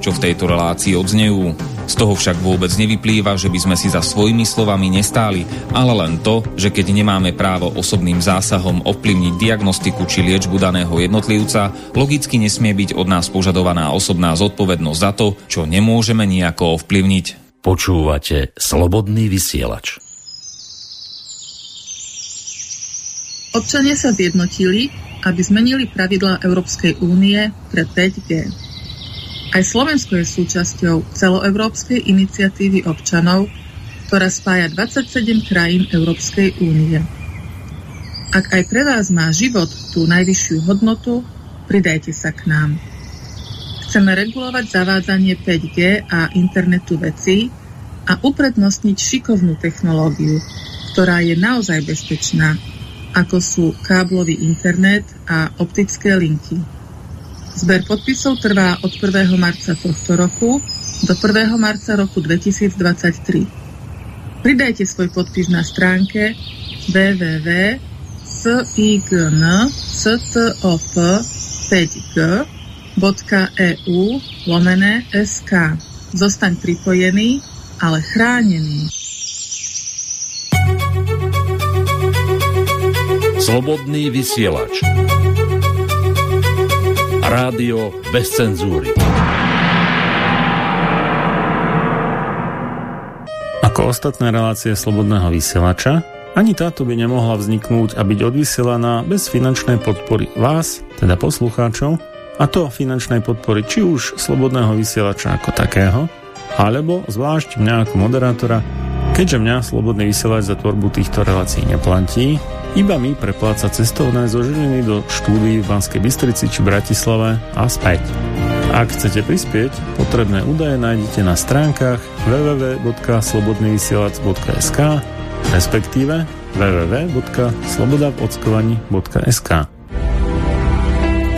čo v tejto relácii odznejú. Z toho však vôbec nevyplýva, že by sme si za svojimi slovami nestáli, ale len to, že keď nemáme právo osobným zásahom ovplyvniť diagnostiku či liečbu daného jednotlivca, logicky nesmie byť od nás požadovaná osobná zodpovednosť za to, čo nemôžeme nejako ovplyvniť. Počúvate Slobodný vysielač. Občania sa zjednotili, aby zmenili pravidlá Európskej únie pre 5G. Aj Slovensko je súčasťou celoeurópskej iniciatívy občanov, ktorá spája 27 krajín Európskej únie. Ak aj pre vás má život tú najvyššiu hodnotu, pridajte sa k nám. Chceme regulovať zavádzanie 5G a internetu vecí a uprednostniť šikovnú technológiu, ktorá je naozaj bezpečná, ako sú káblový internet a optické linky. Zber podpisov trvá od 1. marca tohto roku do 1. marca roku 2023. Pridajte svoj podpis na stránke www.sign.stop5g.eu lomené sk. Zostaň pripojený, ale chránený. Slobodný vysielač. Rádio bez cenzúry. Ako ostatné relácie Slobodného vysielača, ani táto by nemohla vzniknúť a byť odvysielaná bez finančnej podpory vás, teda poslucháčov, a to finančnej podpory či už Slobodného vysielača ako takého, alebo zvlášť mňa ako moderátora, keďže mňa Slobodný vysielač za tvorbu týchto relácií neplatí, iba mi prepláca cestovné zo Žiliny do štúdií v Banskej Bystrici či Bratislave a späť. Ak chcete prispieť, potrebné údaje nájdete na stránkach www.slobodnyvysielac.sk respektíve www.slobodavockovaní.sk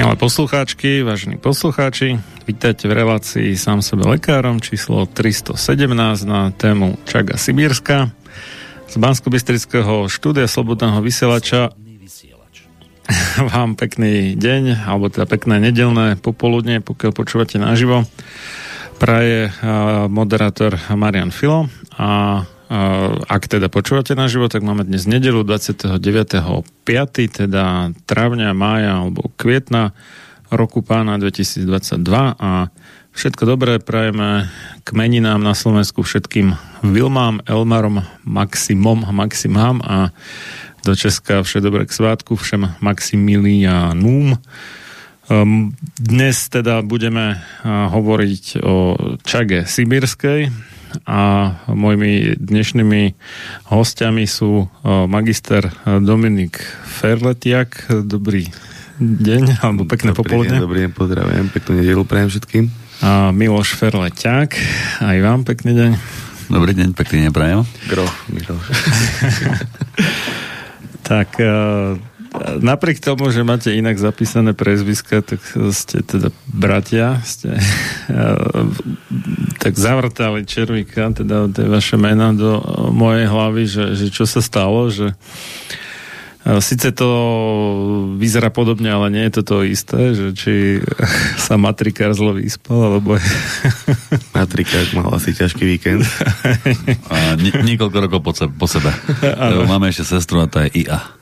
Milé poslucháčky, vážení poslucháči, vítajte v relácii sám sebe lekárom číslo 317 na tému Čaga Sibírska z bansko štúdia Slobodného vysielača vám pekný deň, alebo teda pekné nedelné popoludne, pokiaľ počúvate naživo. Praje moderátor Marian Filo a ak teda počúvate na život, tak máme dnes nedelu 29.5., teda trávňa, mája alebo kvietna roku pána 2022 a všetko dobré prajeme k meninám na Slovensku všetkým Vilmám, Elmarom, Maximom a Maximám a do Česka vše dobré k svátku, všem Maximilianum. Um, dnes teda budeme hovoriť o čage sibirskej, a mojimi dnešnými hostiami sú magister Dominik Ferletiak. Dobrý deň, alebo pekné dobrý popoludne. Deň, dobrý deň, pozdravujem, peknú nedelu prajem všetkým. A Miloš Ferletiak, aj vám pekný deň. Dobrý deň, pekný deň prajem. Groch, Miloš. tak napriek tomu, že máte inak zapísané prezviska, tak ste teda bratia, ste tak zavrtali červíka, teda tie vaše mena do mojej hlavy, že, že čo sa stalo, že Sice to vyzerá podobne, ale nie je to to isté, že či sa matrikár zlo vyspal, alebo... Matrikár mal asi ťažký víkend. A nie, niekoľko rokov po, sebe. Po sebe. Lebo máme ešte sestru a tá je IA.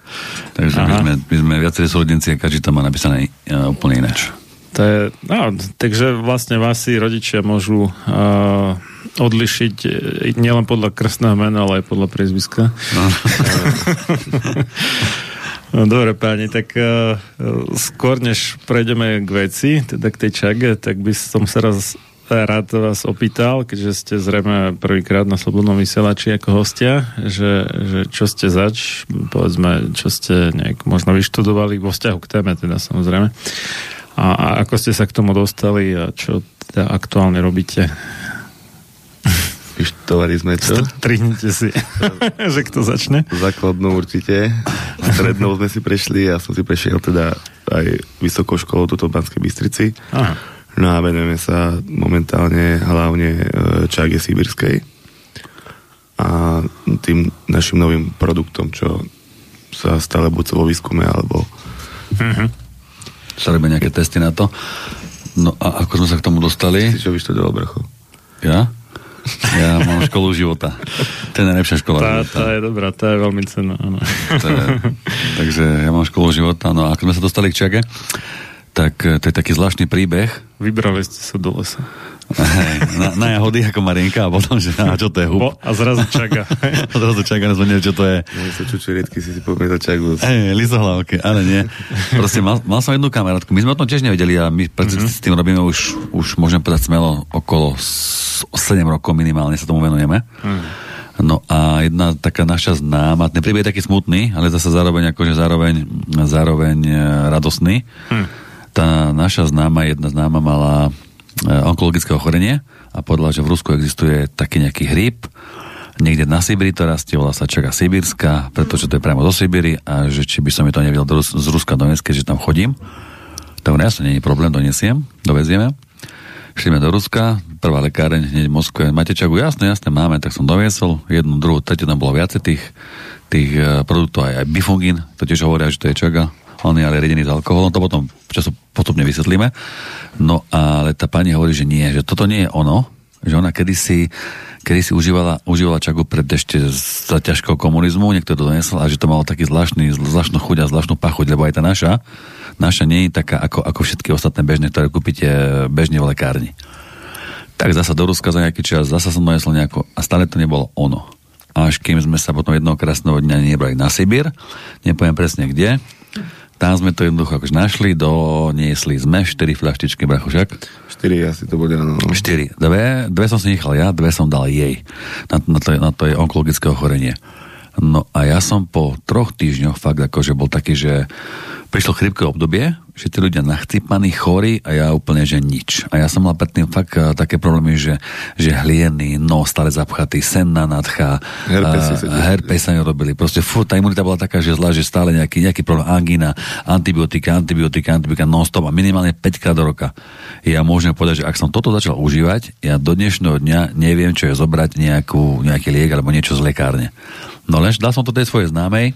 Takže my sme, my sme viacerí súrodenci a každý tam má napísané uh, úplne ináč. To je, no, takže vlastne vás si rodičia môžu uh, odlišiť e, nielen podľa krstného mena, ale aj podľa priezviska. No. no dobre páni, tak uh, skôr než prejdeme k veci, teda k tej čage, tak by som sa raz rád vás opýtal, keďže ste zrejme prvýkrát na Slobodnom vysielači ako hostia, že, že čo ste zač, povedzme, čo ste nejak možno vyštudovali vo vzťahu k téme, teda samozrejme. A, a ako ste sa k tomu dostali a čo teda aktuálne robíte? Vyštudovali sme čo? Trihnite si, že kto začne. Základnú určite. Strednou sme si prešli ja som si prešiel teda aj vysokou školou tuto v Banskej Bystrici. Aha No a venujeme sa momentálne hlavne e, čage sibirskej a tým našim novým produktom, čo sa stále buď vo výskume, alebo... Mm-hmm. Sa robia nejaké testy na to. No a ako sme sa k tomu dostali? Si čo vyštudoval, Bracho? Ja? Ja mám školu života. To je najlepšia škola tá, života. Tá je dobrá, tá je veľmi cenná, áno. takže ja mám školu života. No a ako sme sa dostali k čage, tak eh, to je taký zvláštny príbeh. Vybrali ste sa do lesa. na, na jahody ako Marinka a potom, že a čo to je hub. a zrazu čaga. a zrazu čaga, nezvonil, čo to je. No, sa čučurietky si si povieme za čagu. Hej, lisohlavky, ale nie. Proste mal, mal som jednu kamarátku, my sme o tom tiež nevedeli a my mm-hmm. s tým robíme už, už môžem povedať smelo okolo 7 rokov minimálne sa tomu venujeme. Mm. No a jedna taká naša známa, ten príbeh je taký smutný, ale zase zároveň akože zároveň, zároveň eh, radosný. Mm tá naša známa, jedna známa mala e, onkologické ochorenie a povedala, že v Rusku existuje taký nejaký hryb, niekde na Sibiri to rastie, volá sa Čaga Sibírska, pretože to je priamo zo Sibíry a že či by som mi to nevedel z Ruska doniesť, keďže tam chodím. Tak ja nie je problém, donesiem, dovezieme. Šlieme do Ruska, prvá lekáreň hneď v Moskve, máte čagu? Jasne, jasne, máme, tak som doviesol, jednu, druhú, tretiu, tam bolo viacej tých, tých e, produktov, aj, aj bifungín, to tiež hovoria, že to je čaga, on je ale redený s alkoholom, to potom času postupne vysvetlíme. No ale tá pani hovorí, že nie, že toto nie je ono, že ona kedysi, kedysi užívala, užívala čagu pred ešte za ťažkého komunizmu, niekto to donesol a že to malo taký zvláštny, zvláštnu chuť a zvláštnu pachuť, lebo aj tá naša, naša nie je taká ako, ako všetky ostatné bežné, ktoré kúpite bežne v lekárni. Tak zasa do Ruska za nejaký čas, zasa som donesol nejako a stále to nebolo ono. Až kým sme sa potom jednoho krásneho dňa nebrali na Sibír, nepoviem presne kde, tam sme to jednoducho akože našli, doniesli sme 4 fľaštičky brachošak. 4 asi to bude, no. 4. Dve, dve som si nechal ja, dve som dal jej. Na, na, to, na to je onkologické ochorenie. No a ja som po troch týždňoch fakt akože bol taký, že prišlo chrypkové obdobie, že tí ľudia nachcípaní, chorí a ja úplne, že nič. A ja som mal predtým fakt uh, také problémy, že, že hliený, no stále zapchatý, senná nadcha, herpes sa nerobili. Proste fú, tá imunita bola taká, že zlá, že stále nejaký, nejaký problém, angína, antibiotika, antibiotika, antibiotika, non-stop a minimálne 5 krát do roka. Ja môžem povedať, že ak som toto začal užívať, ja do dnešného dňa neviem, čo je zobrať nejakú, nejaký liek alebo niečo z lekárne. No len dal som to tej svojej známej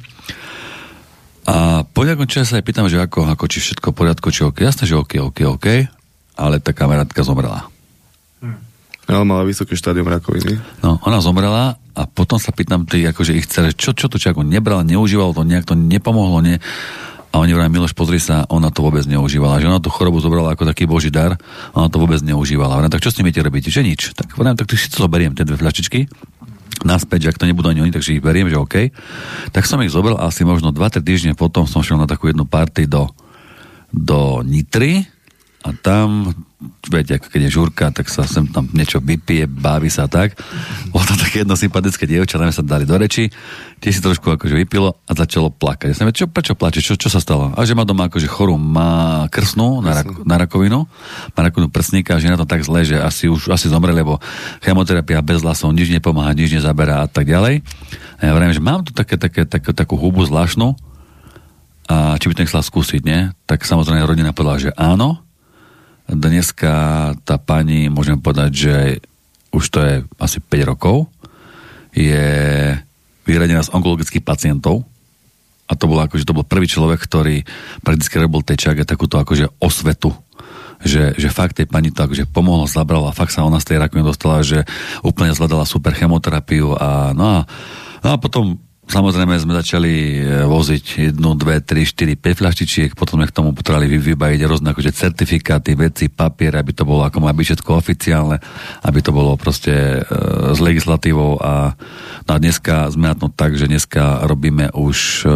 a po nejakom čase sa aj pýtam, že ako, ako či všetko v poriadku, či OK. Jasné, že OK, OK, OK, ale tá kamarátka zomrela. Ale mala vysoké štádium rakoviny. No, ona zomrela a potom sa pýtam tej, akože ich dcere, čo, čo to, ako nebral, neužíval to, nejak to nepomohlo, nie? A oni hovoria, Miloš, pozri sa, ona to vôbec neužívala. Že ona tú chorobu zobrala ako taký boží dar, ona to vôbec neužívala. Hovorím, tak čo s idete robiť? Že nič. Tak hovorím, tak si to zoberiem, tie dve fľaštičky naspäť, že ak to nebudú ani oni, takže ich beriem, že OK. Tak som ich zobral asi možno 2-3 týždne potom som šiel na takú jednu party do, do Nitry a tam, viete, ako keď je žurka, tak sa sem tam niečo vypije, bávi sa tak. Bolo to také jedno sympatické dievča, tam sa dali do reči, tie si trošku akože vypilo a začalo plakať. Ja som čo, prečo plače, čo, čo sa stalo? A že má doma akože chorú, má krsnú na, rak, na rakovinu, má rakovinu prsníka že je na to tak zle, že asi už asi zomre, lebo chemoterapia bez hlasov nič nepomáha, nič nezaberá a tak ďalej. A ja vravím, že mám tu také, také, také, takú hubu zvláštnu, a či by to nechcela skúsiť, nie? Tak samozrejme rodina povedala, že áno. Dneska tá pani, môžem povedať, že už to je asi 5 rokov, je vyradená z onkologických pacientov. A to bol akože to bol prvý človek, ktorý prakticky robil tečak a takúto akože osvetu že, že fakt tej pani to akože pomohlo, zabrala. A fakt sa ona z tej rakoviny dostala, že úplne zvládala super chemoterapiu a no a, no a potom Samozrejme sme začali e, voziť jednu, dve, tri, štyri, 5 fľaštičiek, potom sme k tomu potrebovali vy- vybaviť rôzne akože certifikáty, veci, papier, aby to bolo ako má byť všetko oficiálne, aby to bolo proste e, s legislatívou a, no a dneska sme na tom tak, že dneska robíme už e,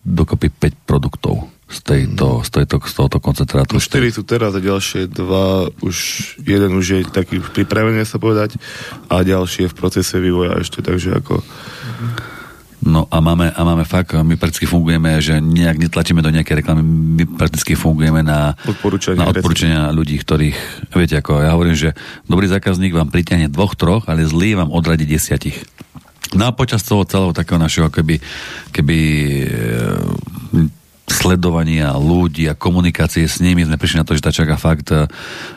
dokopy 5 produktov z, tejto, z, tejto, z tohoto koncentrátu. No, štyri sú teraz a ďalšie dva, už jeden už je taký pripravený sa povedať a ďalší je v procese vývoja ešte, takže ako... No a máme, a máme fakt, my prakticky fungujeme, že nejak netlačíme do nejaké reklamy, my prakticky fungujeme na Odporúčania na odporúčania ľudí, ktorých, viete ako, ja hovorím, že dobrý zákazník vám pritiahne dvoch, troch, ale zlý vám odradí desiatich. No a počas toho celého takého našeho keby, keby e, sledovania ľudí a komunikácie s nimi sme prišli na to, že tá čaká fakt e,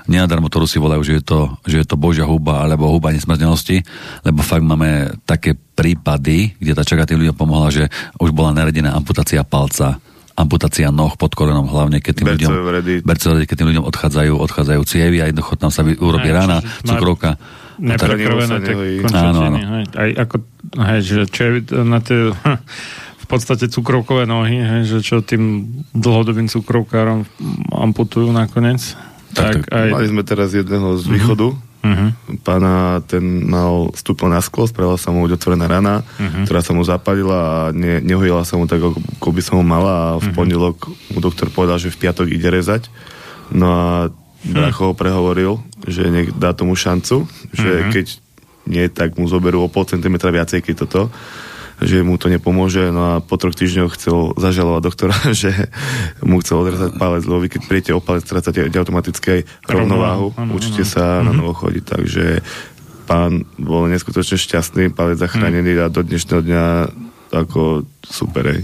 nenadarmo to Rusi volajú, že je to, že je to božia huba alebo huba nesmrteľnosti, lebo fakt máme také prípady, kde tá čaká tým ľuďom pomohla, že už bola naredená amputácia palca, amputácia noh pod kolenom, hlavne keď tým ľuďom, Bercové vredy. bercové vredy, keď tým ľuďom odchádzajú, odchádzajú cievy a jednoducho tam sa urobí Aj, rána, cukrovka. Neprekrvené tie končatiny. Áno, áno. Hej, aj ako, hej, že čo je na tie podstate cukrovkové nohy, hej, že čo tým dlhodobým cukrovkárom amputujú nakoniec. Tak, Tak, tak. aj... Mali sme teraz jedného z východu, Uh-huh. pána, ten mal, vstúpil na sklo, spravila sa mu otvorená rana, uh-huh. ktorá sa mu zapadila a ne, nehojila sa mu tak, ako by som ho mala a v uh-huh. pondelok mu doktor povedal, že v piatok ide rezať. No a Bracho ho prehovoril, že nech dá tomu šancu, že uh-huh. keď nie, tak mu zoberú o pol centimetra viacej, keď toto že mu to nepomôže, no a po troch týždňoch chcel zažalovať doktora, že mu chcel odrezať palec, lebo vy keď prijete o palec, strácate automaticky rovnováhu, Áno, učite sa na novo chodiť, takže pán bol neskutočne šťastný, palec zachránený a do dnešného dňa ako super, hej.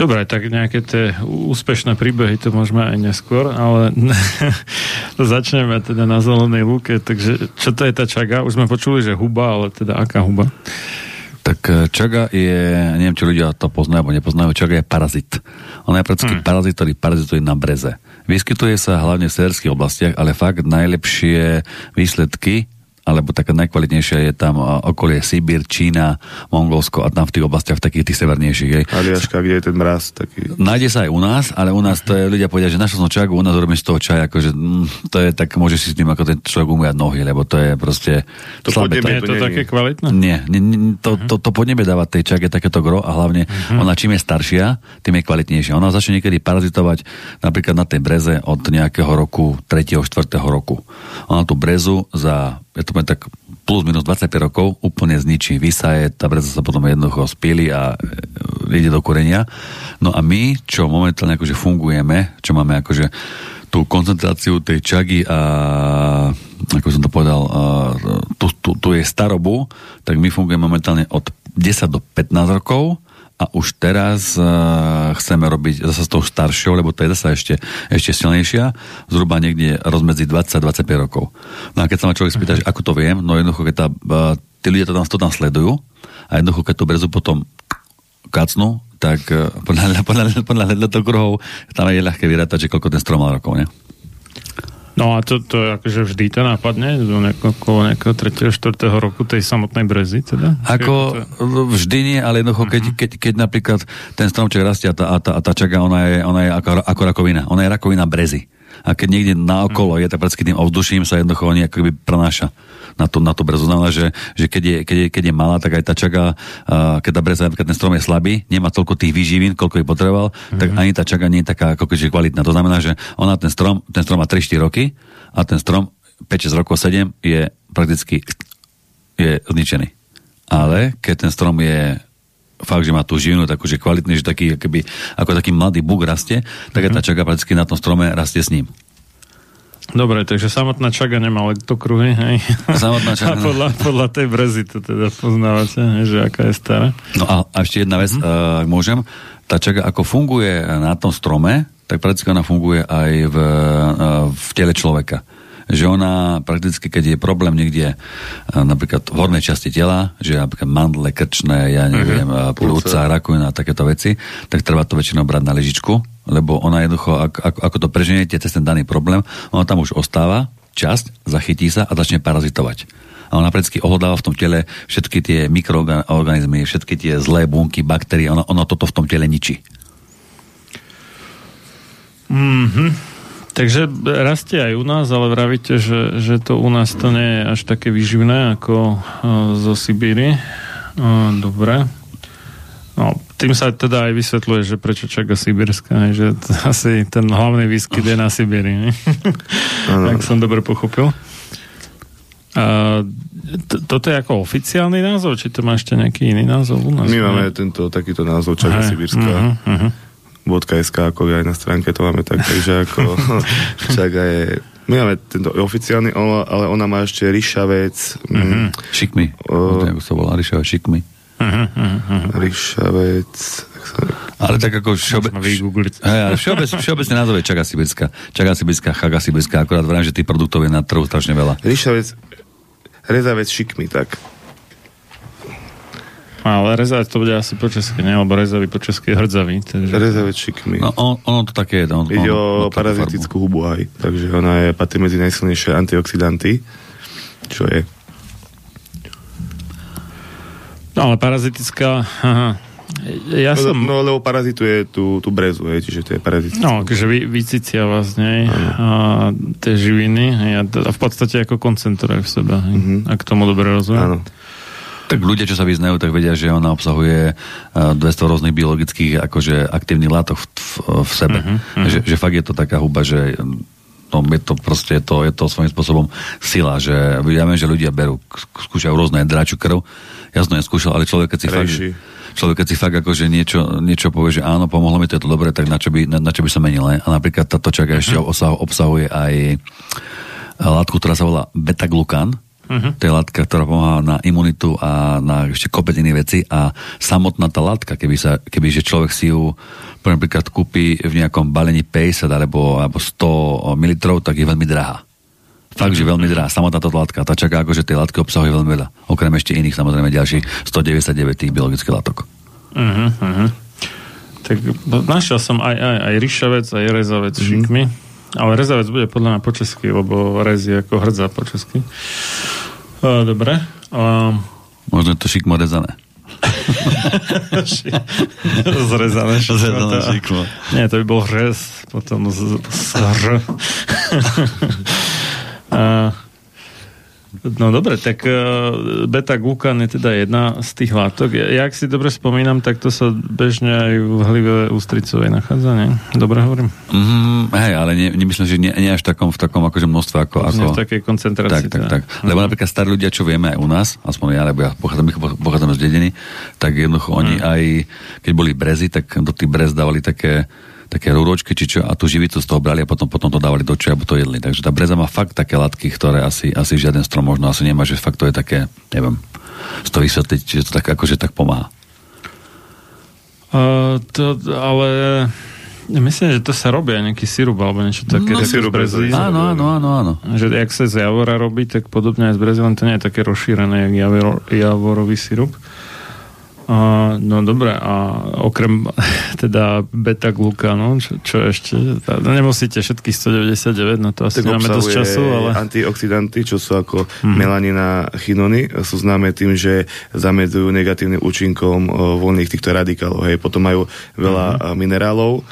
Dobre, tak nejaké tie úspešné príbehy to môžeme aj neskôr, ale začneme teda na zelenej lúke, takže čo to je tá čaga? Už sme počuli, že huba, ale teda aká huba? Tak e, čaga je, neviem, či ľudia to poznajú alebo nepoznajú, čaga je parazit. Ona je prakticky hmm. parazit, ktorý parazituje na breze. Vyskytuje sa hlavne v severských oblastiach, ale fakt najlepšie výsledky alebo taká najkvalitnejšia je tam okolie Sibír, Čína, Mongolsko a tam v tých oblastiach takých tých severnejších. Hej. Aliaška, kde je ten mraz, taký... Nájde sa aj u nás, ale u nás to je, ľudia povedia, že našiel som čagu, u nás robím z toho čaj, akože mm, to je tak, môže si s tým ako ten človek umývať nohy, lebo to je proste To slabé. podnebie je to nie je. také kvalitné? Nie, nie, nie to, to, to podnebie dáva tej čage takéto gro a hlavne uh-huh. ona čím je staršia, tým je kvalitnejšia. Ona začne niekedy parazitovať napríklad na tej breze od nejakého roku, 3. 4. roku. Ona tú brezu za, je to tak plus minus 25 rokov, úplne zničí, vysaje, tá breza sa potom jednoducho spíli a e, ide do korenia. No a my, čo momentálne akože fungujeme, čo máme akože tú koncentráciu tej čagy a ako som to povedal, tu je starobu, tak my fungujeme momentálne od 10 do 15 rokov a už teraz uh, chceme robiť zase s tou staršou, lebo to je zase ešte, ešte silnejšia, zhruba niekde rozmedzi 20-25 rokov. No a keď sa ma človek spýta, uh-huh. ako to viem, no jednoducho, keď tá, uh, tí ľudia to tam, to tam sledujú a jednoducho, keď tú brezu potom kacnú, tak uh, podľa, podľa, podľa, podľa kruhov tam je ľahké vyrátať, že koľko ten strom mal rokov, ne? No a to, to akože vždy to nápadne do okolo nejakého 3. 4. roku tej samotnej brezy teda? Ako to... vždy nie, ale jednoducho, keď, uh-huh. keď, keď napríklad ten stromček rastie a tá, a tá, a tá čaga, ona je, ona je ako, ako rakovina. Ona je rakovina brezy. A keď niekde naokolo uh-huh. je, tak tým ovzduším sa jednoducho oni akoby prenáša na tú, na tú brezu. Znamená, že, že keď, je, keď, je, keď je malá, tak aj tá čaga, keď tá breza, napríklad ten strom je slabý, nemá toľko tých výživín, koľko ich potreboval, mm-hmm. tak mhm. ani tá čaga nie je taká ako keďže kvalitná. To znamená, že ona ten strom, ten strom má 3-4 roky a ten strom 5-6 rokov, 7 je prakticky je zničený. Ale keď ten strom je fakt, že má tú živinu takú, že kvalitný, že taký, keby, ako taký mladý buk rastie, tak mm-hmm. tá čaga prakticky na tom strome rastie s ním. Dobre, takže samotná čaga nemá lektokruhy, hej? Samotná čaga. A podľa, podľa tej brezy to teda poznávate, hej, že aká je stará. No a, a ešte jedna vec, mm-hmm. uh, môžem. Tá čaga ako funguje na tom strome, tak prakticky ona funguje aj v, uh, v tele človeka že ona prakticky, keď je problém niekde napríklad v hornej časti tela, že napríklad mandle, krčné, ja neviem, uh-huh. plúca, rakovina a takéto veci, tak treba to väčšinou brať na ležičku, lebo ona jednoducho, ak, ako, ako to preženiete cez ten daný problém, ona tam už ostáva, časť, zachytí sa a začne parazitovať a ona prakticky ohľadáva v tom tele všetky tie mikroorganizmy, všetky tie zlé bunky, baktérie, ono, ono toto v tom tele ničí. Mhm. Takže rastie aj u nás, ale vravíte, že, že to u nás to nie je až také výživné ako uh, zo Sibíry. Uh, dobre. No, tým sa teda aj vysvetľuje, že prečo čaká Sibírska, že to, asi ten hlavný výskyt je na Sibíri. tak som dobre pochopil. A t- toto je ako oficiálny názov, či to má ešte nejaký iný názov u nás? My máme tento takýto názov Čaga Sibírska. Uh-huh, uh-huh. .sk, ako aj na stránke to máme tak, takže ako Čaga je my máme tento oficiálny, ale ona má ešte Ríšavec. Mm, šikmi. Uh, ako sa volá Ríšavec, Šikmi. Uh-huh, uh-huh. Ríšavec. Ale tak ako všeobe... všeobec, všeobecne názov je Čaga Sibirská. Čaga Sibirská, Chaga Sibirská, akorát vrajím, že tých produktov je na trhu strašne veľa. Ríšavec, Rezavec Šikmi, tak. Ale rezavec to bude asi po česky, ne? Lebo rezavý po česky je hrdzavý. Takže... Rezavec šikmy. No, on, ono to také je. On, Ide o parazitickú hubu aj. Takže ona je patrí medzi najsilnejšie antioxidanty, čo je. No ale parazitická... Aha. Ja no, som... no, lebo parazituje tú, tú brezu, je, čiže to je parazitické. No, takže vy, vycicia vlastne a tie živiny a v podstate ako koncentruje v sebe, mm-hmm. ak tomu dobre rozumiem. Áno. Tak ľudia, čo sa vyznajú, tak vedia, že ona obsahuje 200 rôznych biologických akože aktívnych látok v, v, v sebe. Uh-huh, uh-huh. Že, že fakt je to taká huba, že no, je to proste, je to, je to svojím spôsobom sila, že ja viem, že ľudia berú, skúšajú rôzne draču krv, ja som to neskúšal, ale človek, keď si fakt, človek, keď si fakt akože niečo, niečo povie, že áno, pomohlo mi to, je to dobre, tak na čo by, na, na čo by sa menilo. A napríklad táto čaka uh-huh. ešte obsahuje aj látku, ktorá sa volá beta-glukan, Uh-huh. To je látka, ktorá pomáha na imunitu a na ešte kopec iných veci a samotná tá látka, keby, sa, keby že človek si ju napríklad kúpi v nejakom balení 50 alebo, alebo 100 ml, tak je veľmi drahá. Fakt, že veľmi drahá. Samotná tá látka. Tá čaká, akože tie látky obsahuje veľmi veľa. Okrem ešte iných, samozrejme, ďalších 199 tých biologických látok. Uh-huh, uh-huh. Tak našiel som aj, aj, aj ryšavec, aj rezavec uh-huh. šikmy. Ale rezavec bude podľa mňa po česky, lebo rez je ako hrdza po česky. Uh, dobre. Uh, Možno je to šikmo rezané. Zrezané šikmo. Zrezané šikmo. Nie, to by bol hrez, potom z, z uh, No dobre, tak uh, beta-glukan je teda jedna z tých látok. Ja, ak si dobre spomínam, tak to sa bežne aj v hlive ústricovej nachádza, nie? Dobre hovorím? Mm, hej, ale nie, nemyslím, že nie, nie až v takom, v takom akože množstve ako... ako... v takej koncentrácii. Tak, tak, tak. Teda. Lebo uh-huh. napríklad starí ľudia, čo vieme aj u nás, aspoň ja, lebo ja pochádzam, pochádzam z dediny, tak jednoducho oni mhm. aj, keď boli brezy, tak do tých brez dávali také také rúročky, či čo, a tú živicu z toho brali a potom, potom to dávali do čaja, alebo to jedli. Takže tá breza má fakt také látky, ktoré asi, asi žiaden strom možno asi nemá, že fakt to je také, neviem, z to vysvetliť, že to tak akože tak pomáha. Uh, to, ale Myslím, že to sa robí aj nejaký sirup alebo niečo také. No, sirup z Áno, áno, áno, áno. Že jak sa z javora robí, tak podobne aj z brezy, len to nie je také rozšírené, jak javor, javorový sirup. A, no dobre, a okrem teda beta-glukanu, čo, čo ešte? Nemusíte všetkých 199, no to asi tak nemáme dosť času, ale... antioxidanty, čo sú ako hmm. melanina, chinony, sú známe tým, že zamedzujú negatívnym účinkom voľných týchto radikálov. Hej. Potom majú veľa hmm. minerálov,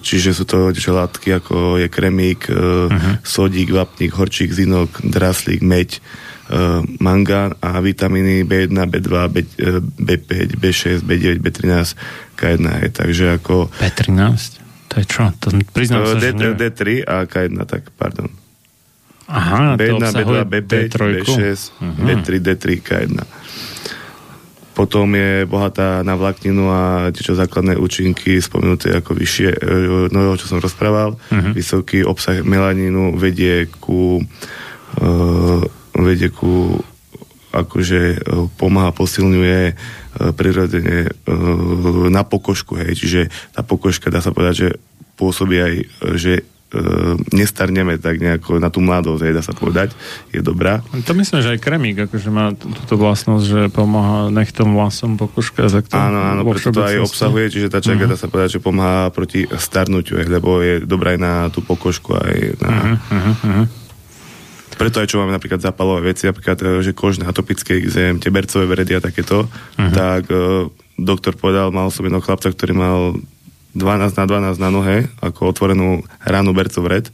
čiže sú to látky ako je kremík, uh-huh. sodík, vapník, horčík, zinok, draslík, meď, mangán a vitamíny B1, B2, B, B5, B6, B9, B13, K1. Je, takže ako... B13? To je čo? To priznám uh, sa, D, že D3 a K1, tak pardon. Aha, B1, B2, B5, B6, uh-huh. B3, D3, K1. Potom je bohatá na vlákninu a tie čo základné účinky spomenuté ako vyššie, e, no čo som rozprával, uh-huh. vysoký obsah melanínu vedie ku uh, vedie ku akože e, pomáha, posilňuje e, prirodzene e, na pokožku, hej, čiže tá pokožka, dá sa povedať, že pôsobí aj, že nestarneme tak nejako na tú mladosť, hej, dá sa povedať, je dobrá. To myslím, že aj kremík akože má túto vlastnosť, že pomáha nechtom vlasom pokožka. To áno, áno, preto to aj obsahuje, čiže tá čaga, uh-huh. dá sa povedať, že pomáha proti starnutiu, lebo je dobrá aj na tú pokožku, aj na... Uh-huh, uh-huh preto aj čo máme napríklad zapalové veci, napríklad, e, že kožné atopické exém, tebercové vredy a takéto, uh-huh. tak uh, doktor povedal, mal som jedného chlapca, ktorý mal 12 na 12 na nohe, ako otvorenú ránu bercov vred.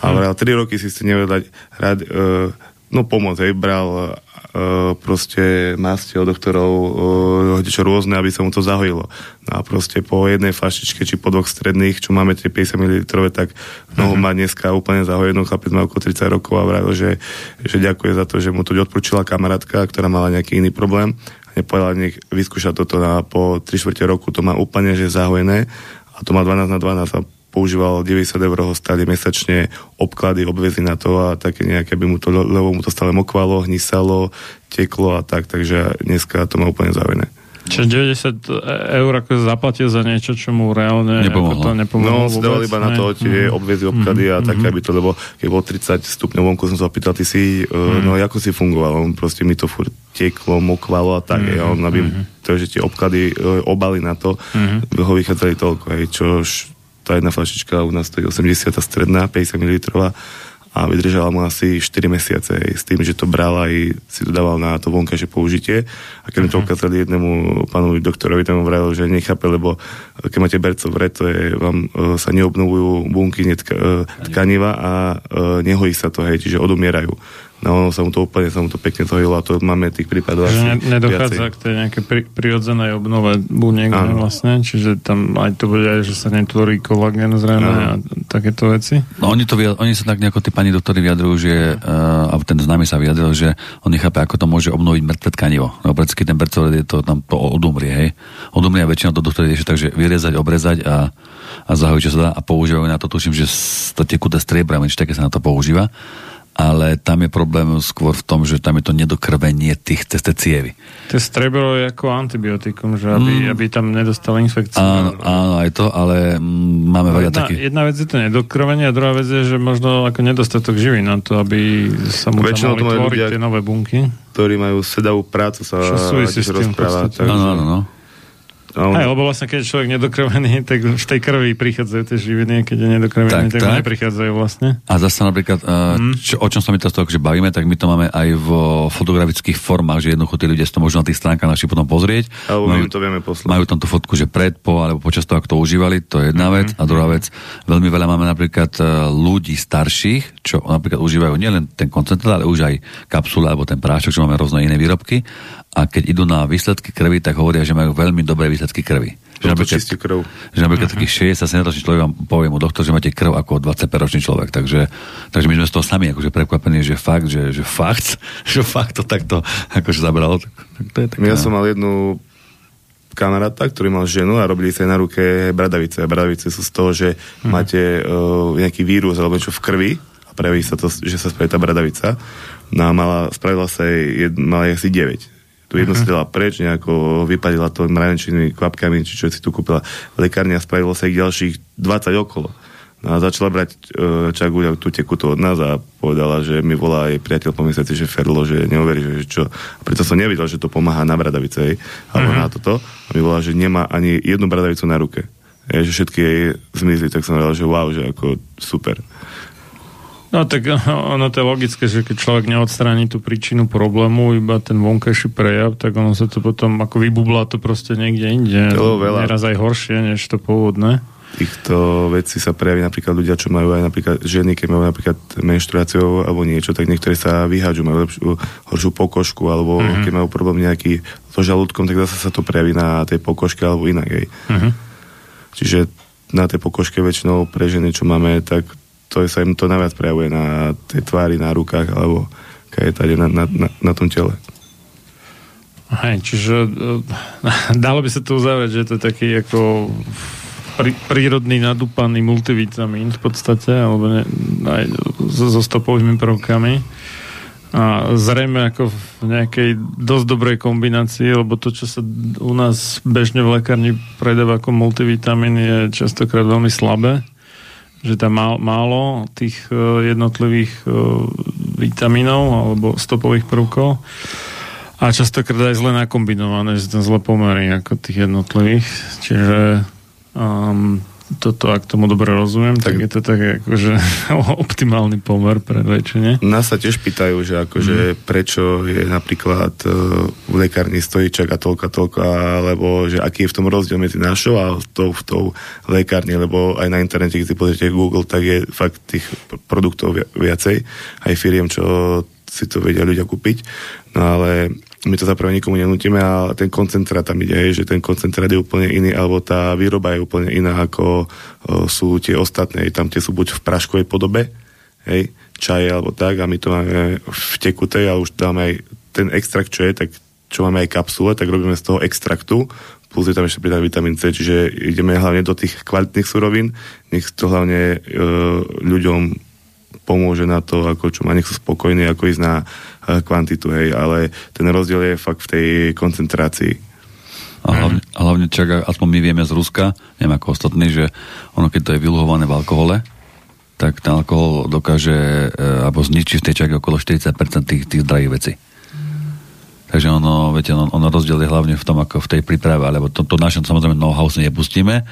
Ale uh-huh. 3 roky si si nevedať rad, uh, no pomoc, hej, bral proste mastie od doktorov uh, čo rôzne, aby sa mu to zahojilo. No a proste po jednej flašičke, či po dvoch stredných, čo máme tie 50 ml, tak nohu uh-huh. má dneska úplne zahojenú, chlapec má okolo 30 rokov a vravil, že, že ďakuje za to, že mu to odporúčila kamarátka, ktorá mala nejaký iný problém a nepovedala, nech vyskúša toto na po 3 čtvrte roku, to má úplne že zahojené a to má 12 na 12 a používal 90 eur ho stali mesačne obklady, obvezy na to a také nejaké by mu to, lebo mu to stále mokvalo, hnisalo, teklo a tak, takže dneska to má úplne závené. Čiže 90 eur ako zaplatil za niečo, čo mu reálne nepomohlo. to nepomohlo No, dával iba na to tie mm. obvezy, obklady mm. a tak, mm. aby to, lebo keď bolo 30 stupňov vonku, som sa opýtal, ty si, mm. no ako si fungoval? On proste mi to furt teklo, mokvalo a tak. Mm. A on, aby mm. to, že tie obklady, e, obaly na to, mm. ho vychádzali toľko, hej, čo tá jedna flašička u nás stojí 80 stredná, 50 ml a vydržala mu asi 4 mesiace s tým, že to bral aj si to dával na to vonkajšie použitie a keď mi to mhm. ukázali jednému pánovi doktorovi, tomu vravil, že nechápe, lebo keď máte bercov vred, to je, vám uh, sa neobnovujú bunky, netka, uh, tkaniva a uh, nehojí sa to, hej, čiže odumierajú. No, sa mu to úplne, sa mu to pekne zhojilo a to máme tých prípadov že asi nedochádza viacej. k tej nejakej pri, prirodzenej obnove buniek vlastne, čiže tam aj to bude aj, že sa netvorí kolagén zrejme a takéto veci. No oni, to, oni sa tak nejako tí pani doktori vyjadrujú, že uh, a ten známy sa vyjadril, že on nechápe, ako to môže obnoviť mŕtve tkanivo. No predsky ten bercovred je to tam to odumrie, hej. Odumrie a väčšinou to doktori rieši takže vyrezať, obrezať a, a zahojiť, čo sa dá a používajú na to, tuším, že to tekuté striebra, či také sa na to používa ale tam je problém skôr v tom, že tam je to nedokrvenie tých cez cievy. To strebro je ako antibiotikum, že aby, mm. aby tam nedostal infekciu. Áno, áno, aj to, ale mm, máme veľa jedna, takých... Jedna vec je to nedokrvenie a druhá vec je, že možno ako nedostatok živý na to, aby sa mu tam mohli tvoriť ľudia, tie nové bunky. Ktorí majú sedavú prácu, sa Čo súvisí s tým rozpráva. Takže... Áno, áno, no. On... Aj, lebo vlastne, keď je človek nedokrvený, tak v tej krvi prichádzajú tie živiny, keď je nedokrvený, tak, tak, tak. neprichádzajú vlastne. A zase napríklad, uh, čo, o čom sa mi teraz to akože bavíme, tak my to máme aj v fotografických formách, že jednoducho tí ľudia si to môžu na tých stránkach našich potom pozrieť. Alebo majú, to vieme poslať. Majú tam tú fotku, že pred, po, alebo počas toho, ako to užívali, to je jedna mm-hmm. vec. A druhá vec, veľmi veľa máme napríklad uh, ľudí starších, čo napríklad užívajú nielen ten koncentrát, ale už aj kapsule alebo ten prášok, že máme rôzne iné výrobky a keď idú na výsledky krvi, tak hovoria, že majú veľmi dobré výsledky krvi. Že napríklad, krv. Že napríklad uh-huh. taký 60 ročný človek vám povie mu doktor, že máte krv ako 25 ročný človek. Takže, takže my sme z toho sami akože prekvapení, že fakt, že, že fakt, že fakt to takto akože zabralo. Tak, to je také, ja no. som mal jednu kamaráta, ktorý mal ženu a robili sa na ruke bradavice. A bradavice sú z toho, že uh-huh. máte uh, nejaký vírus alebo niečo v krvi a prejaví sa to, že sa spraví tá bradavica. No a mala, spravila sa jej, mala asi 9 tu jedno uh-huh. si dala preč, nejako vypadila to mravenčnými kvapkami, či čo si tu kúpila v lekárni a spravilo sa ich ďalších 20 okolo. No a začala brať uh, čaguľa tú tekutú od nás a povedala, že mi volá jej priateľ po mesiaci, že Ferlo, že neuverí, že čo. A preto som nevidel, že to pomáha na bradavice, alebo uh-huh. na toto. A mi volá, že nemá ani jednu bradavicu na ruke. Je, že všetky jej zmizli, tak som povedal, že wow, že ako super. No tak ono to je logické, že keď človek neodstráni tú príčinu problému, iba ten vonkajší prejav, tak ono sa to potom ako vybublá to proste niekde inde. To veľa. Neraz aj horšie, než to pôvodné. Týchto vecí sa prejaví napríklad ľudia, čo majú aj napríklad ženy, keď majú napríklad menštruáciu alebo niečo, tak niektorí sa vyhádžu, majú lepšiu, horšiu pokožku, alebo mm-hmm. keď majú problém nejaký so žalúdkom, tak zase sa to prejaví na tej pokožke alebo inak. Mm-hmm. Čiže na tej pokožke väčšinou pre ženy, čo máme, tak to sa im to najviac prejavuje na tej tvári, na rukách alebo keď je tady na, na, na, na tom tele. Hej, čiže uh, dalo by sa to uzavrieť, že to je taký ako prí, prírodný nadúpaný multivitamín v podstate, alebo ne, aj so, so stopovými prvkami. A zrejme ako v nejakej dosť dobrej kombinácii, lebo to, čo sa u nás bežne v lekárni predáva ako multivitamín, je častokrát veľmi slabé že tam má, málo tých uh, jednotlivých uh, vitamínov alebo stopových prvkov a častokrát aj zle nakombinované, že tam zle pomery ako tých jednotlivých. Čiže um, toto, ak tomu dobre rozumiem, tak, tak je to tak akože optimálny pomer pre väčšine. Nás sa tiež pýtajú, že akože mm. prečo je napríklad uh, v lekárni stojíčak a toľka, toľka, alebo že aký je v tom rozdiel medzi našou a tou, v tou lekárni, lebo aj na internete, keď si pozrite Google, tak je fakt tých produktov viacej, aj firiem, čo si to vedia ľudia kúpiť. No ale my to zapravo nikomu nenutíme a ten koncentrát tam ide, že ten koncentrát je úplne iný, alebo tá výroba je úplne iná, ako sú tie ostatné. Tam tie sú buď v praškovej podobe, hej, čaje alebo tak, a my to máme v tekutej a už dáme aj ten extrakt, čo je, tak čo máme aj kapsule, tak robíme z toho extraktu, plus je tam ešte pridaný vitamín C, čiže ideme hlavne do tých kvalitných surovín, nech to hlavne e, ľuďom pomôže na to, ako čo má, nech sú spokojní, ako ísť na kvantitu, hej, ale ten rozdiel je fakt v tej koncentrácii. A hlavne, a hlavne čak, aspoň my vieme z Ruska, neviem ako ostatní, že ono, keď to je vyluhované v alkohole, tak ten alkohol dokáže, e, alebo zničí v tej čake okolo 40% tých, tých drahých vecí. Takže ono, viete, ono, ono rozdiel je hlavne v tom, ako v tej príprave, alebo to, to naše samozrejme know-how si nepustíme.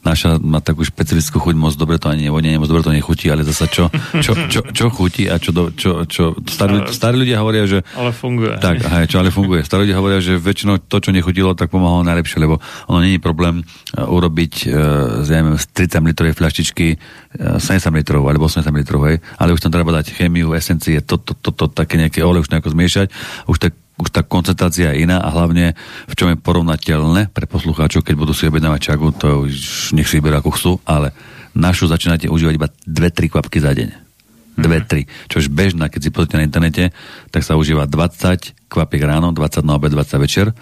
Naša má takú špecifickú chuť, moc dobre to ani nevonie, moc dobre to nechutí, ale zase čo, čo, čo, čo chutí a čo, do, čo, čo starí, starí ľudia hovoria, že... Ale funguje. Tak, aj, čo ale funguje. Starí ľudia hovoria, že väčšinou to, čo nechutilo, tak pomáhalo najlepšie, lebo ono je problém uh, urobiť uh, z, z 30 litrovej fľaštičky uh, 70 litrov alebo 80 litrov, hej, ale už tam treba dať chemiu, esencie, to, to, to, to, také nejaké olej už nejako zmiešať, už tak už tá koncentrácia je iná a hlavne v čom je porovnateľné pre poslucháčov, keď budú si objednávať čagu, to už nech si vyberú ako chcú, ale našu začínate užívať iba 2-3 kvapky za deň. 2-3. Čo už bežná, keď si pozrite na internete, tak sa užíva 20 kvapiek ráno, 20 na obed, 20 večer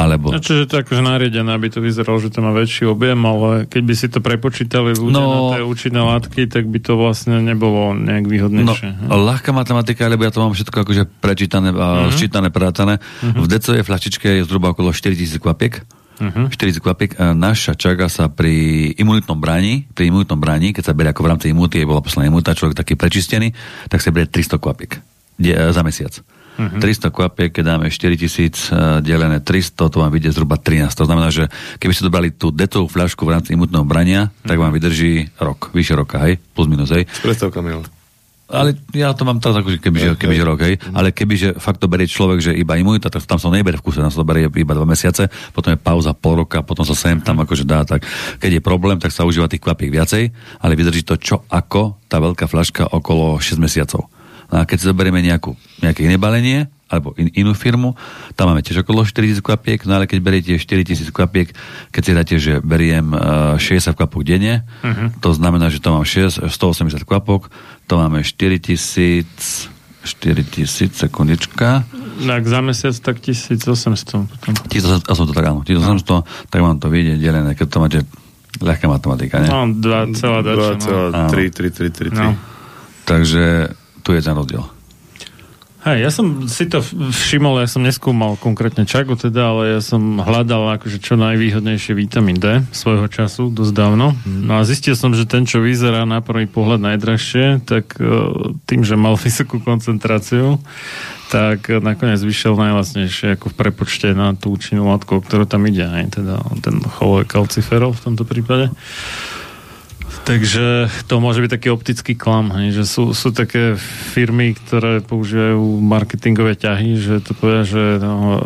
alebo... No, čiže je akože nariadené, aby to vyzeralo, že to má väčší objem, ale keď by si to prepočítali ľudia no, na tie účinné látky, tak by to vlastne nebolo nejak výhodnejšie. No, ľahká matematika, lebo ja to mám všetko akože prečítané, uh-huh. sčítané, prátané. Uh-huh. V decovej flaštičke je zhruba okolo 4000 kvapiek. Uh-huh. 40 kvapiek. Naša čaga sa pri imunitnom bráni, pri imunitnom bráni, keď sa berie ako v rámci imunity, bola posledná imunita, človek taký prečistený, tak sa berie 300 kvapiek za mesiac. Uh-huh. 300 kvapiek, keď dáme 4000 uh, delené 300, to vám vyjde zhruba 13. To znamená, že keby ste dobrali tú detovú fľašku v rámci imutného brania, uh-huh. tak vám vydrží rok, vyše roka, hej? Plus minus, hej? S predstavkami, ale ja to mám tak, že keby, že, keby že rok, hej. Mm. Ale keby, že fakt to berie človek, že iba imunita, tak tam sa neberie v kuse, tam sa to berie iba dva mesiace, potom je pauza pol roka, potom sa sem tam akože dá, tak keď je problém, tak sa užíva tých kvapiek viacej, ale vydrží to čo ako tá veľká flaška okolo 6 mesiacov. No a keď si zoberieme nejakú, nejaké iné balenie, alebo in, inú firmu, tam máme tiež okolo 4000 kvapiek, no ale keď beriete 4000 kvapiek, keď si dáte, že beriem uh, 60 kvapok denne, uh-huh. to znamená, že to mám 6, 180 kvapok, to máme 4000 4000, sekundička. Tak za mesiac tak 1800 potom. 1800, to tak áno, 1800, no. tak vám to vyjde delené, keď to máte ľahká matematika, ne? No, 2,3, 3, 3, 3, 3. No. Takže tu je ten rozdiel. Hej, ja som si to všimol, ja som neskúmal konkrétne čagu teda, ale ja som hľadal akože čo najvýhodnejšie vitamín D svojho času, dosť dávno. No a zistil som, že ten, čo vyzerá na prvý pohľad najdražšie, tak uh, tým, že mal vysokú koncentráciu, tak nakoniec vyšiel najlasnejšie ako v prepočte na tú účinnú látku, o ktorú tam ide, aj teda ten kalciferol v tomto prípade. Takže to môže byť taký optický klam, hej, že sú, sú také firmy, ktoré používajú marketingové ťahy, že to povedia, že no,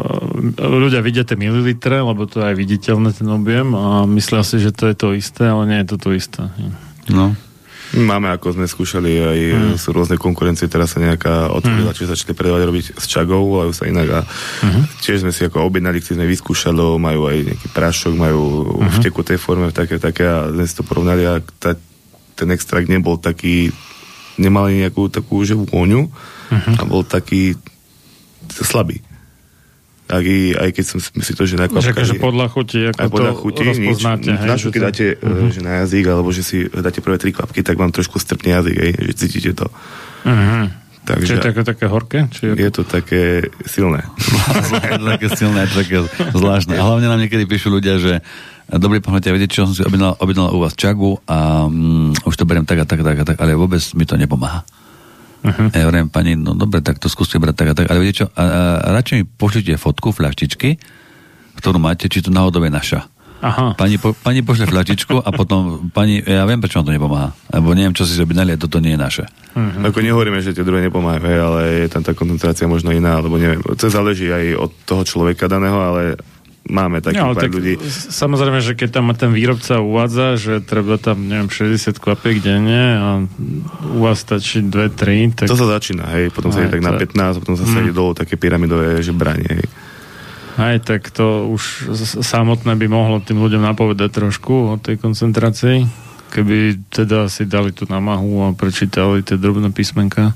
ľudia vidia tie mililitre, lebo to je aj viditeľné ten objem a myslia si, že to je to isté, ale nie je to to isté. Hej. No. Máme, ako sme skúšali, aj hmm. sú rôzne konkurencie, teraz sa nejaká otvorila, hmm. čiže začali predávať robiť s čagou, volajú sa inak a hmm. tiež sme si ako objednali, keď sme vyskúšali, majú aj nejaký prášok, majú hmm. v tekutej forme, v také, také a sme si to porovnali a tá, ten extrakt nebol taký, nemal nejakú takú živú vôňu hmm. a bol taký slabý aj, aj keď som si to, že na kvapka... Že podľa chuti, ako aj podľa chuti, nič. Hej, na keď dáte uh-huh. že na jazyk, alebo že si dáte prvé tri kvapky, tak vám trošku strpne jazyk, hej, že cítite to. Uh-huh. Takže, Čiže je také, také horké? Či je... je to také silné. je to také silné, také zvláštne. A hlavne nám niekedy píšu ľudia, že dobrý pán ja viete, čo som si objednal, objednal u vás čagu a um, už to beriem tak a tak a tak, a tak ale vôbec mi to nepomáha. Uh-huh. Ja hovorím, pani, no dobre, tak to skúste brať tak a tak, ale viete čo, a, a, a radšej mi pošlite fotku fľaštičky, ktorú máte, či to náhodou je naša. Aha. Pani, po, pani pošle fľaštičku a potom pani, ja viem, prečo vám to nepomáha. Lebo neviem, čo si objednali a toto nie je naše. Uh-huh. Ako nehovoríme, že tie druhé nepomáhajú, ale je tam tá koncentrácia možno iná, alebo neviem. To záleží aj od toho človeka daného, ale máme takých no, pár tak, ľudí. Samozrejme, že keď tam ten výrobca uvádza, že treba tam, neviem, 60 kvapiek denne a u vás stačí 2-3, tak... To sa začína, hej, potom sa ide tak na 15, potom sa mm. dole také pyramidové žebranie, hej. Aj tak to už samotné by mohlo tým ľuďom napovedať trošku o tej koncentrácii, keby teda si dali tú namahu a prečítali tie drobné písmenka.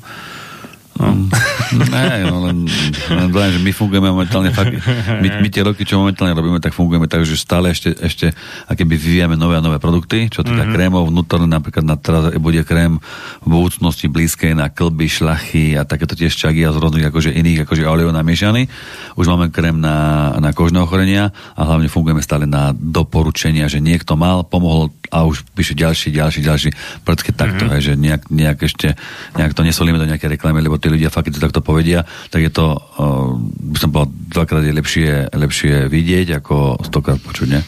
No. ne, no len, len len, že my fungujeme momentálne fakt, my, my tie roky, čo momentálne robíme, tak fungujeme tak, že stále ešte, ešte akéby vyvíjame nové a nové produkty, čo týka mm-hmm. krémov vnútorné, napríklad na teraz bude krém v budúcnosti blízkej na klby, šlachy a takéto tiež čagy a z rôznych akože iných akože olejov namiešaný. Už máme krém na, na kožné ochorenia a hlavne fungujeme stále na doporučenia, že niekto mal, pomohol a už píše ďalší, ďalší, ďalší. Proste takto, mm-hmm. hej, že nejak, nejak ešte, nejak to nesolíme do nejaké reklamy, lebo tí ľudia fakt, keď to takto povedia, tak je to, uh, by som povedal, dvakrát je lepšie, lepšie vidieť, ako stokrát počuť, ne?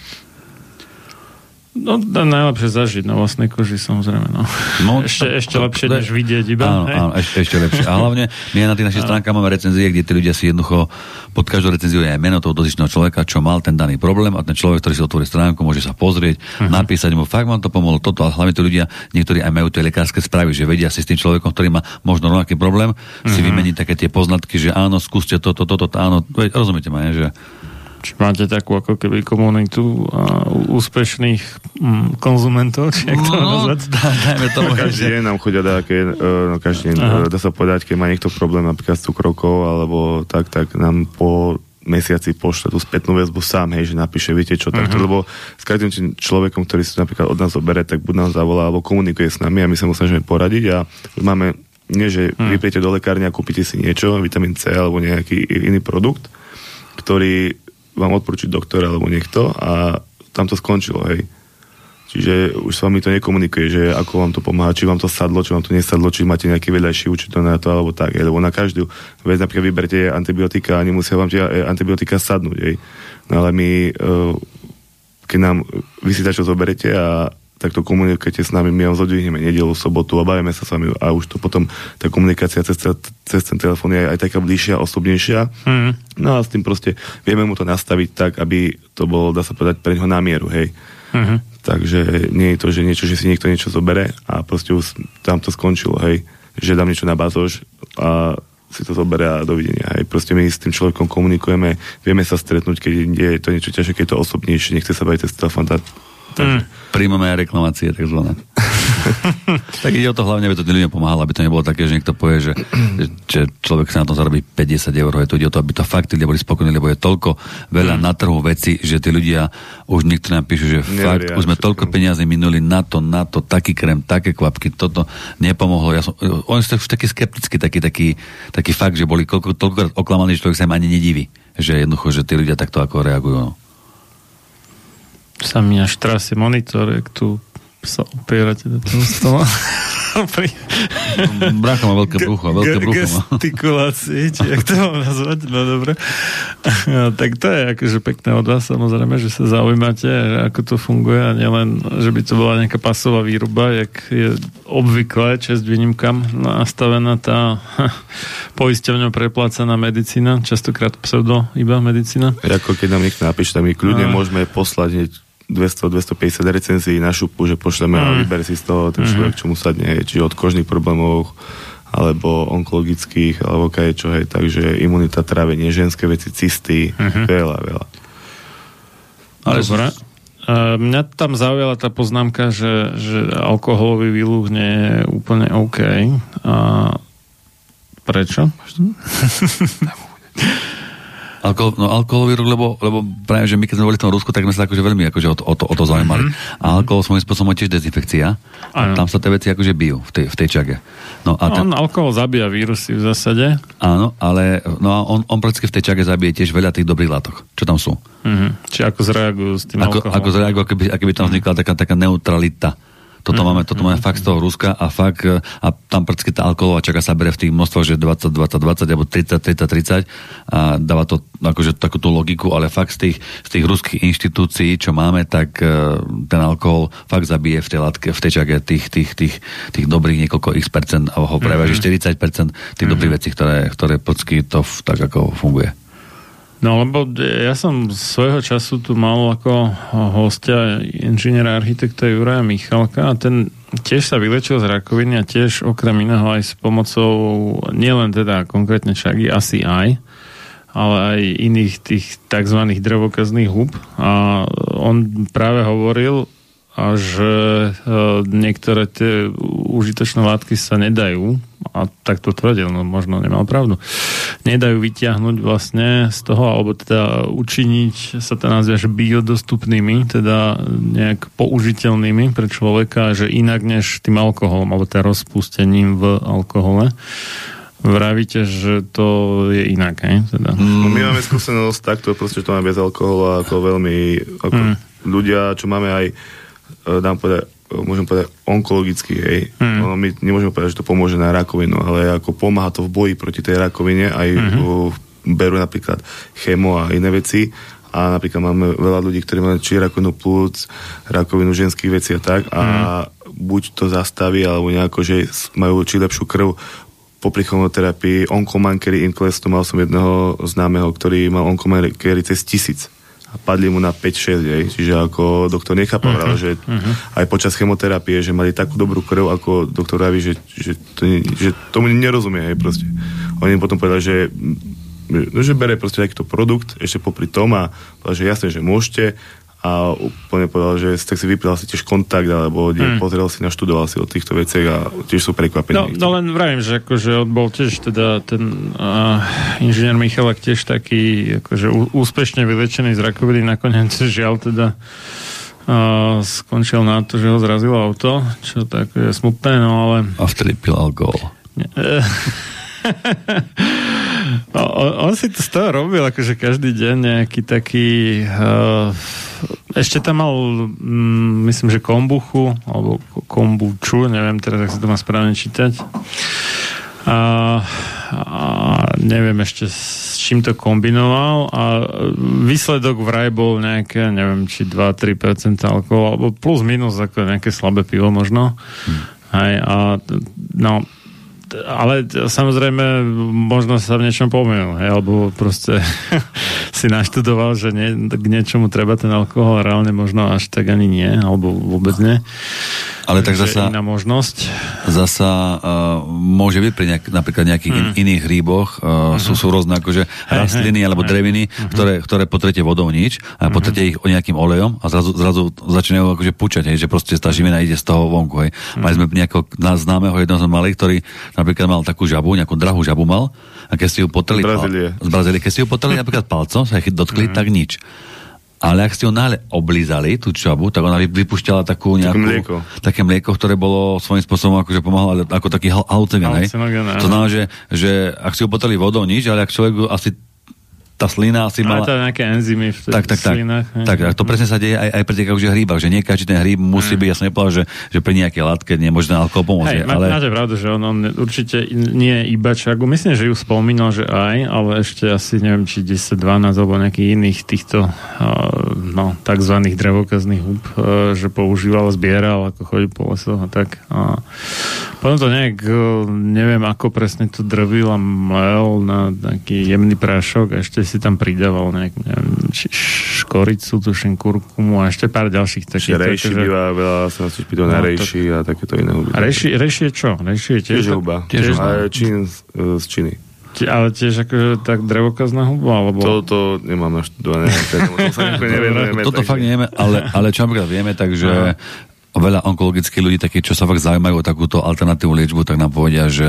No, najlepšie zažiť na vlastnej koži, samozrejme. No. No, ešte, ešte to, lepšie, to, než vidieť iba. Áno, hej? áno ešte, ešte lepšie. A hlavne, my na tých našich stránkach máme recenzie, kde tí ľudia si jednoducho pod každou recenziou je aj meno toho dotyčného človeka, čo mal ten daný problém a ten človek, ktorý si otvorí stránku, môže sa pozrieť, uh-huh. napísať mu, fakt vám to pomohlo toto, ale hlavne tí ľudia, niektorí aj majú tie lekárske správy, že vedia si s tým človekom, ktorý má možno rovnaký problém, uh-huh. si mhm. vymeniť také tie poznatky, že áno, skúste toto, toto, toto, áno, rozumiete ma, že či máte takú ako keby komunitu a úspešných mm, konzumentov, či jak to no, nazvať? Dajme to každý deň nám chodia dáke, uh, no, každý deň, uh, dá sa povedať, keď má niekto problém napríklad s cukrovkou, alebo tak, tak nám po mesiaci pošle tú spätnú väzbu sám, hej, že napíše, viete čo, takto, uh-huh. lebo s každým človekom, ktorý si napríklad od nás obere, tak buď nás zavolá, alebo komunikuje s nami a my sa mu snažíme poradiť a máme, nie že uh-huh. vy do lekárne a kúpite si niečo, vitamín C alebo nejaký iný produkt, ktorý vám odporúčiť doktor alebo niekto a tam to skončilo, hej. Čiže už s vami to nekomunikuje, že ako vám to pomáha, či vám to sadlo, či vám to nesadlo, či máte nejaký vedľajší účet na to, alebo tak. Je. Lebo na každú vec napríklad vyberte antibiotika a nemusia vám tie antibiotika sadnúť. Je. No ale my, uh, keď nám vy si čo zoberete a takto komunikujete s nami, my vám zodvihneme nedelu, sobotu a bavíme sa s vami a už to potom tá komunikácia cez, cez ten telefón je aj taká bližšia, osobnejšia. Mm. No a s tým proste vieme mu to nastaviť tak, aby to bolo, dá sa povedať, pre neho na mieru, hej. Mm-hmm. Takže nie je to, že niečo, že si niekto niečo zobere a proste už tam to skončilo, hej. Že dám niečo na bazož a si to zoberie a dovidenia. Hej. Proste my s tým človekom komunikujeme, vieme sa stretnúť, keď je to niečo ťažšie, keď je to osobnejšie, nechce sa baviť cez telefón, Takže... Mm. Príjmame aj reklamácie, takzvané. tak ide o to hlavne, aby to ľuďom pomáhalo, aby to nebolo také, že niekto povie, že, že človek sa na tom zarobí 50 eur. Je to ide o to, aby to fakt ľudia boli spokojní, lebo je toľko veľa mm. na trhu veci, že tí ľudia už niektorí nám píšu, že Neveria, fakt, už sme toľko peniazy minuli na to, na to, taký krém, také kvapky, toto nepomohlo. Ja som, oni sú už takí skeptickí, taký, taký, taký fakt, že boli koľko, toľkokrát oklamaní, že človek sa im ani nediví, že jednoducho, že tí ľudia takto ako reagujú. No sa mi až trasie monitor, jak tu sa opierate do toho stola. Brácha má veľké brucho, veľké brucho má. Gestikulácie, či jak to mám nazvať, no dobre. No, tak to je akože pekné od vás, samozrejme, že sa zaujímate, ako to funguje a nielen, že by to bola nejaká pasová výroba, jak je obvykle, čest výnimkam, nastavená tá poisťovňou preplácaná medicína, častokrát pseudo iba medicína. Ako keď nám niekto napíše, tak my kľudne a... môžeme poslať 200-250 recenzií na šupu, že pošleme mm. a vyber si z toho ten človek, čo mu sadne, či od kožných problémov, alebo onkologických, alebo kaj čo, hej, takže imunita trávenie, ženské veci, cysty, mm-hmm. veľa, veľa. Ale Dobre. Uh, mňa tam zaujala tá poznámka, že, že alkoholový výluh nie je úplne OK. A prečo? Alkohol, no, alkoholový rok, lebo, lebo práve, že my keď sme boli v tom Rusku, tak sme sa akože veľmi akože o, to, o, to, o to zaujímali. Mm-hmm. A alkohol svojím spôsobom tiež dezinfekcia. A tam sa tie veci akože bijú v tej, v tej čage. No, a ten... on alkohol zabíja vírusy v zásade. Áno, ale no, on, on prakticky v tej čage zabije tiež veľa tých dobrých látok, čo tam sú. Mm-hmm. Či ako zreagujú s tým ako, alkoholom. Ako zreagujú, keby, by tam vznikla taká, taká neutralita toto, mm, máme, toto máme fakt z toho Ruska a fakt, e, a tam prakticky tá alkoholová čaka sa bere v tých množstvách, že 20, 20, 20 alebo 30, 30, 30 a dáva to akože takúto logiku, ale fakt z tých, z tých ruských inštitúcií, čo máme, tak uh, ten alkohol fakt zabije v tej látke, v tej čake tých, tých, tých, tých dobrých niekoľko x percent, a ho prevaží mm-hmm. 40 percent tých mm-hmm. dobrých vecí, ktoré, ktoré podsky to tak ako funguje. No lebo ja som svojho času tu mal ako hostia inžiniera architekta Juraja Michalka a ten tiež sa vylečil z rakoviny a tiež okrem iného aj s pomocou nielen teda konkrétne čagy, asi aj, ale aj iných tých tzv. drevokazných hub a on práve hovoril, a že e, niektoré tie užitočné látky sa nedajú, a tak to tvrdil, no možno nemal pravdu, nedajú vyťahnuť vlastne z toho, alebo teda učiniť sa to nazvia, že biodostupnými, teda nejak použiteľnými pre človeka, že inak než tým alkoholom, alebo teda rozpustením v alkohole. Vravíte, že to je inak, hej? Teda. No my máme skúsenosť takto, proste, že to máme bez alkoholu ako veľmi ako mm. ľudia, čo máme aj dám povedať, e, môžem povedať onkologicky, hej. Mm. Ono, my nemôžeme povedať, že to pomôže na rakovinu, ale ako pomáha to v boji proti tej rakovine, aj mm-hmm. berú napríklad chemo a iné veci a napríklad máme veľa ľudí, ktorí majú či rakovinu plúc, rakovinu ženských vecí a tak a mm. buď to zastaví, alebo nejako, že majú či lepšiu krv popri chemoterapii, onkomankery inklestu, mal som jedného známeho, ktorý mal onkomankery cez tisíc a padli mu na 5-6, jej. čiže ako doktor nechápal, uh-huh. že uh-huh. aj počas chemoterapie, že mali takú dobrú krv, ako doktor Ravi, že, že, to, že tomu nerozumie, hej, proste. Oni potom povedali, že no, že bere proste takýto produkt ešte popri tom a povedal, že jasne, že môžete, a úplne povedal, že tak si vypýtal si tiež kontakt alebo hmm. pozrel si, naštudoval si o týchto veciach a tiež sú prekvapení. No, no len vravím, že akože on bol tiež teda ten uh, inžinier Michalak tiež taký akože úspešne vylečený z rakoviny, nakoniec žiaľ teda uh, skončil na to, že ho zrazilo auto, čo tak je smutné, no ale... A vtedy pil alkohol. No, on, on si to z toho robil, akože každý deň nejaký taký... Uh, ešte tam mal, mm, myslím, že kombuchu, alebo kombuču, neviem teraz, ak sa to má správne čítať. A, a neviem ešte s čím to kombinoval a výsledok vraj bol nejaké, neviem, či 2-3% alkohol, alebo plus minus ako nejaké slabé pivo možno. Hmm. Hej, a no, ale samozrejme možno sa v niečom pomýlil, alebo proste si naštudoval, že nie, k niečomu treba ten alkohol, reálne možno až tak ani nie, alebo vôbec nie. Ale tak zasa... Iná možnosť. Zasa uh, môže byť pri nejak, napríklad nejakých in, iných hríboch uh, uh-huh. sú, sú rôzne akože hey, rastliny hey, alebo hey. dreviny, uh-huh. ktoré, ktoré potrete vodou nič a uh-huh. potrete ich o nejakým olejom a zrazu, zrazu začínajú akože pučať, hej, že proste tá živina ide z toho vonku. Hej. Uh-huh. Mali sme nejakého známeho jedného sme mali, ktorý napríklad mal takú žabu, nejakú drahú žabu mal a keď si ju potreli... Z Brazílie. Z Brazílie. Keď si ju potreli napríklad palcom, sa ich dotkli, uh-huh. tak nič ale ak ste ho náhle oblízali, tú čabu, tak ona vypušťala takú nejakú... mlieko. Také mlieko, ktoré bolo svojím spôsobom akože pomáhalo, ako taký halucinogen, To znamená, že, že ak si ho potali vodou nič, ale ak človek asi tá slina asi mala... Ale to nejaké enzymy v tých tak, tak, tak, slinách. Tak, tak, to presne sa deje aj, aj pri tých akože hríbach, že nie každý ten hríb musí byť, ja som nepovedal, že, že pri nejakej látke nemôže ten alkohol pomôcť. Hej, ale... máte pravdu, že on, on určite nie iba čagu, myslím, že ju spomínal, že aj, ale ešte asi neviem, či 10, 12 alebo nejakých iných týchto no, takzvaných drevokazných húb, že používal, zbieral, ako chodí po lesoch a tak. A potom to nejak, neviem, ako presne to drvil a mlel na taký jemný prášok a ešte si tam pridával nejak, neviem, škoricu, tuším, kurkumu a ešte pár ďalších takých. Rejši že... býva veľa, sa si pýtal no, na rejši to... a takéto iné huby. A rejši, rejši je čo? Rejši je tiež... Tiež huba. Tiež, a čín z, z Číny. Ale tiež akože tak drevokazná huba, alebo... Toto nemám naštudované. Toto fakt nevieme, ale, ale čo napríklad vieme, takže veľa onkologických ľudí, takých, čo sa fakt zaujímajú o takúto alternatívnu liečbu, tak nám povedia, že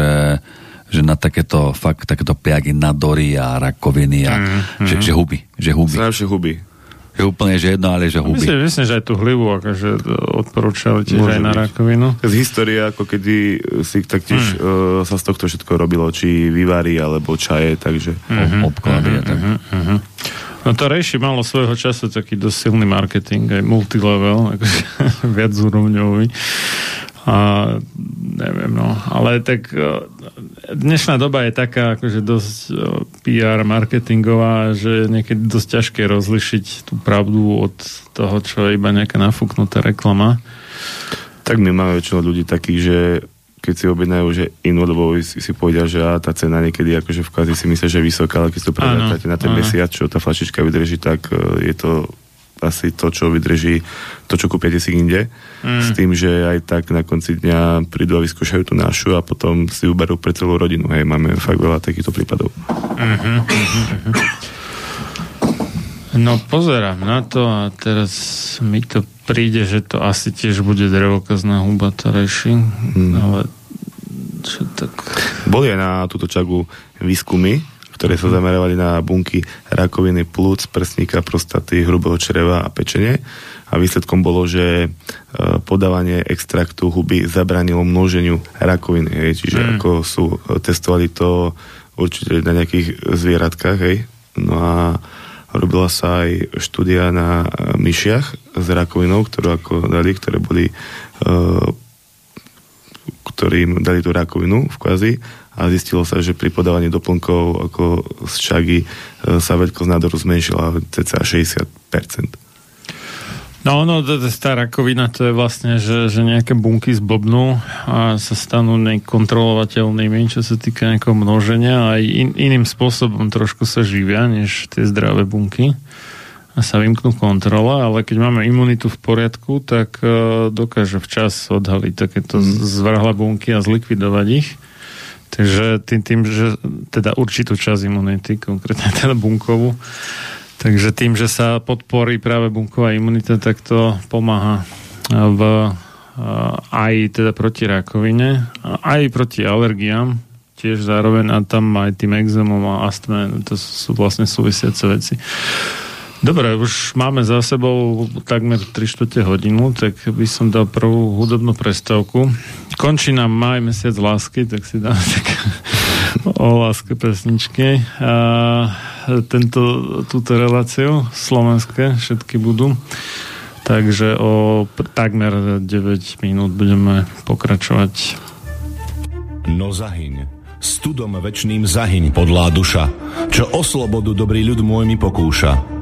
že na takéto fakt, takéto piagy nadory a rakoviny a mm, že, mm. že huby. Že huby. Najlepšie huby. Je úplne, že jedno, ale že huby. Myslím, myslím že aj tú hlivu akože odporúčali tiež Môže aj na byť. rakovinu. Z histórie, ako kedy si taktiež mm. uh, sa z tohto všetko robilo, či vyvári, alebo čaje, takže mm-hmm. obklady mm-hmm. tak. Mm-hmm. No to Rejši malo svojho času taký dosť silný marketing, aj multilevel, akože viac úrovňový. A neviem, no. Ale tak e, dnešná doba je taká akože dosť e, PR marketingová, že je niekedy dosť ťažké rozlišiť tú pravdu od toho, čo je iba nejaká nafúknutá reklama. Tak my máme väčšinou ľudí takých, že keď si objednajú, že inú, lebo si, si povedia, že á, tá cena niekedy akože v kazi si myslia, že je vysoká, ale keď si to predáte na ten mesiac, čo tá flašička vydrží, tak uh, je to asi to, čo vydrží, to, čo kúpiete si inde, mm. s tým, že aj tak na konci dňa prídu a vyskúšajú tú našu a potom si uberú pre celú rodinu. Hej, máme fakt veľa takýchto prípadov. Mm-hmm, mm-hmm. No pozerám na to a teraz mi to príde, že to asi tiež bude drevokazná huba reši, mm. ale čo tak... Boli aj na túto čagu výskumy, ktoré sa zamerovali na bunky rakoviny plúc, prsníka, prostaty, hrubého čreva a pečenie. A výsledkom bolo, že e, podávanie extraktu huby zabranilo množeniu rakoviny. Hej. Čiže mm. ako sú, e, testovali to určite na nejakých zvieratkách, hej. No a robila sa aj štúdia na e, myšiach s rakovinou, ktorú ako dali, ktoré boli ktorým dali tú rakovinu v kvazi a zistilo sa, že pri podávaní doplnkov ako z čagy e, sa veľkosť nádoru zmenšila cca 60%. No, no, tá rakovina to je vlastne, že, že nejaké bunky zblbnú a sa stanú nekontrolovateľnými, čo sa týka nejakého množenia a in, iným spôsobom trošku sa živia, než tie zdravé bunky a sa vymknú kontrole, ale keď máme imunitu v poriadku, tak uh, dokáže včas odhaliť takéto mm. zvrhlé bunky a zlikvidovať ich. Takže tým, tým, že teda určitú časť imunity, konkrétne teda bunkovú, takže tým, že sa podporí práve bunková imunita, tak to pomáha v, aj teda proti rakovine, aj proti alergiám, tiež zároveň a tam aj tým exémom a astme, to sú vlastne súvisiace veci. Dobre, už máme za sebou takmer 3 čtvrte hodinu, tak by som dal prvú hudobnú prestávku. Končí nám maj, mesiac lásky, tak si dáme tak o láske pesničky. A tento, túto reláciu slovenské všetky budú. Takže o takmer 9 minút budeme pokračovať. No zahyň, studom večným zahyň podlá duša, čo o slobodu dobrý ľud môj mi pokúša.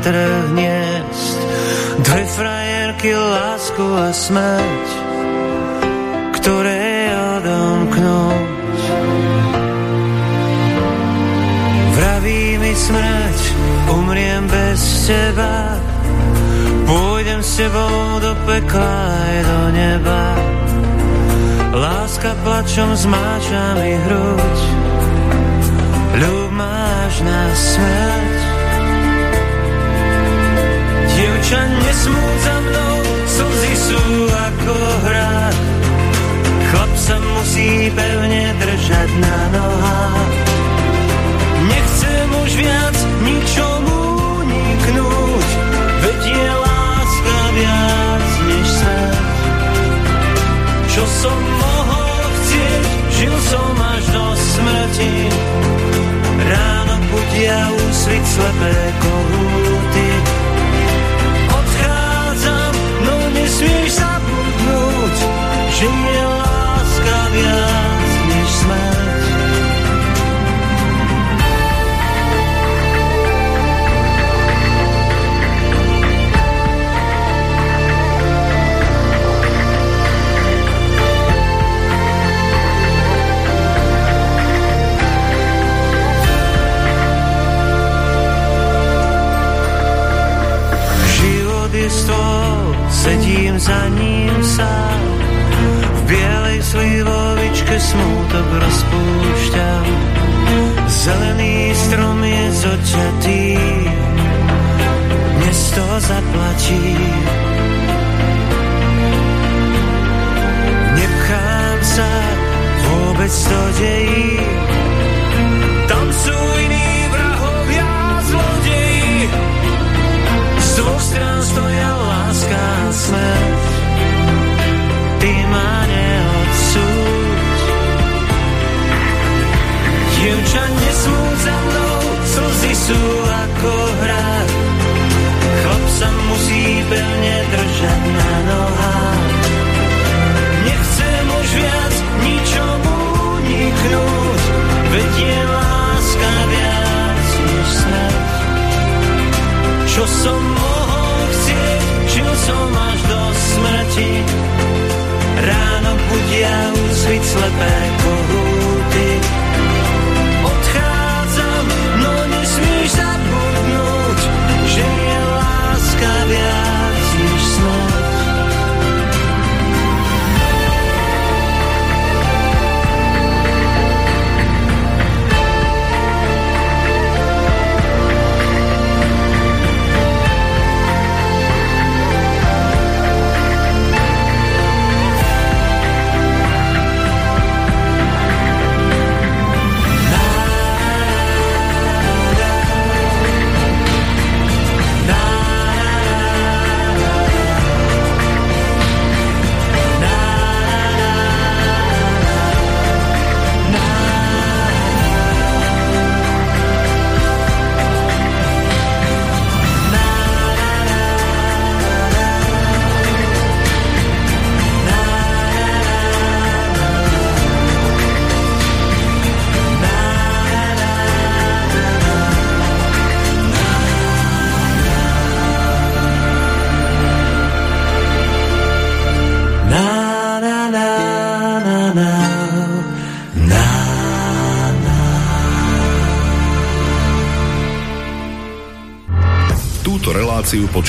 Trh niesť. Dve frajerky, lásku a smrť, ktoré odomknúť. Vraví mi smrť, umriem bez teba, pôjdem s tebou do pekla aj do neba Láska plačom zmáča mi hruď, ľub máš na smrť. Som Žil som až do smrti, ráno budia úsvit slepé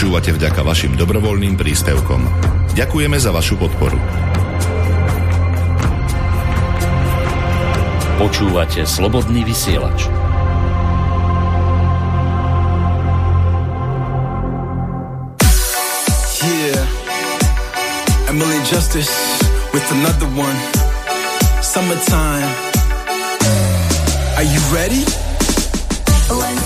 počúvate vďaka vašim dobrovoľným príspevkom. Ďakujeme za vašu podporu. Počúvate slobodný vysielač. Yeah, Emily Justice with another one. Summertime. Are you ready? I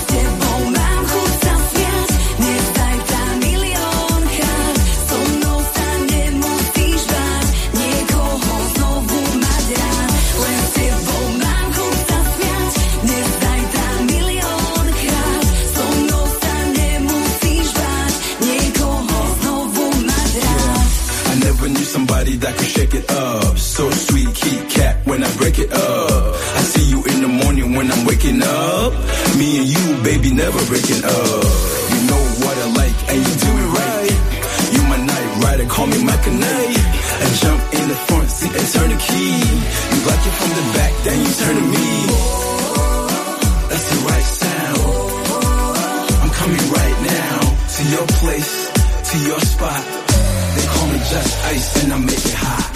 it up. So sweet, Kit Kat when I break it up. I see you in the morning when I'm waking up. Me and you, baby, never breaking up. You know what I like, and you do it right. You my night rider, call me my knight. I jump in the front seat and turn the key. You like it from the back, then you turn to me. That's the right sound. I'm coming right now to your place, to your spot. They call me just ice and I make it hot.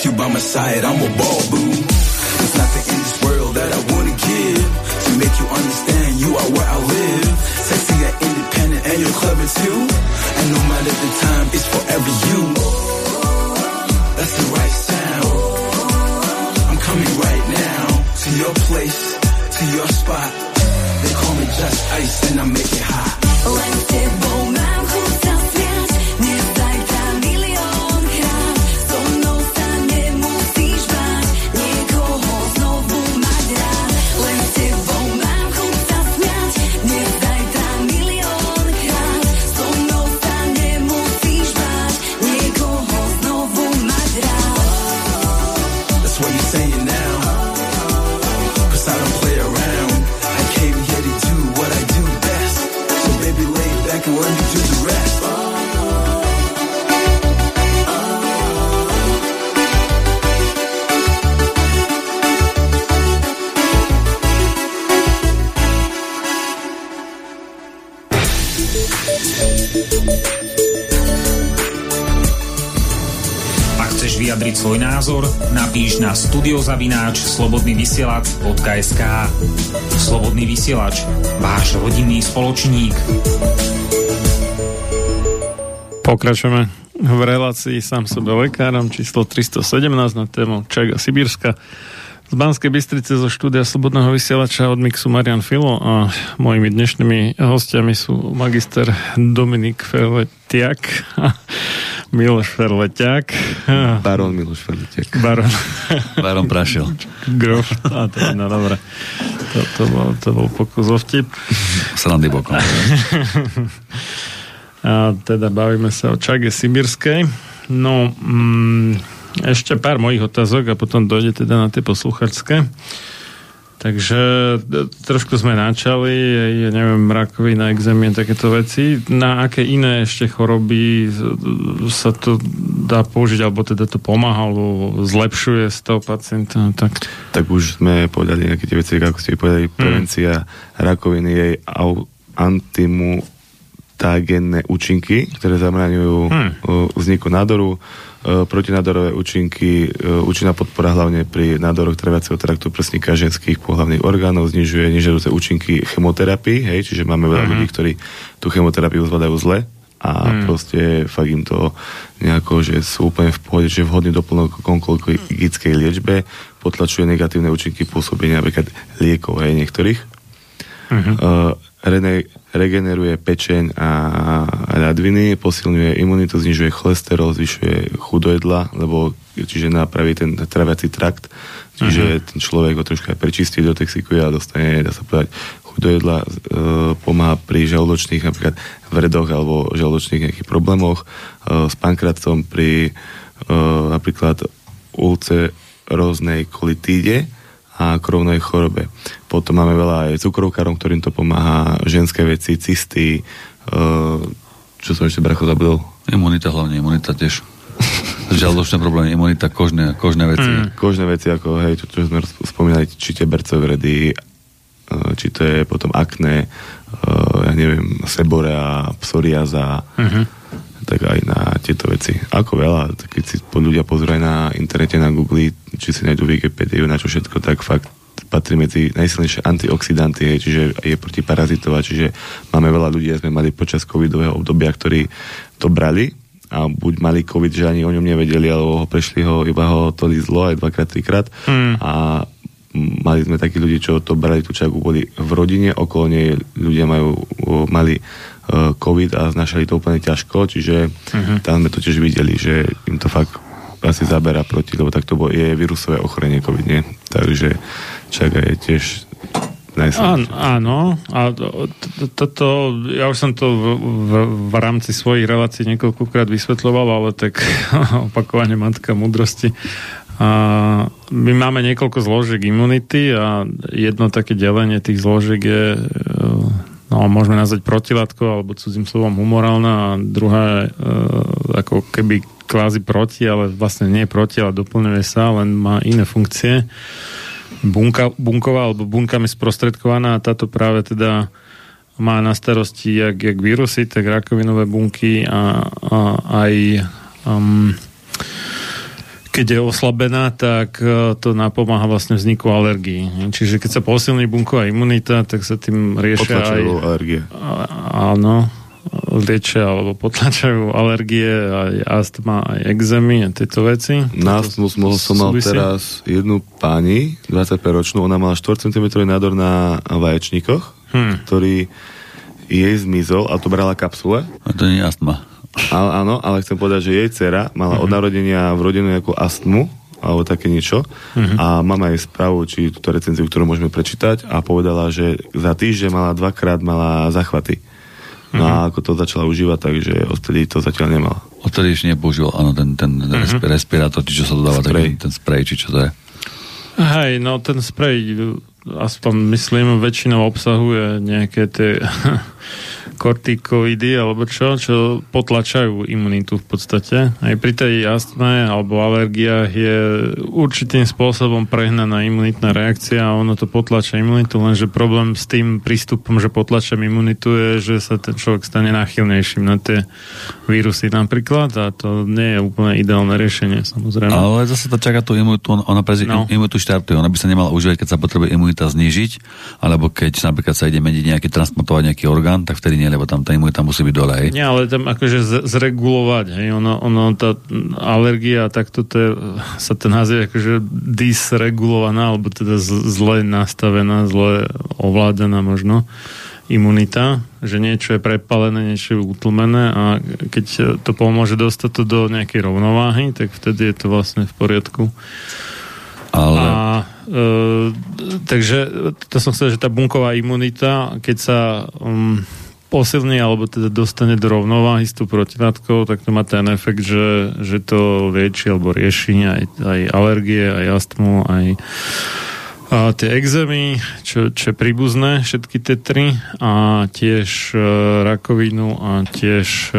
With you by my side, I'm a ball boo. There's nothing in this world that I wanna give to make you understand you are where I live. Sexy and independent and you're clever too. Studiozavináč slobodnyvysielac.sk Slobodný vysielač, váš rodinný spoločník. Pokračujeme v relácii sám sebe lekárom číslo 317 na tému Čaga Sibírska. Z Banskej Bystrice zo štúdia Slobodného vysielača od Mixu Marian Filo a mojimi dnešnými hostiami sú magister Dominik Ferletiak a Miloš Ferletiak. Baron Miloš Ferletiak. Baron. Baron Prašil. Grof. A to je, no dobre. To, to, bol, to bol pokus o vtip. Srandy bokom. A teda bavíme sa o Čage Sibirskej. No, mm, ešte pár mojich otázok a potom dojde teda na tie posluchačské. Takže e, trošku sme načali, ja neviem, rakovina, exémie, takéto veci. Na aké iné ešte choroby sa to dá použiť, alebo teda to pomáha, alebo zlepšuje stav pacienta? Tak. Tak už sme povedali nejaké tie veci, ako ste povedali, prevencia rakoviny, jej antimutagénne účinky, ktoré zamraňujú Hmm. uh, vzniku nádoru, protinádorové účinky, uh, účinná podpora hlavne pri nádoroch trvacieho traktu prsníka ženských pohlavných orgánov, znižuje nežiaduce účinky chemoterapii, hej, čiže máme veľa Mhm. ľudí, ktorí tú chemoterapiu zvládajú zle a Hmm. proste fakt im to nejako, že sú úplne v pohode, že vhodný doplnok onkologickej liečbe potlačuje negatívne účinky pôsobenia napríklad liekov aj niektorých. Mhm. Uh, regeneruje pečeň a ľadviny, posilňuje imunitu, znižuje cholesterol, zvyšuje chudojedla, lebo čiže napraví ten traviaci trakt, čiže ten človek ho troška prečistí, detoxikuje a dostane, dá sa povedať, chuť do jedla e, pomáha pri žalúdočných napríklad vredoch alebo žalúdočných nejakých problémoch, e, s pankrácom pri e, napríklad ulceróznej kolitíde a krovnej chorobe. Potom máme veľa aj cukrovkárom, ktorým to pomáha, ženské veci, cysty, e, čo som ešte bracho zabudol? Imunita hlavne, imunita tiež. Žalúdočné problémy, imunita, kožné, kožné veci. Mm. Kožné veci, ako hej, čo, čo sme spomínali, či tie bercové vredy, e, či to je potom akné, e, ja neviem, seborea, psoriaza, mm-hmm. tak aj na tieto veci. Ako veľa, keď si ľudia pozrú aj na internete, na Google, či si nájdú Wikipédiu, na čo všetko, tak fakt patrí medzi najsilnejšie antioxidanty, hej, čiže je protiparazitová, čiže máme veľa ľudí, sme mali počas covidového obdobia, ktorí to brali a buď mali covid, že ani o ňom nevedeli, alebo ho prešli ho, iba ho to zlo aj dvakrát, trikrát hmm. a mali sme takí ľudí, čo to brali tú čaku, boli v rodine, okolo nej ľudia majú, mali uh, covid a znašali to úplne ťažko, čiže uh-huh. tam sme to tiež videli, že im to fakt asi zabera proti, lebo tak to bolo, je vírusové ochorenie covid, nie? Takže čaka je tiež Áno, áno, a toto, ja už som to v, v, v rámci svojich relácií niekoľkokrát vysvetľoval, ale tak opakovane matka múdrosti. A my máme niekoľko zložiek imunity a jedno také delenie tých zložiek je no, môžeme nazvať protilátko alebo cudzím slovom humorálna a druhá e, ako keby kvázi proti, ale vlastne nie proti, ale doplňuje sa, len má iné funkcie bunka, bunková alebo bunkami sprostredkovaná a táto práve teda má na starosti jak, jak vírusy, tak rakovinové bunky a, a aj um, keď je oslabená, tak uh, to napomáha vlastne vzniku alergií. Čiže keď sa posilní bunková imunita, tak sa tým riešia aj... alergie. Áno, liečia alebo potlačajú alergie, aj astma, aj exémy a tieto veci. Na astmu som mal teraz jednu pani, 25-ročnú, ona mala 4 cm nádor na vaječníkoch, hmm. ktorý jej zmizol a to brala kapsule. A to nie je astma. A, áno, ale chcem povedať, že jej dcera mala hmm. od narodenia vrodenú nejakú astmu, alebo také niečo. Mm-hmm. A mám aj správu, či túto recenziu, ktorú môžeme prečítať a povedala, že za týždeň mala dvakrát mala zachvaty. No a mhm. ako to začala užívať, takže odtedy to zatiaľ nemala. Odtedy ešte nepoužil, áno, ten, ten uh-huh. respirátor, či čo sa dodáva, spray. ten spray, či čo to je. Hej, no ten spray, aspoň myslím, väčšinou obsahuje nejaké tie kortikoidy alebo čo, čo potlačajú imunitu v podstate. Aj pri tej astme alebo alergiách je určitým spôsobom prehnaná imunitná reakcia a ono to potlača imunitu, lenže problém s tým prístupom, že potlačam imunitu je, že sa ten človek stane náchylnejším na tie vírusy napríklad a to nie je úplne ideálne riešenie samozrejme. Ale zase to čaká tú imunitu, ona prezi no. imunitu štartuje, ona by sa nemala užívať, keď sa potrebuje imunita znižiť, alebo keď napríklad sa ide meniť nejaký, transplantovať nejaký orgán, tak vtedy nie lebo tam tá imunita musí byť dole. Hej. Nie, ale tam akože zregulovať, hej, ono, ono tá alergia, tak to je, sa ten nazýva akože dysregulovaná, alebo teda zle nastavená, zle ovládaná možno imunita, že niečo je prepalené, niečo je utlmené a keď to pomôže dostať to do nejakej rovnováhy, tak vtedy je to vlastne v poriadku. Ale... A, e, takže to som chcel, že tá bunková imunita, keď sa um, posilní alebo teda dostane do rovnováhy s tou protilátkou, tak to má ten efekt, že, že to lieči alebo rieši aj, aj alergie, aj astmu, aj a tie exémy, čo, čo je príbuzné, všetky tie tri, a tiež e, rakovinu a tiež e,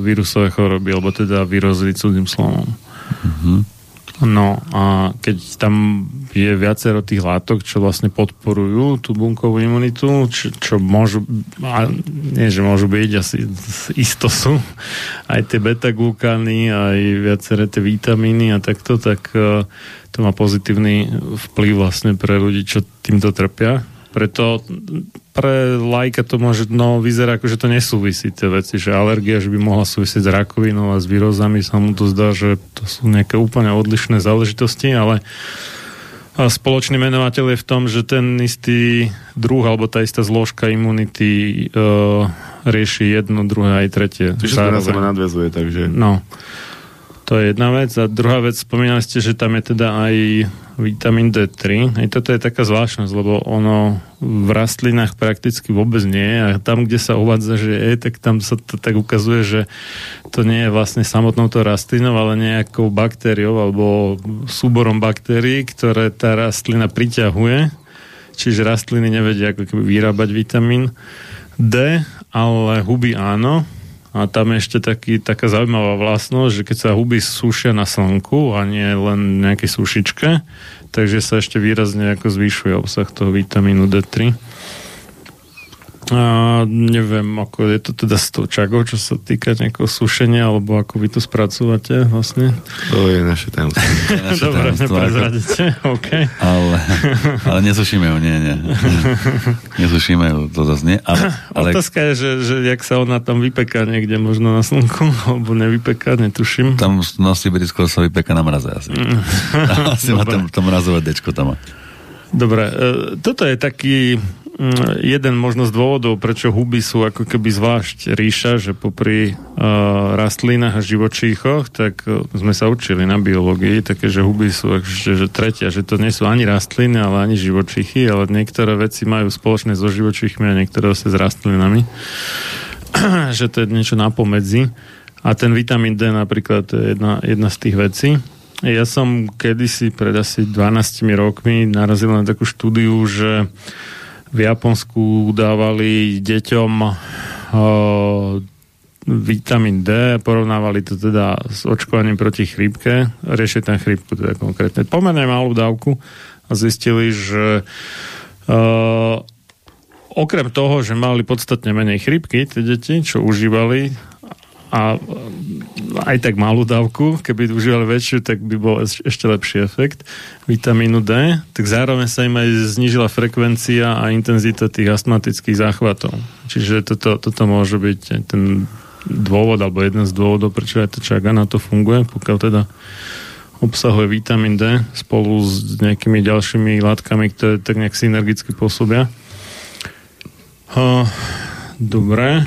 vírusové choroby, alebo teda výrozy cudzým slovom. Mm-hmm. No a keď tam je viacero tých látok, čo vlastne podporujú tú bunkovú imunitu, čo, čo môžu, a nie že môžu byť, asi isto sú, aj tie beta-glukány, aj viaceré tie vitamíny a takto, tak uh, to má pozitívny vplyv vlastne pre ľudí, čo týmto trpia preto pre lajka to môže no, vyzerá ako, že to nesúvisí tie veci, že alergia, že by mohla súvisieť s rakovinou a s výrozami, sa mu to zdá, že to sú nejaké úplne odlišné záležitosti, ale a spoločný menovateľ je v tom, že ten istý druh alebo tá istá zložka imunity e, rieši jedno, druhé aj tretie. Čiže sa na seba nadvezuje, takže... No. To je jedna vec. A druhá vec, spomínali ste, že tam je teda aj vitamín D3. Aj toto je taká zvláštnosť, lebo ono v rastlinách prakticky vôbec nie je. A tam, kde sa uvádza, že je, tak tam sa to tak ukazuje, že to nie je vlastne samotnou to rastlinou, ale nejakou baktériou alebo súborom baktérií, ktoré tá rastlina priťahuje. Čiže rastliny nevedia ako keby vyrábať vitamín D, ale huby áno a tam je ešte taký, taká zaujímavá vlastnosť, že keď sa huby sušia na slnku a nie len nejaké sušičke, takže sa ešte výrazne ako zvyšuje obsah toho vitamínu D3. A neviem, ako je to teda s tou čagou, čo sa týka nejakého sušenia, alebo ako vy to spracúvate vlastne? To je naše tajomstvo. Dobre, neprezradíte, OK. Ale, ale nesušíme ju, nie, nie. Nesušíme ju, to zase nie. Ale, ale... Otázka je, že, že jak sa ona tam vypeká niekde, možno na slnku, alebo nevypeká, netuším. Tam na Sibiri skôr sa vypeká na mraze asi. asi má tam, to mrazové dečko tam. Dobre, e, toto je taký jeden možno z dôvodov, prečo huby sú ako keby zvlášť ríša, že popri uh, rastlinách a živočíchoch, tak uh, sme sa učili na biológii, také, že huby sú ešte, že tretia, že to nie sú ani rastliny, ale ani živočichy, ale niektoré veci majú spoločné so živočíchmi a niektoré sa s rastlinami. že to je niečo napomedzi. A ten vitamín D napríklad je jedna, jedna z tých vecí. Ja som kedysi pred asi 12 rokmi narazil na takú štúdiu, že v Japonsku dávali deťom uh, vitamín D, porovnávali to teda s očkovaním proti chrípke, riešili tam chrípku teda konkrétne, pomerne malú dávku a zistili, že uh, okrem toho, že mali podstatne menej chrípky, tie deti, čo užívali a aj tak malú dávku, keby užívali väčšiu, tak by bol ešte lepší efekt vitamínu D, tak zároveň sa im aj znížila frekvencia a intenzita tých astmatických záchvatov. Čiže toto, toto môže byť ten dôvod, alebo jeden z dôvodov, prečo aj to čaga na to funguje, pokiaľ teda obsahuje vitamín D spolu s nejakými ďalšími látkami, ktoré tak nejak synergicky pôsobia. Uh, dobre.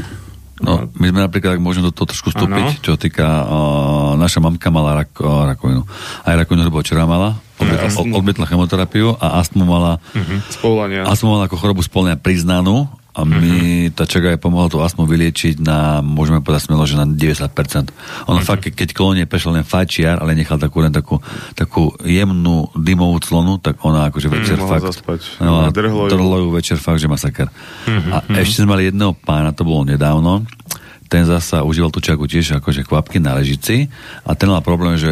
No, my sme napríklad, ak môžem do toho trošku vstúpiť, ano. čo týka, uh, naša mamka mala rak, uh, rakovinu. Aj rakovinu, lebo včera mala, odmietla, odmietla chemoterapiu a astmu mala, uh-huh. astmu mala ako chorobu spolania priznanú a my, mm-hmm. tá čaga je pomohla tú astmu vyliečiť na, môžeme povedať smelo, že na 90%. Ono mm-hmm. fakt, keď klonie prešiel len fajčiar, ale nechal takú len takú, takú jemnú dymovú clonu, tak ona akože večer mm, fakt... Zaspať. No, drhlo, drhlo ju večer fakt, že masaker. Mm-hmm. A ešte sme mali jedného pána, to bolo nedávno, ten zasa užíval tú čagu tiež akože kvapky na ležici a ten mal problém, že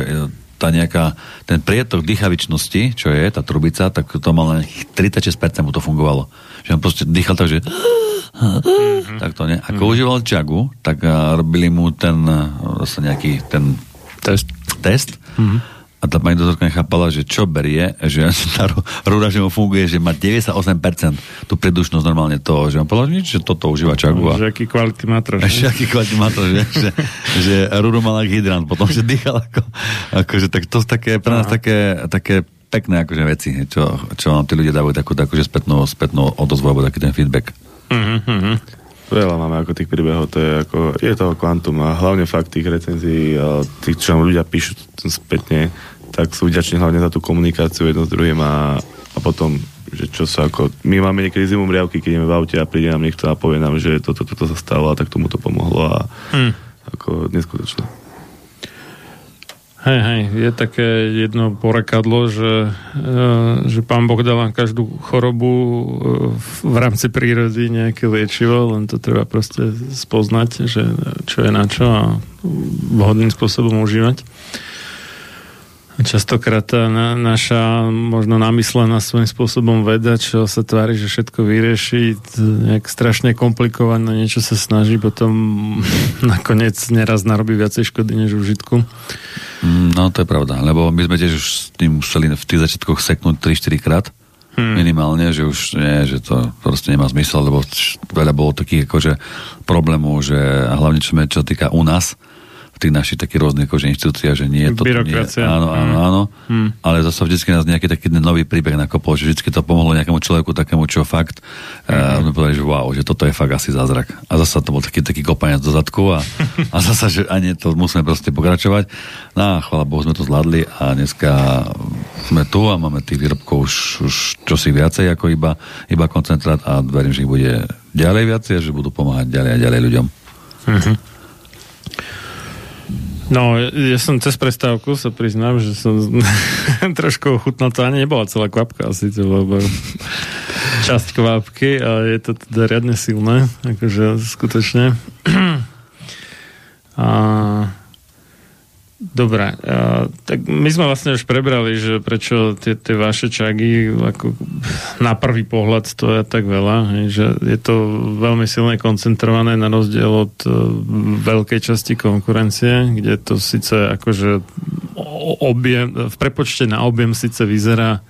tá nejaká, ten prietok dýchavičnosti, čo je tá trubica, tak to mal len 36% mu to fungovalo že on proste dýchal tak, že mm-hmm. tak to ne. Ako mm-hmm. užíval čagu, tak robili mu ten uh, nejaký ten test, test mm-hmm. A tá pani doktorka nechápala, že čo berie, že tá rúda, že mu funguje, že má 98% tú predušnosť normálne toho, že on povedal, že toto užíva čagu. A... Že aký kvalitný matroš. Že aký kvalitný matroš, že, že, že rúdu mal ako hydrant, potom, že dýchal ako, akože, tak to také, pre nás také, také pekné akože veci, čo, čo nám tí ľudia dávajú takú, takú že spätnú, spätnú odozvu, alebo taký ten feedback. Mm-hmm. Veľa máme ako tých príbehov, to je ako, je toho kvantum a hlavne fakt tých recenzií, tých, čo ľudia píšu spätne, tak sú vďační hlavne za tú komunikáciu jedno s druhým a, a potom, že čo sa ako, my máme niekedy zimom riavky, keď ideme v aute a príde nám niekto a povie nám, že toto, toto, toto sa stalo a tak tomu to pomohlo a hmm. ako neskutočné. Hej, hej, je také jedno porekadlo, že, e, že pán Boh dal každú chorobu e, v rámci prírody nejaké liečivo, len to treba proste spoznať, že čo je na čo a vhodným spôsobom užívať. Častokrát tá na, naša možno namyslená svojím spôsobom veda, čo sa tvári, že všetko vyrieši, nejak strašne komplikované, niečo sa snaží, potom nakoniec neraz narobí viacej škody než užitku. Mm, no to je pravda, lebo my sme tiež už s tým museli v tých začiatkoch seknúť 3-4 krát hmm. minimálne, že už nie, že to proste nemá zmysel, lebo veľa bolo takých akože problémov, že a hlavne čo, čo týka u nás, v tých našich takých rôznych akože inštitúciách, že nie, toto nie, Byrokracia. áno, áno, Mm. áno, Mm. ale zase vždycky nás nejaký taký nový príbeh nakopol, že vždycky to pomohlo nejakému človeku takému, čo fakt, Mhm. uh, povedali, že wow, že toto je fakt asi zázrak. A zase to bol taký, taký kopanec do zadku a, a zase, že ani to musíme proste pokračovať. No a chvála Bohu, sme to zvládli a dneska sme tu a máme tých výrobkov už, už čosi viacej ako iba, iba koncentrát a verím, že ich bude ďalej viacej že budú pomáhať ďalej a ďalej ľuďom. Mhm. No, ja som cez prestávku sa priznám, že som trošku ochutnal, to ani nebola celá kvapka asi, to iba časť kvapky a je to teda riadne silné, akože skutočne. A Dobre, a, tak my sme vlastne už prebrali, že prečo tie, tie vaše čagy ako na prvý pohľad stoja tak veľa, že je to veľmi silne koncentrované na rozdiel od e, veľkej časti konkurencie, kde to síce akože objem, v prepočte na objem síce vyzerá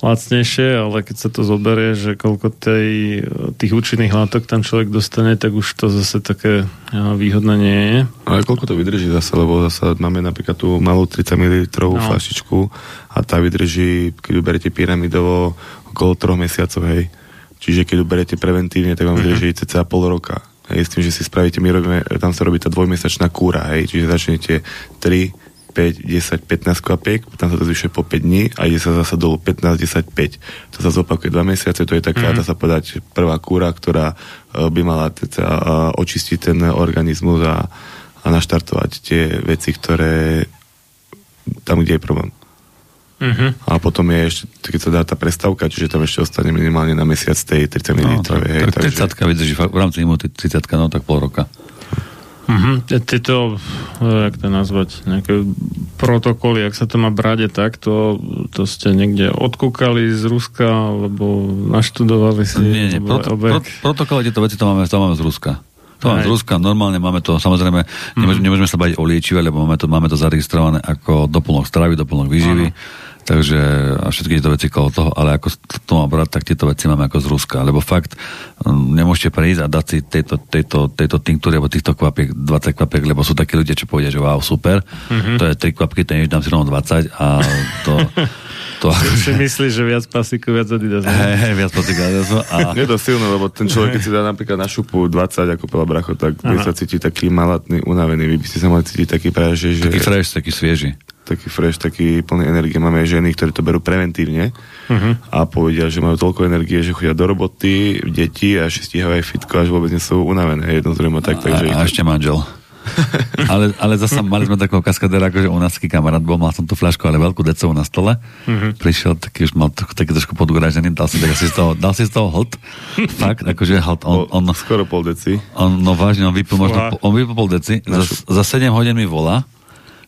lacnejšie, ale keď sa to zoberie, že koľko tej, tých účinných látok tam človek dostane, tak už to zase také výhodné nie je. Ale koľko to vydrží zase, lebo zase máme napríklad tú malú 30 ml No. flašičku a tá vydrží, keď ju berete pyramidovo, okolo 3 mesiacov, hej. Čiže keď ju berete preventívne, tak vám vydrží cca pol roka. Hej, s tým, že si spravíte, my robíme, tam sa robí tá dvojmesačná kúra, hej, čiže začnete 3, 5, 10, 15 kvapiek, potom sa to zvyšuje po 5 dní a ide sa zase dolu 15, 10, 5. To sa zopakuje 2 mesiace, to je taká, dá sa povedať, prvá kúra, ktorá e, by mala teda, e, očistiť ten organizmus a, a naštartovať tie veci, ktoré tam, kde je problém. Uh-huh. A potom je ešte, keď sa dá tá prestávka, čiže tam ešte ostane minimálne na mesiac tej 30 ml. No, tak, hej, tak 30 vydrží fakt v rámci imunity 30 no tak pol roka. Uh-huh. Tieto, eh, jak to nazvať, nejaké protokoly, ak sa to má brať, je tak, to, to ste niekde odkúkali z Ruska, alebo naštudovali si Nie, nie, proto, pro, protokole tieto veci to máme, to máme z Ruska. To máme z Ruska, normálne máme to, samozrejme, nemôžeme, nemôžeme sa baviť o liečive, lebo máme to, máme to zaregistrované ako doplnok stravy, doplnok výživy, takže a všetky tieto veci okolo toho, ale ako to má brať, tak tieto veci máme ako z Ruska, lebo fakt nemôžete prejsť a dať si tejto, tejto, tejto tinktúry alebo týchto kvapiek, 20 kvapiek, lebo sú takí ľudia, čo povedia, že wow, super, to je 3 kvapky, je, dám si rovno 20 a to, to si myslíš, že viac pasíku, viac Adidas. Hej, hej, viac pocit a Je to silné, lebo ten človek, keď si dá napríklad na šupu 20, ako povedal Bracho, tak by sa cíti taký malatný, unavený. Vy by ste sa mali cítiť taký práve, že, taký fresh, taký svieži. taký fresh, taký plný energie. Máme aj ženy, ktoré to berú preventívne a povedia, že majú toľko energie, že chodia do roboty, deti a že stíhajú aj fitko, až vôbec nie sú unavené. Jedno zrejme tak, takže... a, a ešte manžel. ale, ale zase mali sme takého kaskadera, akože u nás taký kamarát bol, mal som tú fľašku, ale veľkú decovú na stole. Prišiel taký, už mal trochu, taký trošku poduražený, dal si, tak asi z toho, dal si z toho hlд. Fakt, akože hlд. On, on, Skoro pol deci. on, no vážne, on vypil možno, on vypil pol deci, za, za 7 hodín mi volá,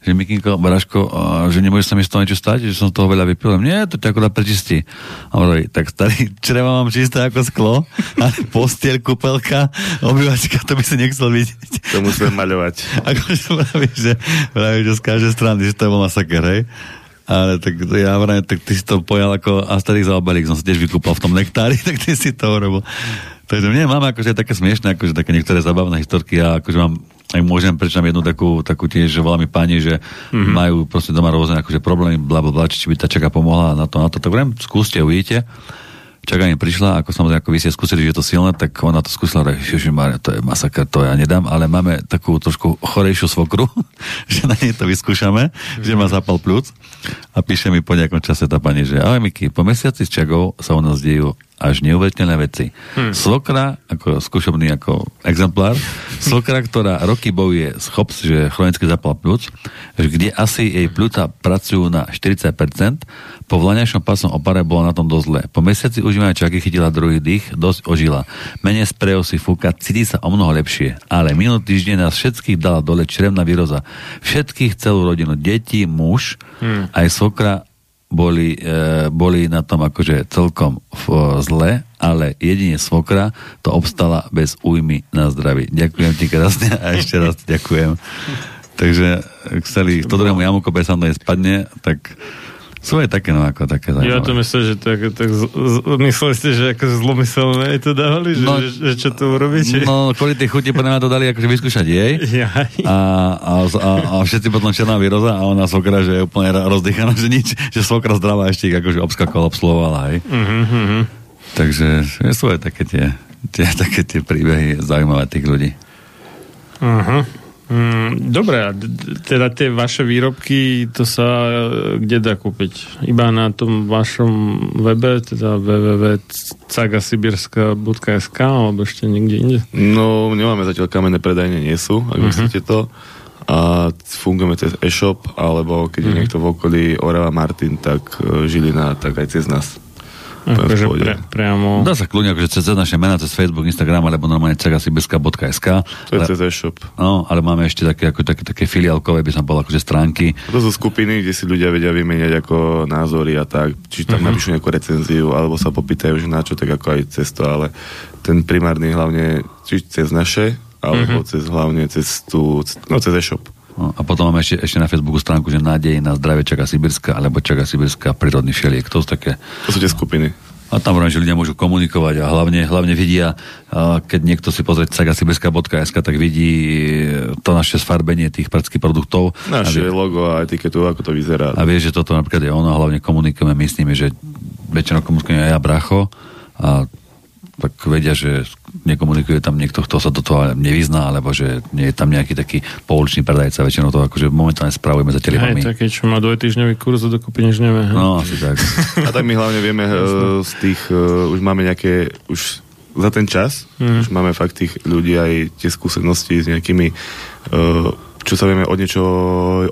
že Mikinko, Baraško, a že nemôže sa mi z toho niečo stať, že som toho veľa vypil. Nie, to ťa akorát prečistí. A hovorí, tak starý, čreva mám čisté ako sklo, ale postiel, kúpelka, obývačka, to by si nechcel vidieť. To musíme maľovať. Akože vraví, že, vraví, že z každej strany, že to je bol masaker, hej. Ale tak ja vrajím, tak ty si to pojal ako Asterix za obalík, som sa tiež vykúpal v tom nektári, tak ty si to urobil. Takže mne máme akože také smiešné, akože také niektoré zabavné historky a akože mám, aj môžem prečítať jednu takú, takú tiež, že volá mi pani, že mm-hmm. majú proste doma rôzne akože problémy, bla, bla, bla, či, by tá čaka pomohla na to, na to, tak vrem, skúste, uvidíte. Čaká mi prišla, ako samozrejme, ako vy ste skúsili, že je to silné, tak ona to skúsila, že Ježišmarja, to je masaker, to ja nedám, ale máme takú trošku chorejšiu svokru, že na nej to vyskúšame, že má zápal plúc a píše mi po nejakom čase tá pani, že ahoj Miky, po mesiaci s čagou sa u nás dejú až neuveriteľné veci. Hmm. Svokra, ako skúšobný ako exemplár, svokra, ktorá roky bojuje s CHOPS, že chronický zápal plúc, že kde asi jej pľúca pracujú na 40%, po vlaňajšom pasom opare bolo na tom dosť zle. Po mesiaci užívania čaky chytila druhý dých, dosť ožila. Menej sprejov si fúka, cíti sa o mnoho lepšie. Ale minulý týždeň nás všetkých dala dole črevná výroza. Všetkých, celú rodinu, deti, muž, hmm. aj svokra boli, e, boli na tom akože celkom f, zle, ale jedine svokra to obstala bez újmy na zdraví. Ďakujem ti krásne a ešte raz ďakujem. Takže ak chceli, to druhému jamu kope sa mnou spadne, tak Sú aj také, no ako také Ja zaujímavé. to myslím, že tak, tak z, z, mysleli ste, že ako zlomyselné to dávali, že, No, že, že čo to urobíte? No, kvôli tej chuti podľa mňa to dali akože vyskúšať jej. Jaj. A, a, a, a všetci potom černá výroza a ona svokra, že je úplne rozdýchaná, že nič, že svokra zdravá ešte ich akože obskakovala, obsluhovala, hej. Mhm, Takže že sú aj také tie, tie, také tie príbehy zaujímavé tých ľudí. Aha. Mm, dobre, teda tie vaše výrobky, to sa e, kde dá kúpiť? Iba na tom vašom webe, teda www.cagasibirska.sk alebo ešte niekde inde? No, nemáme zatiaľ kamenné predajne, nie sú, ak myslíte to. A fungujeme cez e-shop, alebo keď je niekto v okolí Orava Martin, tak e, Žilina, tak aj cez nás. Akože pre, priamo... Dá sa kľudne akože cez, naše mená, cez Facebook, Instagram, alebo normálne cegasibeska.sk. To je Ale, cez e-shop. no, ale máme ešte také, ako, také, také filiálkové, by som bol akože stránky. To sú skupiny, kde si ľudia vedia vymeniať ako názory a tak. Či tam napíšu nejakú recenziu, alebo sa popýtajú, že na čo, tak ako aj cez to, ale ten primárny hlavne, či cez naše, alebo cez hlavne cez tú, no cez e-shop. No, a potom máme ešte, ešte na Facebooku stránku, že nádej na zdravie Čaká Sibirská, alebo Čaká Sibirská prírodný všeliek. To sú také To sú tie skupiny. A tam hovorím, že ľudia môžu komunikovať a hlavne, hlavne vidia, a keď niekto si pozrie sagasibeska.sk, tak vidí e, to naše sfarbenie tých prackých produktov. a Naše vie, logo a etiketu, ako to vyzerá. a vie, že toto napríklad je ono, a hlavne komunikujeme my s nimi, že väčšinou komunikujeme ja, bracho, a tak vedia, že nekomunikuje tam niekto, kto sa do toho nevyzná, alebo že nie je tam nejaký taký pouličný predajca, väčšinou to akože momentálne spravujeme za Hej, telefónmi. taký, čo má dvojtýždňový kurz a dokopy nič nevie. hej? No, asi tak. A tak my hlavne vieme uh, z tých, uh, už máme nejaké, už za ten čas, už máme fakt tých ľudí aj tie skúsenosti s nejakými, uh, čo sa vieme od niečo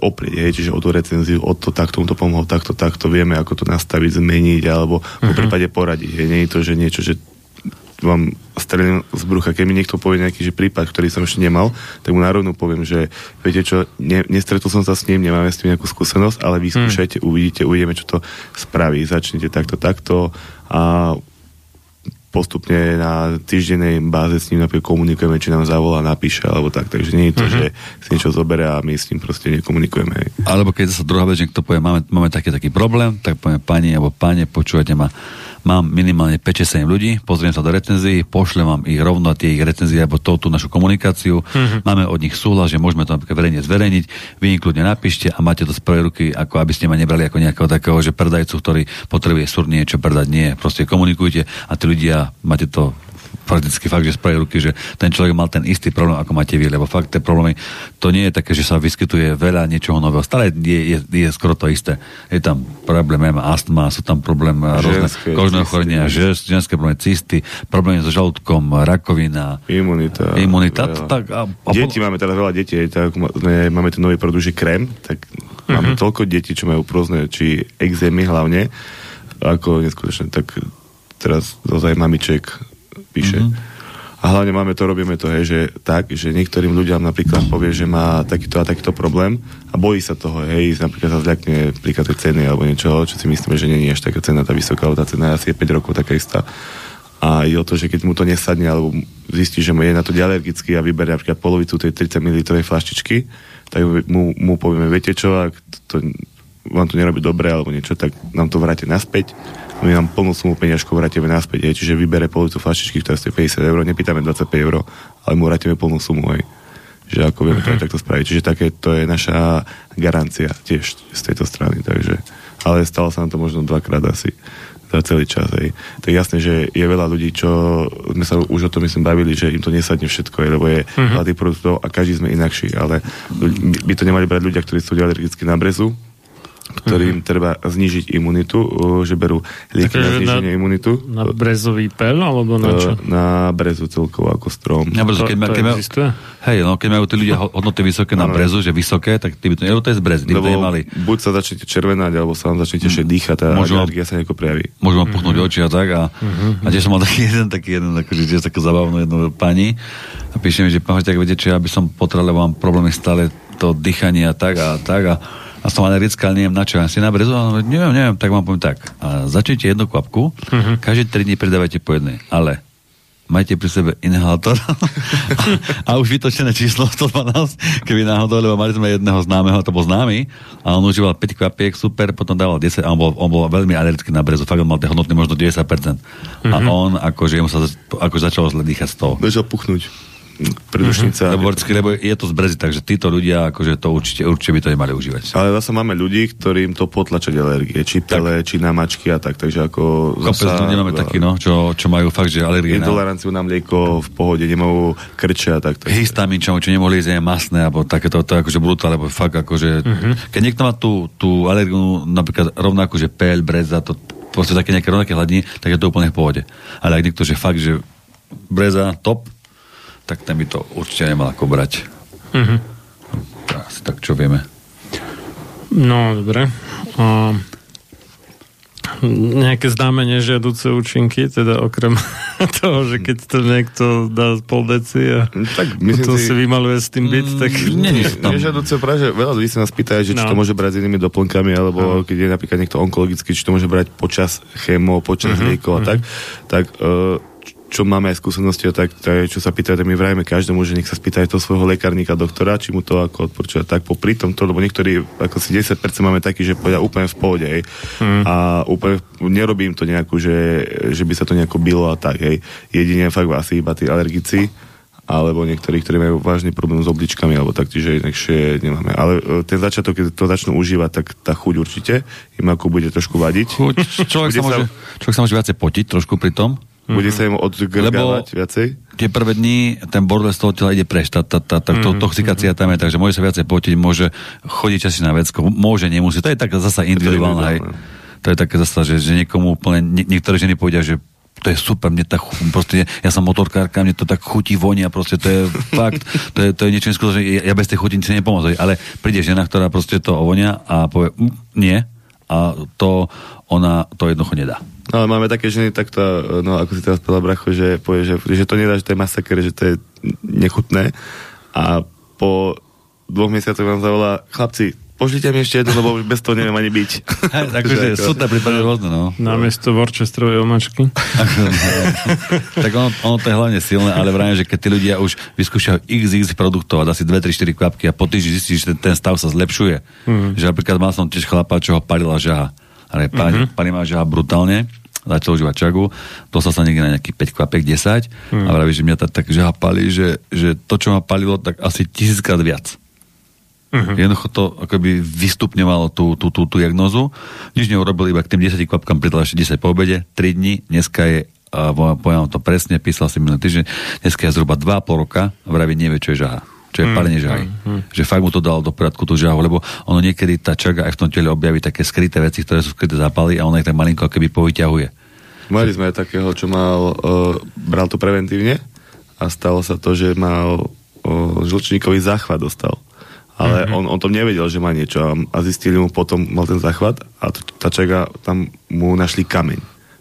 oprieť, hej, čiže o tú recenziu, od to takto, to pomohol, takto, takto, vieme, ako to nastaviť, zmeniť, alebo v prípade poradiť. Hej, nie je to, že niečo, že vám strelím z brucha. Keď mi niekto povie nejaký že prípad, ktorý som ešte nemal, tak mu národnú poviem, že viete čo, ne, nestretol som sa s ním, nemáme s tým nejakú skúsenosť, ale vyskúšajte, uvidíte, uvidíme, čo to spraví. Začnite takto, takto a postupne na týždennej báze s ním napríklad komunikujeme, či nám zavolá, napíše alebo tak. Takže nie je to, že si niečo zoberie a my s ním proste nekomunikujeme. Hej. Alebo keď sa druhá vec, že kto povie, máme, máme taký taký problém, tak poviem pani alebo páne, počúvate ma, mám minimálne 5-6 ľudí, pozriem sa do recenzií, pošlem vám ich rovno tie ich recenzie alebo tú, tú našu komunikáciu, mm-hmm. máme od nich súhlas, že môžeme to napríklad verejne zverejniť, vy im kľudne napíšte a máte to z prvej ruky, ako aby ste ma nebrali ako nejakého takého, že predajcu, ktorý potrebuje sur niečo predať, nie, proste komunikujte a tí ľudia máte to prakticky fakt, že prvej ruky, že ten človek mal ten istý problém, ako máte vy, lebo fakt tie problémy, to nie je také, že sa vyskytuje veľa niečoho nového. Stále je, je, je skoro to isté. Je tam problém má astma, sú tam problém rôzne kožné ochorenia, že, ženské problémy, cysty, problémy so žalúdkom, rakovina, Imunita. imunita. veľa. Tak, a, a Deti máme teraz veľa detí, tak máme ten nový produkt, že krém, tak Mhm. máme toľko detí, čo majú rôzne, či exémy hlavne, ako neskutočne, tak teraz dozaj mamiček píše. Mhm. A hlavne máme to, robíme to, hej, že tak, že niektorým ľuďom napríklad povie, že má takýto a takýto problém a bojí sa toho, hej, napríklad sa zľakne príklad tej ceny alebo niečoho, čo si myslíme, že nie je až taká cena tá vysoká, alebo tá cena je asi 5 rokov taká istá. A je o to, že keď mu to nesadne alebo zistí, že mu je na to alergický a vyberie napríklad polovicu tej 30 ml flaštičky, tak mu, mu povieme, viete čo, ak to, vám to nerobí dobre alebo niečo, tak nám to vráte naspäť. My vám plnú sumu peňažkov vrátime naspäť, hej. čiže vybere polovicu flaštičky, ktorá stojí 50 eur, nepýtame 25 eur, ale mu vrátime plnú sumu, hej. Že ako vieme to aj takto spraviť. Čiže také to je naša garancia tiež z tejto strany, takže ale stalo sa nám to možno dvakrát asi za celý čas. Hej. Tak jasné, že je veľa ľudí, čo sme sa už o tom myslím bavili, že im to nesadne všetko, hej, lebo je Mhm. veľa tých produktov a každý sme inakší, ale by to nemali brať ľudia, ktorí sú alergickí na brezu, ktorým treba znižiť imunitu, uh, že berú lieky Takže na na- zniženie imunitu. Na brezový pel, alebo na čo? Uh, na brezu celkovo ako strom. Brzo, To- keď, ma, to keď, majú, existuje? hej, no, keď majú tí ľudia ho- hodnoty vysoké na brezu, že vysoké, tak ty by to, to je z brezy, Lebo nemali. buď sa začnete červenať, alebo sa vám začnete mm. dýchať a Môžu alergia sa nejako prejaví. Môžu vám puchnúť oči a tak. A, a tiež som mal taký jeden, taký jeden, akože tiež takú zabavnú jednu pani a píše mi, že pán tak viete, čo ja by som potreboval, mám problémy stále to dýchanie a tak a tak a, a som alergická, ale neviem na čo. Ja si na brezu, a hovorím, neviem, neviem, tak vám poviem tak. A začnite jednu kvapku, každé 3 dní pridávajte po jednej, ale majte pri sebe inhalátor a už vytočené číslo 112, keby náhodou, lebo mali sme jedného známeho, to bol známy, a on užíval 5 kvapiek, super, potom dával 10 a on bol, on bol veľmi alergický na brezu, fakt on mal tie hodnoty možno 90%. Mm-hmm. A Mhm. on akože jemu sa ako začalo zle dýchať z toho. Začal puchnúť. Predušnica. Lebo, vždycky, lebo je to z brezy, takže títo ľudia akože to určite, určite by to nemali užívať. Ale zase máme ľudí, ktorým to potlačať alergie, či pele, či na mačky a tak, takže ako... Kopec ľudí máme takí, no, čo, čo majú fakt, že alergie Intoleranciu na mlieko v pohode, nemajú krče a tak. tak. histamín, čo, čo nemohli jesť masné, alebo takéto, to je akože brutál, lebo fakt akože, Mhm. keď niekto má tú, tú alergiu, napríklad rovnako, že peľ, breza, to proste také nejaké rovnaké hladiny, tak je to úplne v pohode. Ale ak niekto, že fakt, že breza, top, tak ten by to určite nemal ako brať. Mhm. Asi tak, čo vieme. No, dobre. A nejaké známe nežiaduce účinky, teda okrem toho, že keď to niekto dá pol deci a tak potom si- si vymaluje s tým byt, tak... Nežiaduce práve, veľa ľudí sa nás pýtajú, že či No. to môže brať s inými doplnkami, alebo keď je napríklad niekto onkologický, či to môže brať počas chémo, počas Mhm, liekov a tak. Tak eh, čo máme aj skúsenosti, tak, tak, čo sa pýtajú, tak my vrajme každému, že nech sa spýta aj toho svojho lekárnika, doktora, či mu to ako odporúča tak popri tomto, lebo niektorí, ako si 10% máme takí, že povedia úplne v pohode, hej. Mhm. A úplne nerobím to nejakú, že, že by sa to nejako bylo a tak, hej. Jedine fakt asi iba tí alergici, alebo niektorí, ktorí majú vážny problém s obličkami, alebo tak, čiže inakšie nemáme. Ale e, ten začiatok, keď to začnú užívať, tak tá chuť určite im ako bude trošku vadiť. Chuť, človek, sa môže, človek sa môže viacej potiť trošku pri tom. Bude sa im odgrgávať viacej? tie prvé dni ten bordel z toho tela ide preč, tá, tá, tá, tá Mhm, to, toxikácia tam je, takže môže sa viacej potiť, môže chodiť časy na vecko, môže, nemusí, to je tak zasa individuálne, hej. To je také zasa, že, že niekomu úplne, nie, niektoré ženy povedia, že to je super, mne tak, proste, ja som motorkárka, mne to tak chutí, vonia, proste to je fakt, to je, to je niečo neskutočné, ja, bez tej chutí si nepomôcem, ale príde žena, ktorá proste to ovonia a povie, mm, nie, a to ona to jednoducho nedá. No ale máme také ženy takto, no ako si teraz povedal Bracho, že povie, že, že to nedá, že to je masaker, že to je nechutné a po dvoch mesiacoch vám zavolá chlapci, pošlite mi ešte jednu, lebo už bez toho neviem ani byť. Takže sú to prípady rôzne, no. Namiesto Worcesterovej omačky. tak ono, ono to je hlavne silné, ale vrajím, že keď tí ľudia už vyskúšajú XX produktov a dá si 2, 3, 4 kvapky a po týždni zistí, že ten, ten stav sa zlepšuje. Mhm. Že napríklad mal som tiež chlapa, čo ho palila žaha. Ale pani, Mhm. pani má žaha brutálne, začal užívať čagu, dostal sa niekde na nejakých 5 kvapek, 10 Mhm. a vraví, že mňa tak, tak žaha palí, že, že to, čo ma palilo, tak asi tisíckrát viac. Mhm. Jednoducho to akoby vystupňovalo tú, tú, tú, tú diagnozu. Nič neurobil, iba k tým 10 kvapkám pridal ešte 10 po obede, 3 dní, dneska je, a poviem to presne, písal si minulý týždeň, dneska je zhruba 2,5 roka vraví, nevie, čo je žaha. Čo je Mm, palenie žahy. mm, Že fakt mu to dalo do poriadku tú žahu, lebo ono niekedy tá čaga aj v tom tele objaví také skryté veci, ktoré sú skryté zápaly a ona ich tak malinko keby povyťahuje. Mali sme aj takého, čo mal, uh, bral to preventívne a stalo sa to, že mal uh, žlčníkový záchvat dostal. Ale Mhm. mm-hmm. on, on to nevedel, že má niečo a, a zistili mu potom, mal ten záchvat a t- tá čaga, tam mu našli kameň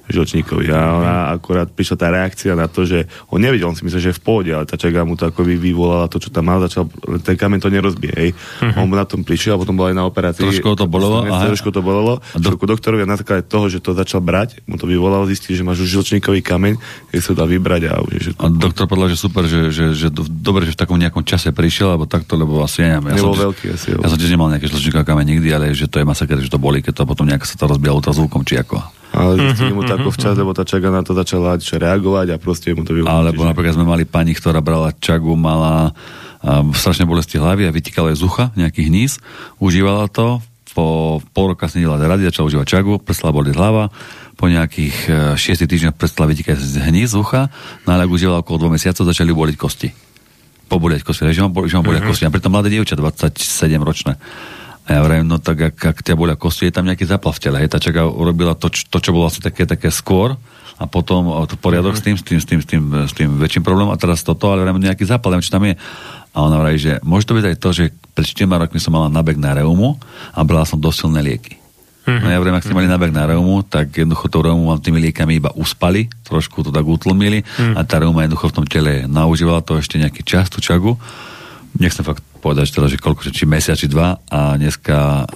žlčníkovi a ona akurát prišla tá reakcia na to, že on nevedel, on si myslel, že je v pohode, ale tá čaga mu to ako by vyvolala to, čo tam mal, začal, ten kameň to nerozbije, hej. Mhm. On na tom prišiel a potom bol aj na operácii. Trošku to bolelo, aha. Trošku to bolelo. A do... doktorovi a na základe toho, že to začal brať, mu to vyvolalo, zistili, že máš už žlčníkový kameň, keď sa dá vybrať a už že A doktor povedal, že super, že, že, že do- dobre, že v takom nejakom čase prišiel, alebo takto, lebo asi ja. Ja Nebol som, veľký asi, Ja som tiež nemal nejaké žlčníkové kameň nikdy, ale že to je masaker, že to boli, keď to potom nejak sa to rozbijalo ultrazvukom, či ako. Ale zistili mu to ako včas, lebo tá čaga na to začala reagovať a proste mu to vyvolalo. Alebo napríklad sme mali pani, ktorá brala čagu, mala a, strašne bolesti hlavy a vytýkala jej z ucha, nejaký hníz, užívala to, po pol roka si nedala rady, začala užívať čagu, prestala boliť hlava, po nejakých e, 6 týždňoch prestala vytýkať z hníz z ucha, no ale ak užívala okolo 2 mesiacov, začali boliť kosti. Poboliať kosti, že mám, že mám bolia Mhm. kosti. A pritom mladé dievča, 27 ročné. Ja vravím, no tak ak, ak ťa bolia kosti, je tam nejaký zápal v tele. Hej, tá čaga urobila to, čo- to, čo bolo asi také, také skôr a potom o, to poriadok s tým, s tým, s tým, s tým, s tým väčším problémom a teraz toto, ale vravím, nejaký zápal, neviem, čo tam je. A ona vraví, že môže to byť aj to, že pred 4 rokmi som mala nabeh na reumu a brala som dosť silné lieky. No ja viem, ak ste mali nabeh na reumu, tak jednoducho to reumu vám tými liekami iba uspali, trošku to tak utlmili Mhm. a tá reuma jednoducho v tom tele naužívala to ešte nejaký čas, tú čagu. Nechcem fakt povedať, že teda, že koľko, či mesiac, či dva a dneska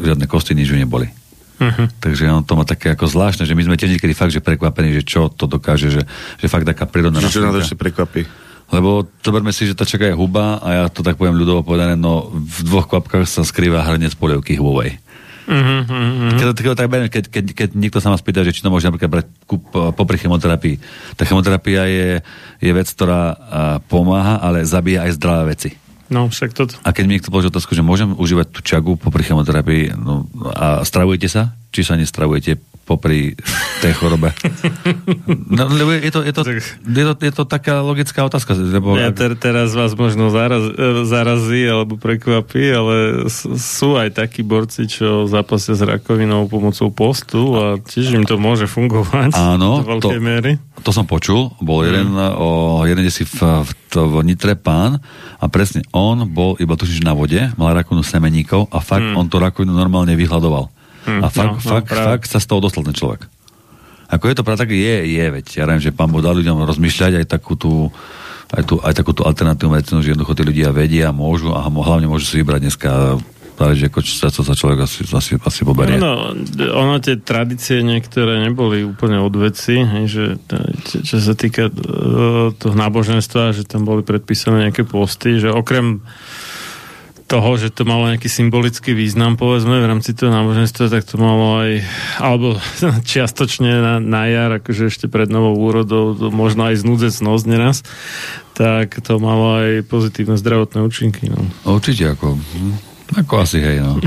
žiadne kosti nič neboli. Uh-huh. Takže on to má také ako zvláštne, že my sme tiež niekedy fakt, že prekvapení, že čo to dokáže, že, že fakt taká prírodná Čo nás ešte prekvapí? Lebo zoberme si, že tá čaká je huba a ja to tak poviem ľudovo povedané, no v dvoch kvapkách sa skrýva hrnec polievky hubovej. Mm-hmm. Keď, keď, tak beriem, keď, keď, keď niekto sa ma spýta, že či to môže napríklad brať popri chemoterapii. Tá chemoterapia je, je vec, ktorá a, pomáha, ale zabíja aj zdravé veci. No, však toto. A keď mi niekto položí otázku, že môžem užívať tú čagu popri chemoterapii no, a stravujete sa? Či sa nestravujete popri tej chorobe. No, lebo je to, je, to, je, to, je to taká logická otázka. Lebo... Ja ter, teraz vás možno zaraz, zarazí alebo prekvapí, ale sú aj takí borci, čo zápasia s rakovinou pomocou postu a tiež im to môže fungovať. Áno, to, miery. to som počul. Bol jeden, mm. o, jeden si v, v, v, Nitre pán a presne on bol iba tušiť na vode, mal rakovinu semeníkov a fakt mm. on to rakovinu normálne vyhľadoval. Hmm, a fakt, no, fakt, no, fakt sa z toho dostal ten človek. Ako je to pravda, tak je, je, veď ja neviem, že pán Boh dal ľuďom rozmýšľať aj takú tú, aj, tú, aj takú tú alternatívnu medicínu, že jednoducho tí ľudia vedia, môžu a hlavne môžu si vybrať dneska záleží, ako čo sa človek asi, asi, asi poberie. No, ono tie tradície niektoré neboli úplne od veci, že čo, sa týka uh, toho náboženstva, že tam boli predpísané nejaké posty, že okrem toho, že to malo nejaký symbolický význam, povedzme, v rámci toho náboženstva, tak to malo aj, alebo čiastočne na, na jar, akože ešte pred novou úrodou, možno aj znúdzecnosť neraz, tak to malo aj pozitívne zdravotné účinky. No. Určite, ako. Ako asi hej, no.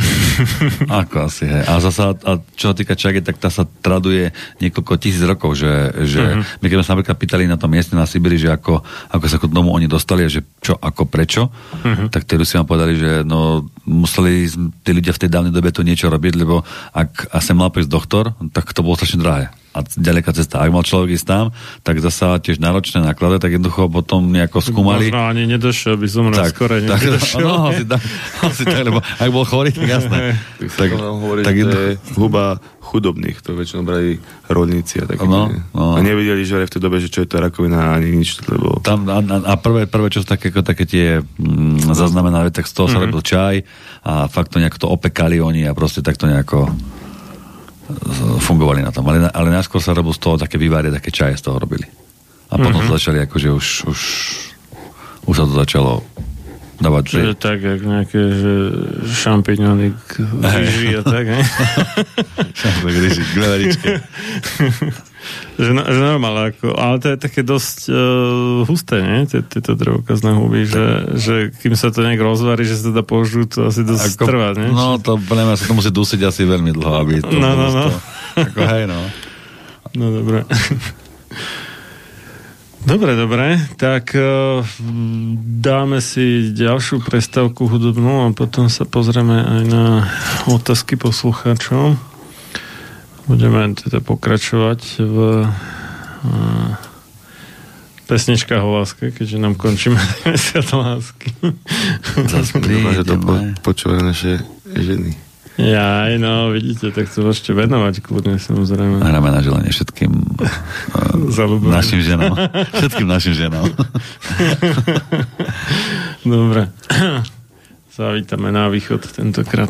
Ako asi hej. A zasa, a čo sa týka čagy, tak tá sa traduje niekoľko tisíc rokov, že, že uh-huh. my keď sme sa napríklad pýtali na tom mieste na Sibiri, že ako, ako sa k tomu oni dostali a že čo, ako, prečo, uh-huh. tak tí si vám povedali, že no, museli tí ľudia v tej dávnej dobe to niečo robiť, lebo ak a sem mal prísť doktor, tak to bolo strašne drahé a ďaleká cesta. Ak mal človek ísť tam, tak zasa tiež náročné náklady, tak jednoducho potom nejako skúmali. Možno ani nedošiel, by som tak, skore tak, nedošiel. No, tak, asi tak, lebo ak bol chorý, tak jasné. tak, hovorí, tak jedno... to je huba chudobných, to väčšinou brali rolníci a také. No, no. A nevedeli, že v tej dobe, že čo je to rakovina ani nič, lebo... Tam, a, a prvé, prvé, čo sú také, ako také tie mm, zaznamenali, tak z toho mm-hmm. sa mhm. robil čaj a fakt to nejako to opekali oni a proste takto nejako fungovali na tom. Ale, ale najskôr sa robil z toho také vyvárie, také čaje z toho robili. A potom mm-hmm. začali akože už, už, už sa to začalo dávať. Že... že tak, jak nejaké že šampiňony k rýži a tak, ne? Rýži, k že, no, že normálne, ako, ale to je také dosť uh, husté, nie? Tieto drevokazné huby, že, že kým sa to nejak rozvarí, že sa to dá použiť, to asi dosť ako, trvá, nie? No, to podľa mňa sa to musí dusiť asi veľmi dlho, aby to... No, no, no. ako hej, no. No, dobre. Dobre, dobre, tak uh, dáme si ďalšiu prestavku hudobnú a potom sa pozrieme aj na otázky poslucháčov. Budeme teda pokračovať v uh, pesnička o láske, keďže nám končíme mesiac lásky. Zase že to po, počúvajú naše ženy. Ja, aj no, vidíte, tak to môžete venovať kľudne, samozrejme. Hráme na želanie všetkým uh, našim ženám. Všetkým našim ženám. Dobre. Zavítame na východ tentokrát.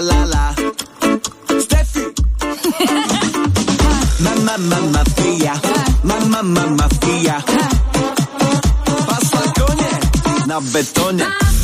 la la la. Steffi. mamma, mamma mia. Mamma, mamma mia. Pasta al cogne. Na betonia.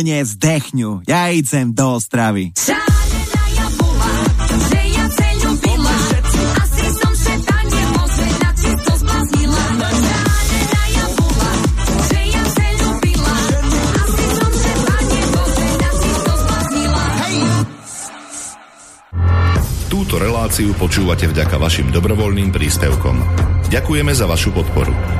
spokojne zdechňu. Ja idem do Ostravy. Šalená ja bola, že bola, že ja ťa som šetanie, možno Túto reláciu počúvate vďaka vašim dobrovoľným príspevkom. Ďakujeme za vašu podporu.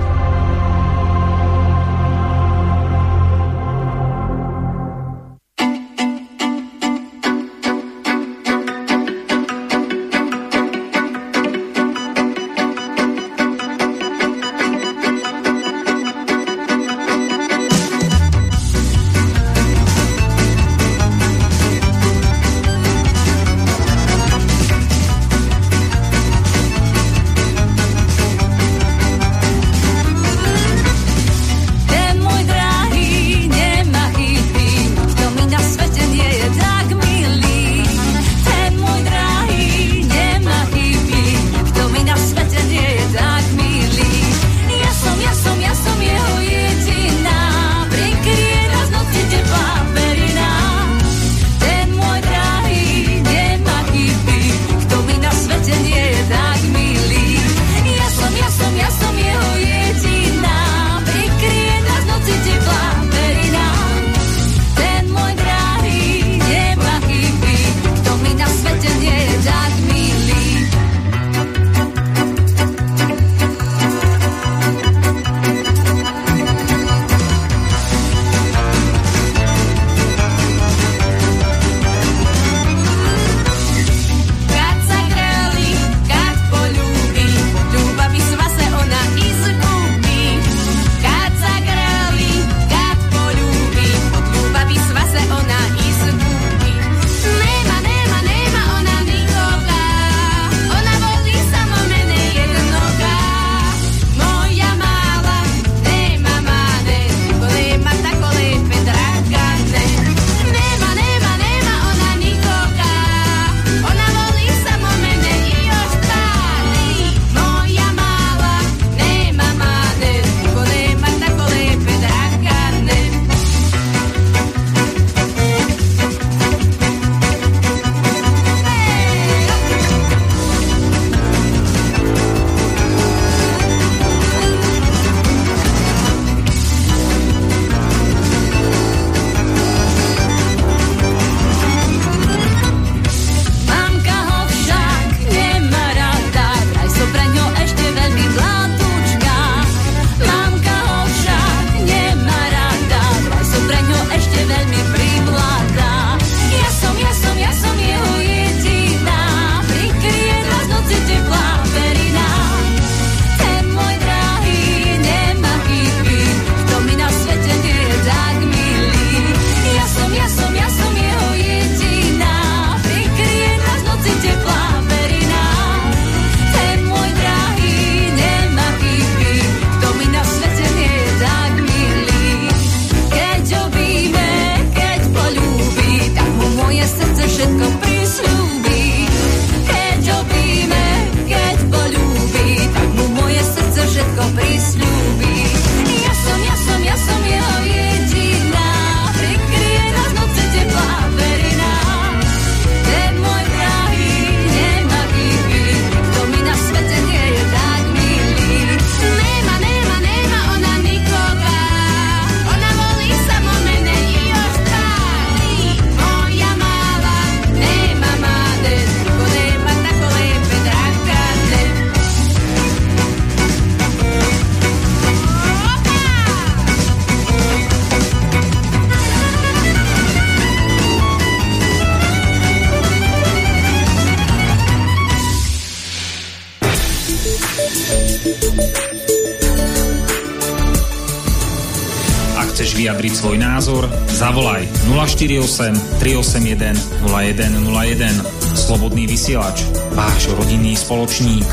048 381 0101. Slobodný vysielač, váš rodinný spoločník.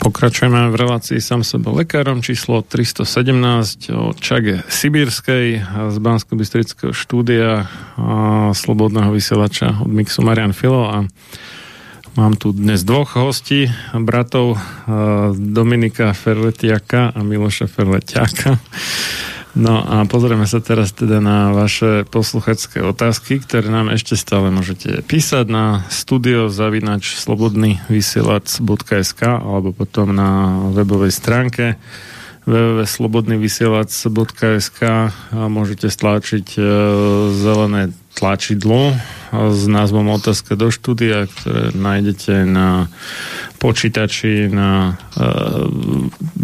Pokračujeme v relácii sám sebe lekárom číslo 317 o Čage Sibírskej z bansko bystrického štúdia a Slobodného vysielača od Mixu Marian Filo a mám tu dnes dvoch hostí, bratov Dominika Ferletiaka a Miloša Ferletiaka. No a pozrieme sa teraz teda na vaše posluchačské otázky, ktoré nám ešte stále môžete písať na studiozavinač slobodný vysielač.sk alebo potom na webovej stránke www.slobodnyvysielac.sk a môžete stlačiť e, zelené tlačidlo s názvom Otázka do štúdia, ktoré nájdete na počítači na e,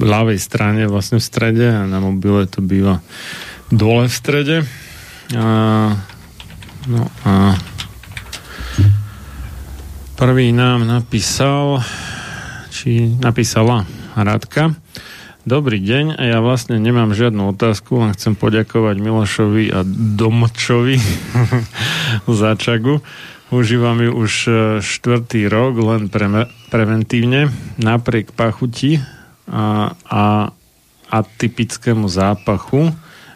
ľavej strane, vlastne v strede a na mobile to býva dole v strede. A, no a prvý nám napísal či napísala Radka Dobrý deň, ja vlastne nemám žiadnu otázku, len chcem poďakovať Milošovi a Domčovi za čagu. Užívam ju už e, štvrtý rok, len pre, preventívne, napriek pachuti a, a atypickému zápachu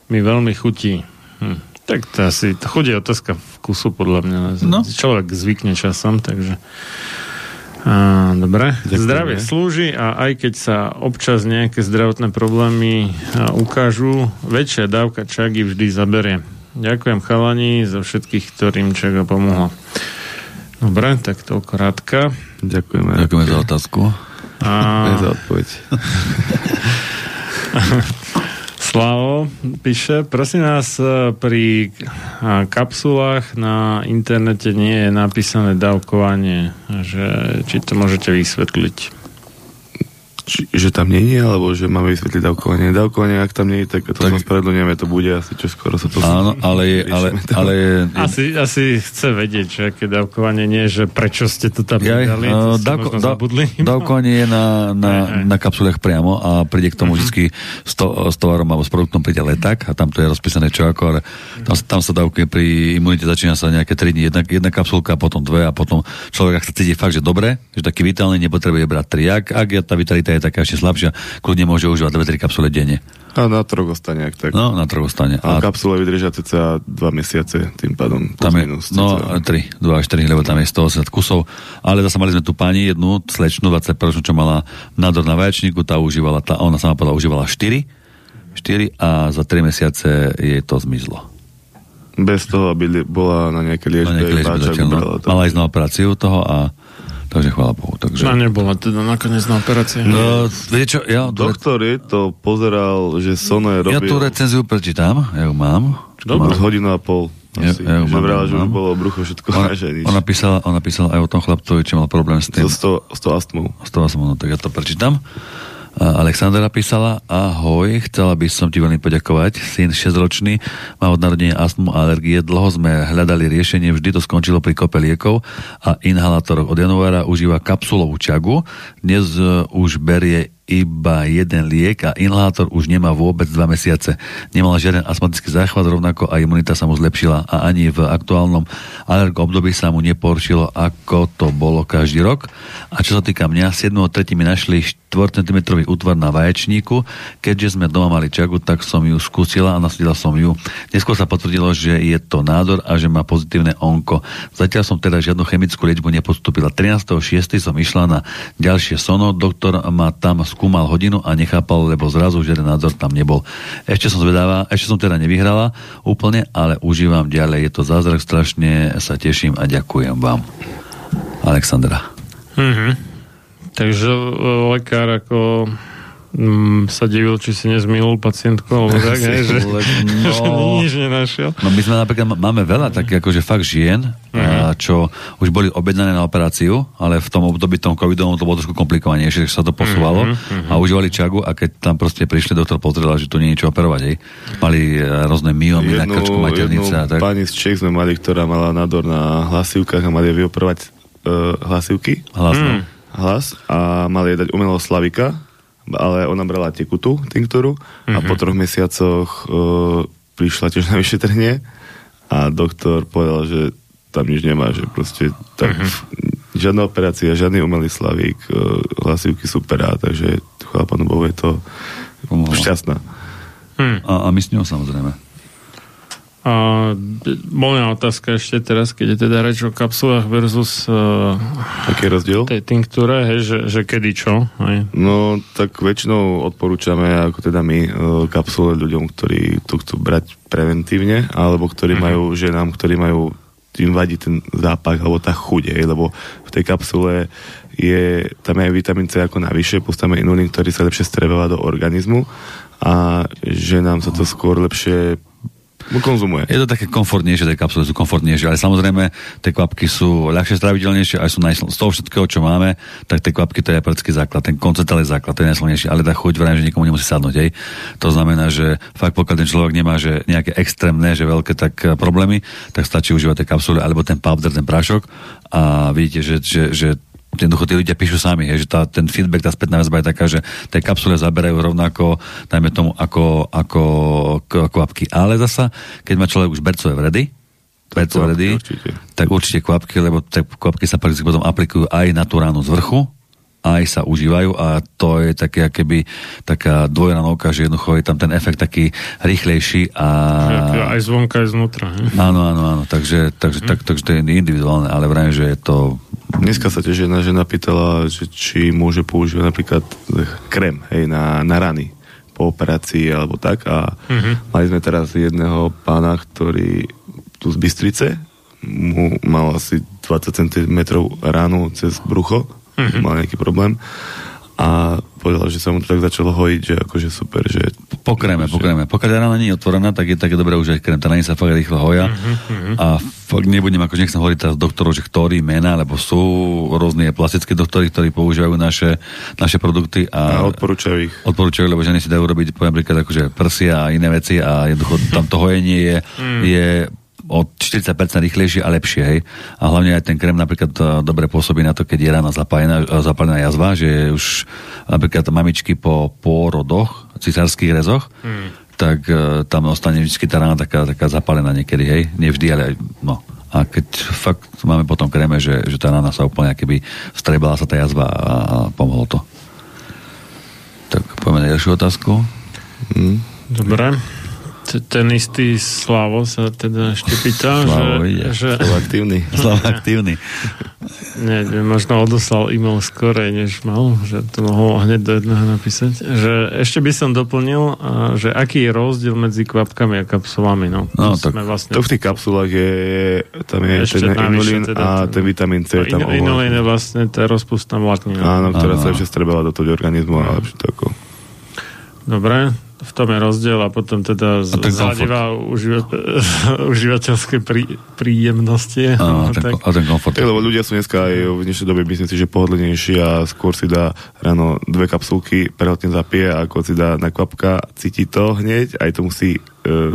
mi veľmi chutí. Hm. Tak to asi, to chodí otázka vkusu podľa mňa. No. Človek zvykne časom, takže a, dobre. Ďakujem. Zdravie slúži a aj keď sa občas nejaké zdravotné problémy ukážu, väčšia dávka čagy vždy zaberie. Ďakujem chalani za všetkých, ktorým čaga pomohla. Dobre, tak toľko Radka. Ďakujeme. Ďakujeme za otázku. A... za odpoveď. Slavo píše, prosím nás, e, pri kapsulách na internete nie je napísané dávkovanie, že či to môžete vysvetliť. Či, že tam nie je, alebo že máme vysvetliť dávkovanie. Dávkovanie, ak tam nie je, tak to tak... spravedlňujeme, to bude asi čo skoro sa to... Áno, ale je, ale, ale je... Asi, asi chce vedieť, že aké dávkovanie nie, že prečo ste to tam ja, nedali, uh, dávko, dá, Dávkovanie je na, na, na kapsulách priamo a príde k tomu uh-huh. vždy s, to, s tovarom alebo s produktom príde leták a tam to je rozpísané čo ako, ale tam, tam sa dávkuje pri imunite začína sa nejaké 3 dní, jedna, jedna kapsulka, potom dve a potom človek, ak sa cíti fakt, že dobre, že taký vitálny nepotrebuje brať tri. Ak, ak je tá vitalita je taká ešte slabšia, kľudne môže užívať 2-3 kapsule denne. A na trh ostane, ak tak. No, na trh ostane. A, a kapsule vydržia cca 2 mesiace, tým pádom. Tam je, minus, no, 3, 2 až 4, lebo tam je 180 kusov. Ale zase mali sme tu pani jednu slečnú, 20 čo mala nádor na vaječníku, tá užívala, tá, ona sama povedala, užívala 4, 4 a za 3 mesiace jej to zmizlo. Bez toho, aby bola na nejaké liečbe. Na nejaké liečbe no. Mala ísť na operáciu toho a Takže chvála Bohu. Takže... No nebola teda nakoniec na operácii. No, viete čo, ja... Doktor je to pozeral, že Sono je robil... Ja tú recenziu prečítam, ja ju mám. Dobre. Hodinu a pol. Asi, ja, ja že vrala, že bolo brucho všetko. Ona, ona, písala, ona písala aj o tom chlapcovi, či mal problém s tým. 100, 100 astmou. 100 astmou, no tak ja to prečítam. Alexandra písala, ahoj, chcela by som ti veľmi poďakovať. Syn 6-ročný má od narodenia astmu a alergie. Dlho sme hľadali riešenie, vždy to skončilo pri kope liekov a inhalátoroch. Od januára užíva kapsulovú čagu. Dnes e, už berie iba jeden liek a inhalátor už nemá vôbec dva mesiace. Nemal žiaden astmatický záchvat, rovnako a imunita sa mu zlepšila a ani v aktuálnom alergo období sa mu neporšilo, ako to bolo každý rok. A čo sa týka mňa, 7.3. mi našli 4 cm útvar na vaječníku. Keďže sme doma mali čagu, tak som ju skúsila a nasledila som ju. Neskôr sa potvrdilo, že je to nádor a že má pozitívne onko. Zatiaľ som teda žiadnu chemickú liečbu nepostupila. 13.6. som išla na ďalšie sono, doktor ma tam skúmal hodinu a nechápal, lebo zrazu žiaden názor tam nebol. Ešte som zvedáva, ešte som teda nevyhrala úplne, ale užívam ďalej. Je to zázrak, strašne sa teším a ďakujem vám. Alexandra. Mm-hmm. Takže e, lekár ako mm, sa divil, či si nezmýlil pacientku, alebo tak, ne, že, no, že nič nenašiel. No my sme napríklad, máme veľa takých akože fakt žien, uh-huh. čo už boli objednané na operáciu, ale v tom období tom covidovom to bolo trošku komplikovanejšie, že sa to posúvalo uh-huh. a užívali čagu a keď tam proste prišli, doktor pozrel, že tu nie je niečo operovať, hej. Mali e, rôzne myomy na krčku maternice a tak. pani z Čech sme mali, ktorá mala nádor na hlasivkách a mali vyoperovať uh, hlasivky. Hlas, no. Hlas a mali jej dať umelého slavika ale ona brala tekutú tinktúru a Mhm. po troch mesiacoch uh, prišla tiež na vyšetrenie a doktor povedal, že tam nič nemá, že proste tam Mhm. žiadna operácia, žiadny umelý slavík, uh, hlasivky superá, takže chvála Pánu Bohu, je to Pomohla. šťastná. Hm. A, a my s ňou samozrejme. A moja otázka ešte teraz, keď je teda reč o kapsulách versus uh, Aký rozdiel? tej tinktúre, hej, že, že kedy čo, hej. No, tak väčšinou odporúčame, ako teda my, e, kapsule ľuďom, ktorí to chcú brať preventívne, alebo ktorí majú, ženám, ktorí majú, tým vadí ten zápach, alebo tá chuť, lebo v tej kapsule je, tam je vitamín C ako navyše, plus tam je inulín, ktorý sa lepšie strebáva do organizmu a ženám sa to skôr lepšie konzumuje. Je to také komfortnejšie, tie kapsuly sú komfortnejšie, ale samozrejme tie kvapky sú ľahšie straviteľnejšie, aj sú najsl- z toho všetkého, čo máme, tak tie kvapky to je prakticky základ, ten koncentrál je základ, to je najsilnejšie, ale tá chuť vrajím, že nikomu nemusí sadnúť, hej. To znamená, že fakt pokiaľ ten človek nemá že nejaké extrémne, že veľké tak eh, problémy, tak stačí užívať tie kapsuly alebo ten powder, ten prášok a vidíte, že, že, že jednoducho tí ľudia píšu sami, hej, že tá, ten feedback, tá spätná väzba je taká, že tie kapsule zaberajú rovnako, dajme tomu, ako, ako k- kvapky. Ale zasa, keď má človek už bercové vredy, bercové vredy, tak určite kvapky, lebo tie kvapky sa potom aplikujú aj na tú ránu z vrchu, aj sa užívajú a to je také keby taká dvojranovka, že jednoducho je tam ten efekt taký rýchlejší a... Aj zvonka, aj znútra, hej. Áno, áno, áno, takže, takže, tak, takže to je individuálne, ale vrajím, že je to Dneska sa tiež jedna žena pýtala, že či môže používať napríklad krém hej, na, na rany po operácii alebo tak a Mhm. mali sme teraz jedného pána, ktorý tu z Bystrice mu mal asi 20 cm ránu cez brucho, Mhm. mal nejaký problém a povedal, že sa mu to tak začalo hojiť, že akože super, že Pokréme, pokréme. Pokiaľ tá rána nie je otvorená, tak je také dobré už aj krém. Tá sa fakt rýchlo hoja. Mhm, A fakt nebudem, ako nechcem hovoriť teraz doktorov, že ktorí mená, lebo sú rôzne plastické doktory, ktorí používajú naše, naše produkty a a, odporúčajú ich. odporúčajú, lebo ženy si dajú robiť, poviem príklad, akože prsia a iné veci a jednoducho tam to hojenie je, Mm. je o 40% rýchlejšie a lepšie, hej. A hlavne aj ten krém napríklad eh, dobre pôsobí na to, keď je rána zapálená, eh, zapálená jazva, že je už napríklad mamičky po pôrodoch, cisárskych rezoch, Mm. tak uh, tam ostane vždy tá rána taká, taká zapálená niekedy, hej. Nie vždy, ale aj, no. A keď fakt máme potom kréme, že, že tá rána sa úplne keby strebala sa tá jazva a, a pomohlo to. Tak poďme na ďalšiu otázku. Mm. Dobre. Ten istý Slavo sa teda ešte pýta, Slavo že, ide. že Slavo aktívny. Slavo aktívny. ne, ne, možno odoslal e-mail skorej, než mal, že to mohol hneď do jedného napísať. Že ešte by som doplnil, a, že aký je rozdiel medzi kvapkami a kapsulami. No, No, To tak sme vlastne... To v tých kapsulách je, tam je Ešte ten inulín teda a to- ten vitamín C je tam No, oveľa- Inulín je vlastne tá rozpustná vláknina. Áno, ktorá Áno, sa ešte strebala do toho organizmu a lepšie to ako... Dobre, v tom je rozdiel a potom teda A uživa, užívateľskej prí, príjemnosti. Áno, a ten, tak, a ten komfort. Tak, lebo ľudia sú dneska aj v dnešnej dobe, myslím si, že pohodlnejší a skôr si dá ráno dve kapsulky, prehotne zapije a ako si dá na kvapka, cíti to hneď, aj to musí e,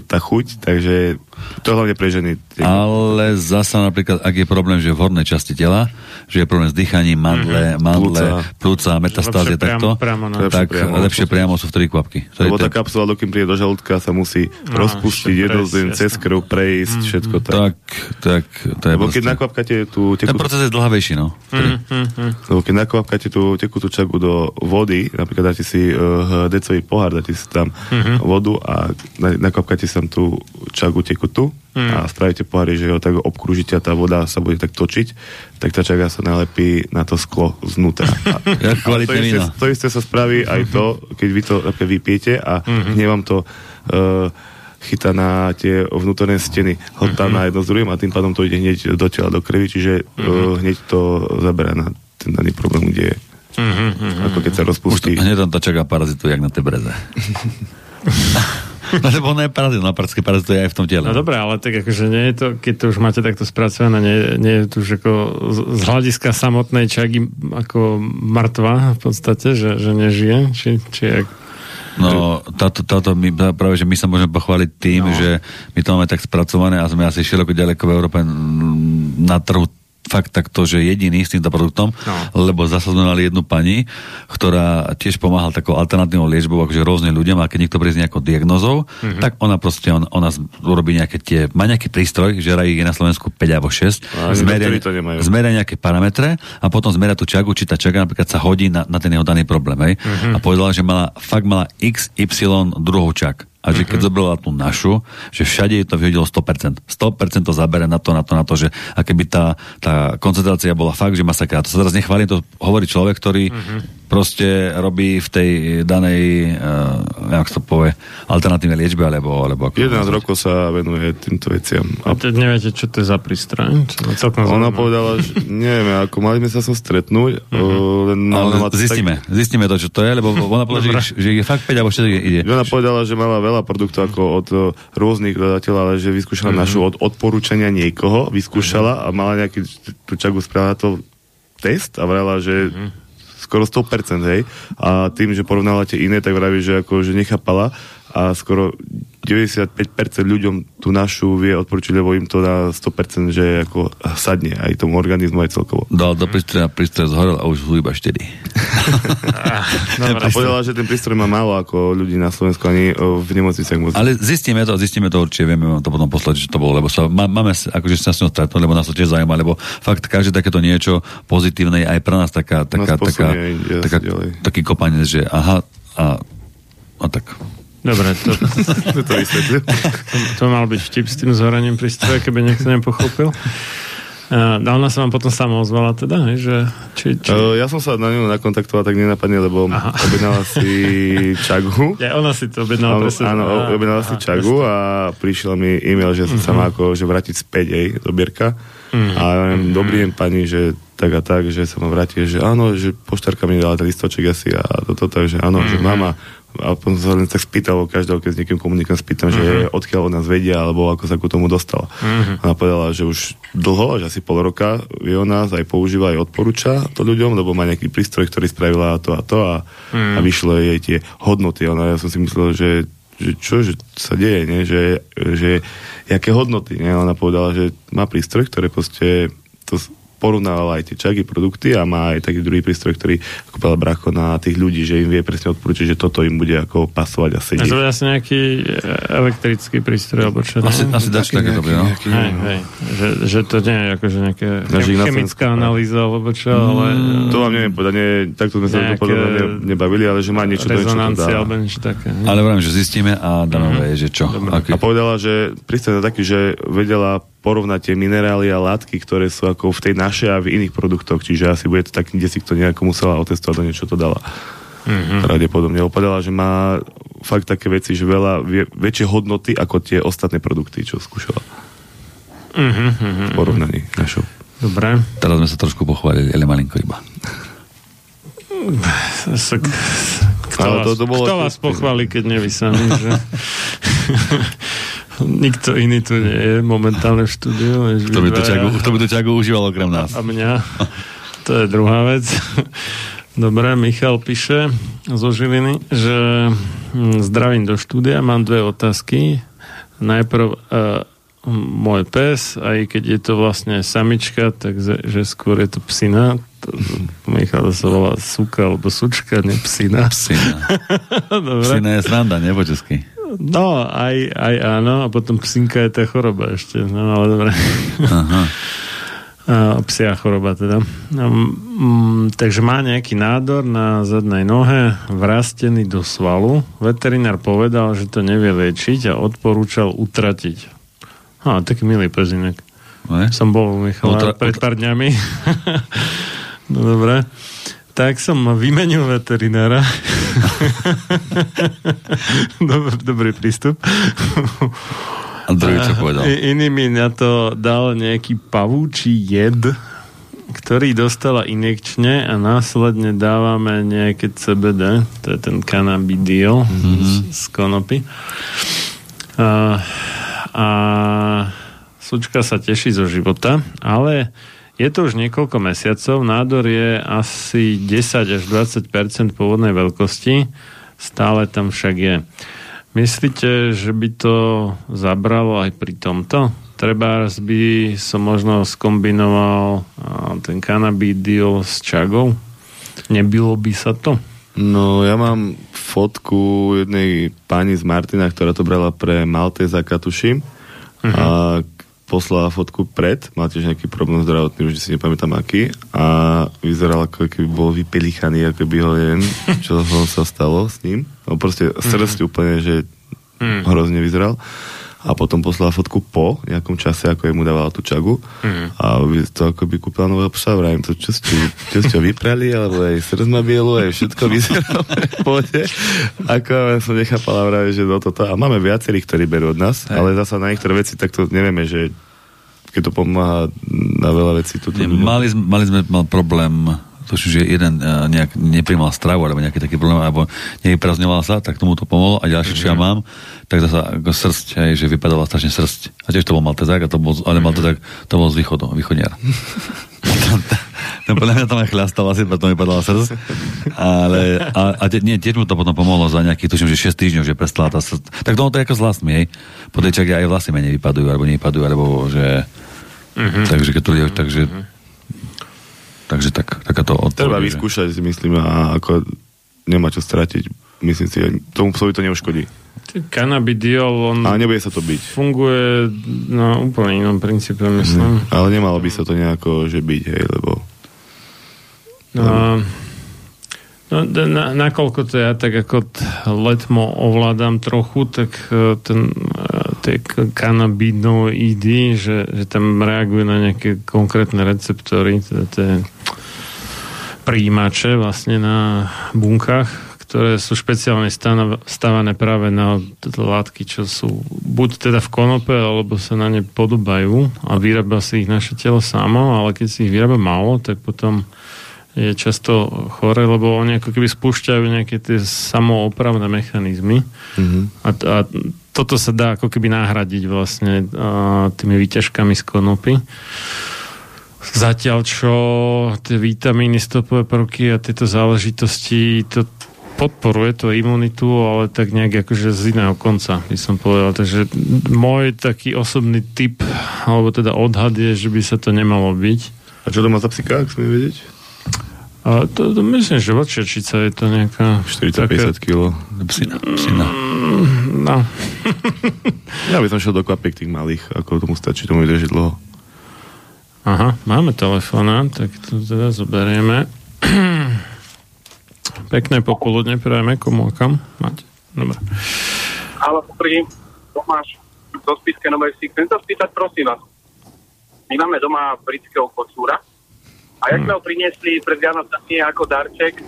tá chuť, takže to hlavne pre ženy. Ale zasa napríklad, ak je problém, že v hornej časti tela, že je problém s dýchaním, mandle, mm-hmm. mandle, plúca, metastázie, takto, priamo na- tak Lepšie priamo. lepšie priamo sú vtedy kvapky. To je Lebo tá ten- kapsula, dokým príde do žalúdka, sa musí No, rozpustiť prejsť, cez krv, prejsť, všetko tak. tak, tak, to je Lebo keď nakvapkáte tú Ten tekutú, proces je dlhavejší, no. Hm, hm. lebo keď nakvapkáte tú tekutú čagu do vody, napríklad dáte si uh, decový pohár, dáte si tam Mhm. vodu a na- nakvapkáte si tam tú čagu tekutú Mhm. a spravíte pohári, že ho tak obkrúžite a tá voda sa bude tak točiť, tak tá čaga sa nalepí na to sklo znútra. A, Ja, a to, isté, to isté sa spraví aj to, keď vy to vypijete a Mhm. hneď vám to uh, chytá na tie vnútorné steny, hltá Mhm. na jedno s druhým a tým pádom to ide hneď do tela, do krvi, čiže Mhm. uh, hneď to zaberá na ten daný problém, kde je. Mhm, mhm. Ako keď sa Už to, rozpustí. hneď tam tá čaká parazituje, jak na tej breze. lebo ona je parazit, no, prakticky parazituje aj v tom tele. No dobré, ale tak akože nie je to, keď to už máte takto spracované, nie, nie je to už ako z, hľadiska samotnej čagy ako mŕtva v podstate, že, že nežije, či, či jak... No, táto, táto my, práve, že my sa môžeme pochváliť tým, no. že my to máme tak spracované a sme asi široko ďaleko v Európe na trhu fakt takto, že jediný s týmto produktom, no. lebo zase sme mali jednu pani, ktorá tiež pomáhala takou alternatívnou liečbou, akože rôzne ľuďom, a keď niekto príde s nejakou diagnozou, mm-hmm. tak ona proste, on, ona urobí nejaké tie, má nejaký prístroj, že ich je na Slovensku 5 alebo 6, A ani zmeria, nejaké parametre a potom zmeria tú čagu, či tá čaga napríklad sa hodí na, na ten jeho daný problém. Hej? Mhm. A povedala, že mala, fakt mala XY druhou čak. A že keď zobrala tú našu, že všade jej to vyhodilo 100%. 100% to zabere na to, na to, na to, že a keby tá, tá koncentrácia bola fakt, že masakra. To sa teraz nechválim, to hovorí človek, ktorý proste robí v tej danej, uh, jak to povie, alternatívnej liečbe, alebo, alebo ako 11 rokov sa venuje týmto veciam. A teď neviete, čo to je za prístroj? Celkom Ona zaujíma. povedala, že neviem, ako mali sme sa som stretnúť, uh, len Ale ma to zistíme, zistíme to, čo to je, lebo ona povedala, že, že je fakt 5 alebo 6 ide. Ona povedala, že mala veľa produktov ako od uh, rôznych dodateľov, ale že vyskúšala Mhm. našu od odporúčania niekoho, vyskúšala a mala nejaký, tú čagu spravila to test a vrala, že Mhm. Skoro 100%, hej. A tým, že porovnala tie iné, tak vraví, že ako, že nechápala a skoro 95% ľuďom tú našu vie odporučiť, lebo im to na 100% že ako sadne aj tomu organizmu aj celkovo. Dal do prístroja, prístroj zhorel a už sú iba 4. a povedala, že ten prístroj má málo ako ľudí na Slovensku, ani v nemocniciach moc. Ale zistíme to, zistíme to určite, vieme vám to potom poslať, že to bolo, lebo sa, má, máme akože sa s ňou stretnúť, lebo nás to tiež zaujíma, lebo fakt každé takéto niečo pozitívne je aj pre nás taká, taká, Nás taká, inde taká, ďalej. taký kopanec, že aha, a, a tak. Dobre, to, to to mal byť vtip s tým zhorením prístroja, keby niekto nepochopil. A ona sa vám potom sama ozvala teda, že či, či... Uh, ja som sa na ňu nakontaktoval tak nenapadne, lebo Aha. objednala si čagu. Ja, ona si to objednala Áno, pre seba. áno, Á, objednala si čagu a prišiel mi e-mail, že sa Mhm. má ako, že vrátiť späť jej dobierka. Mhm. A ja neviem, dobrý deň pani, že tak a tak, že sa ma vráti, že áno, že poštárka mi dala ten listoček asi a toto, takže áno, že Mhm. mama a potom sa len tak spýtal, každého, keď s niekým komunikujem, spýtam, že Mhm. odkiaľ od nás vedia, alebo ako sa ku tomu dostala. Mhm. Ona povedala, že už dlho, že asi pol roka vie o nás, aj používa, aj odporúča to ľuďom, lebo má nejaký prístroj, ktorý spravila to a to a, Mhm. a vyšlo jej tie hodnoty. Ona, ja som si myslel, že, že čo že sa deje, nie? Že, že jaké hodnoty. Nie? Ona povedala, že má prístroj, ktoré proste to porovnávala aj tie čaky, produkty a má aj taký druhý prístroj, ktorý ako povedal Bracho na tých ľudí, že im vie presne odporúčiť, že toto im bude ako pasovať a A sedieť. to je asi nejaký e, elektrický prístroj, alebo čo? Asi, asi dačo také dobré, no. Hej, hej. Že, že to nie je akože Našich chem- na chemická Slovensku, analýza, alebo čo, ale... To vám neviem povedať, nie, takto sme sa to nebavili, ale že má niečo do niečo to dá. alebo niečo také. nie? Ale vravím, že zistíme a dáme mm-hmm. že čo. Aký. A povedala, že prístroj je taký, že vedela porovnať tie minerály a látky, ktoré sú ako v tej našej a v iných produktoch, čiže asi bude to tak, kde si to nejako musela otestovať a niečo to dala. Mhm. Pravdepodobne. Povedala, že má fakt také veci, že veľa vie, väčšie hodnoty ako tie ostatné produkty, čo skúšala Mhm, mhm, v porovnaní našou. Dobre. Teraz sme sa trošku pochválili, ale malinko iba. Kto, vás, to- to bolo kto vás pochváli, keď nie vy sami, že? Nikto iný tu nie je momentálne v štúdiu. Kto by to čagu, kto by to čagu užíval okrem nás? A mňa. To je druhá vec. Dobre, Michal píše zo Žiliny, že hm, zdravím do štúdia, mám dve otázky. Najprv uh, môj pes, aj keď je to vlastne samička, takže že skôr je to psina. To, Michal sa volá suka alebo sučka, ne psina. Psina. Dobre. Psina je sranda, po česky. No, aj, aj áno, a potom psinka je tá choroba ešte, no ale dobre. Aha. A, psia choroba teda. Um, takže má nejaký nádor na zadnej nohe, vrastený do svalu. Veterinár povedal, že to nevie liečiť a odporúčal utratiť. Ha, taký milý pezinek. Ne? Som bol u Michala Utra- pred pár dňami. no dobre. Tak som vymenil veterinára. dobrý, dobrý prístup. A druhý čo povedal? Iný mi na to dal nejaký pavúči jed, ktorý dostala injekčne a následne dávame nejaké CBD, to je ten cannabidiol mm-hmm. z, z konopy. A, a sučka sa teší zo života, ale je to už niekoľko mesiacov, nádor je asi 10 až 20% pôvodnej veľkosti, stále tam však je. Myslíte, že by to zabralo aj pri tomto? treba by som možno skombinoval ten kanabidiol s čagou. Nebylo by sa to? No, ja mám fotku jednej pani z Martina, ktorá to brala pre Malteza Katušim uh-huh. a poslala fotku pred, mal tiež nejaký problém zdravotný, už si nepamätám aký a vyzeral ako keby bol vypelichaný, ako by ho neviem, čo sa stalo s ním. No proste srdce uh-huh. úplne, že uh-huh. hrozne vyzeral a potom poslala fotku po nejakom čase, ako mu dávala tú čagu mm. a to ako by kúpila nového psa, vrajím to, čo ste, čo ste vyprali, alebo aj srdc má bielu, aj všetko vyzeralo v pohode. Ako som nechápala vrajím, že do toto. A máme viacerých, ktorí berú od nás, Hej. ale zasa na niektoré veci takto nevieme, že keď to pomáha na veľa vecí. Toto Nie, mali, mali sme mal problém tuším, že jeden uh, nejak neprimal stravu, alebo nejaký taký problém, alebo nevyprazňoval sa, tak tomu to pomohlo. A ďalšie, čo ja mhm. mám, tak zase ako srst, hej, že vypadala strašne srst. A tiež to bol maltezák, a to bol, ale maltezák, to bol z východu, východniar. ten podľa mňa tam aj chľastal, asi preto mi padala srdc. Ale, a, a te, nie, tiež mu to potom pomohlo za nejakých, tuším, že 6 týždňov, že prestala tá srdc. Tak to, to je ako s vlasmi, hej. Po tej čake aj vlasy menej vypadujú, alebo nevypadujú, alebo že... Mm-hmm. Takže keď to je, takže mm-hmm Takže tak, takáto odpoveď. Treba vyskúšať, si myslím, a ako nemá čo stratiť. Myslím si, tomu psovi to neuškodí. Kanabidiol, on... Ale nebude sa to byť. Funguje na úplne inom princípe, myslím. Mm, ale nemalo by sa to nejako, že byť, hej, lebo... No, no na, nakoľko to ja tak ako letmo ovládam trochu, tak e, ten e, tie kanabinoidy, že, že tam reagujú na nejaké konkrétne receptory, teda tie príjimače vlastne na bunkách, ktoré sú špeciálne stavané práve na látky, čo sú buď teda v konope, alebo sa na ne podobajú a vyrába si ich naše telo samo, ale keď si ich vyrába málo, tak potom je často chore, lebo oni ako keby spúšťajú nejaké tie samoopravné mechanizmy mm-hmm. a, a toto sa dá ako keby nahradiť vlastne uh, tými výťažkami z konopy. Zatiaľ, čo tie vitamíny, stopové prvky a tieto záležitosti to podporuje to imunitu, ale tak nejak akože z iného konca, by som povedal. Takže môj taký osobný typ, alebo teda odhad je, že by sa to nemalo byť. A čo to má za psika, ak sme vedieť? A to, to myslím, že vlčiačica je to nejaká... 40-50 kg. Psina. psina. Mm, no. ja by som šiel do kvapiek tých malých, ako tomu stačí, tomu vydrží dlho. Aha, máme telefóna, tak to teda zoberieme. Pekné popoludne prajeme, komu a kam? Máte? Dobre. Ale poprý, Tomáš, do Spiske Novej si chcem sa spýtať, prosím vás. My máme doma britského kocúra, a jak sme ho priniesli pred Vianocami ako darček,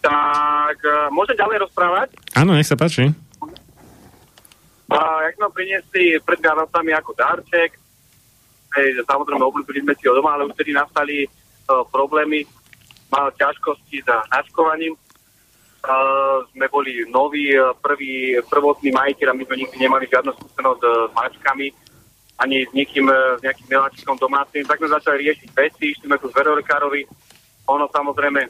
tak uh, môžem ďalej rozprávať? Áno, nech sa páči. A jak sme ho priniesli pred Vianocami ako darček, hej, samozrejme obľúbili sme si ho doma, ale už tedy nastali uh, problémy, mal ťažkosti za načkovaním. Uh, sme boli noví, uh, prvý, prvotní majiteľ a my sme nikdy nemali žiadnu skúsenosť s mačkami ani s niekým, e, s nejakým miláčikom domácim, tak sme začali riešiť veci, išli sme ku zverolekárovi, ono samozrejme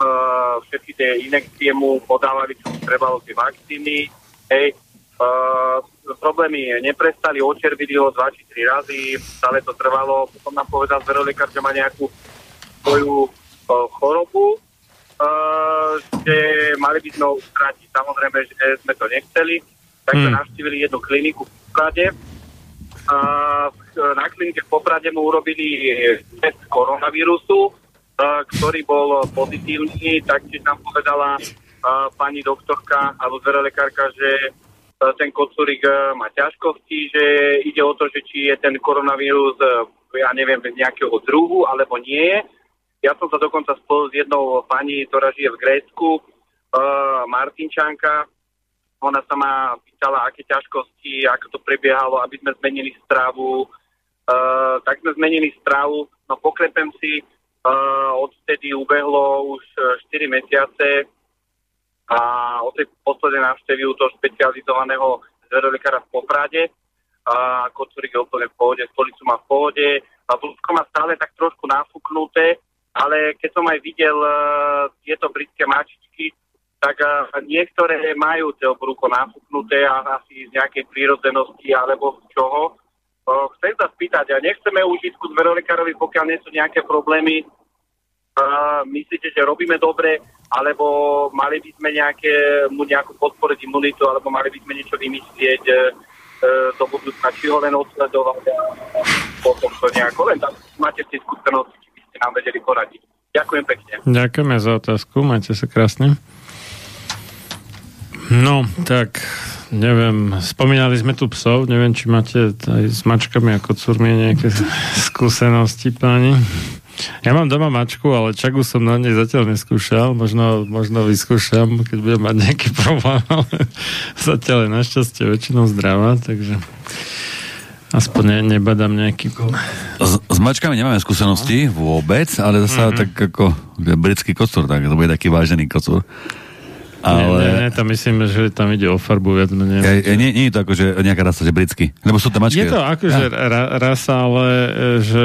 uh, všetky tie inekcie mu podávali, čo trebalo tie vakcíny, hej, uh, problémy neprestali, očervili ho 2 či 3 razy, stále to trvalo, potom nám povedal zverolekár, že má nejakú svoju uh, chorobu, uh, že mali by sme ho strátiť. Samozrejme, že sme to nechceli, tak sme hmm. navštívili jednu kliniku v Poprade, a na klinike v Poprade mu urobili test koronavírusu, ktorý bol pozitívny, taktiež nám povedala pani doktorka alebo zverolekárka, že ten kocúrik má ťažkosti, že ide o to, že či je ten koronavírus, ja neviem, z nejakého druhu, alebo nie je. Ja som sa dokonca spolu s jednou pani, ktorá žije v Grécku, Martinčanka, ona sa ma pýtala, aké ťažkosti, ako to prebiehalo, aby sme zmenili stravu. Tak sme zmenili stravu, no pokrepem si, uh, odtedy ubehlo už 4 mesiace a od tej poslednej návštevy u toho špecializovaného zverolekára v Poprade a kocúrik je úplne v pohode, stolicu má v pohode a blúzko má stále tak trošku nafúknuté, ale keď som aj videl uh, tieto britské mačičky, tak uh, niektoré majú to brucho nafúknuté a asi z nejakej prírodzenosti alebo z čoho. Uh, chcem sa spýtať, a nechceme užitku zverolekárovi, pokiaľ nie sú nejaké problémy. Myslíte, že robíme dobre, alebo mali by sme nejaké, nejakú podporiť imunitu, alebo mali by sme niečo vymyslieť uh, do budúcna, či ho len odsledovať a potom to nejako, len tam máte tie skúsenosti, či by ste nám vedeli poradiť. Ďakujem pekne. Ďakujeme za otázku, majte sa krásne. No, tak neviem, spomínali sme tu psov, neviem, či máte aj s mačkami ako curmie nejaké skúsenosti, páni. Ja mám doma mačku, ale čagu som na nej zatiaľ neskúšal. Možno, možno vyskúšam, keď budem mať nejaký problém, ale zatiaľ je našťastie väčšinou zdravá, takže aspoň ne, nebadám nejaký... S, s mačkami nemáme skúsenosti vôbec, ale zase mm-hmm. tak ako britský kocúr, tak to bude taký vážený kocúr. Ale... Nie, nie, tam myslím, že tam ide o farbu viac menej. Ja, ja, nie, nie je to ako, že nejaká rasa, že britský. Lebo sú tam mačky. Je to akože ja. ra, rasa, ale e, že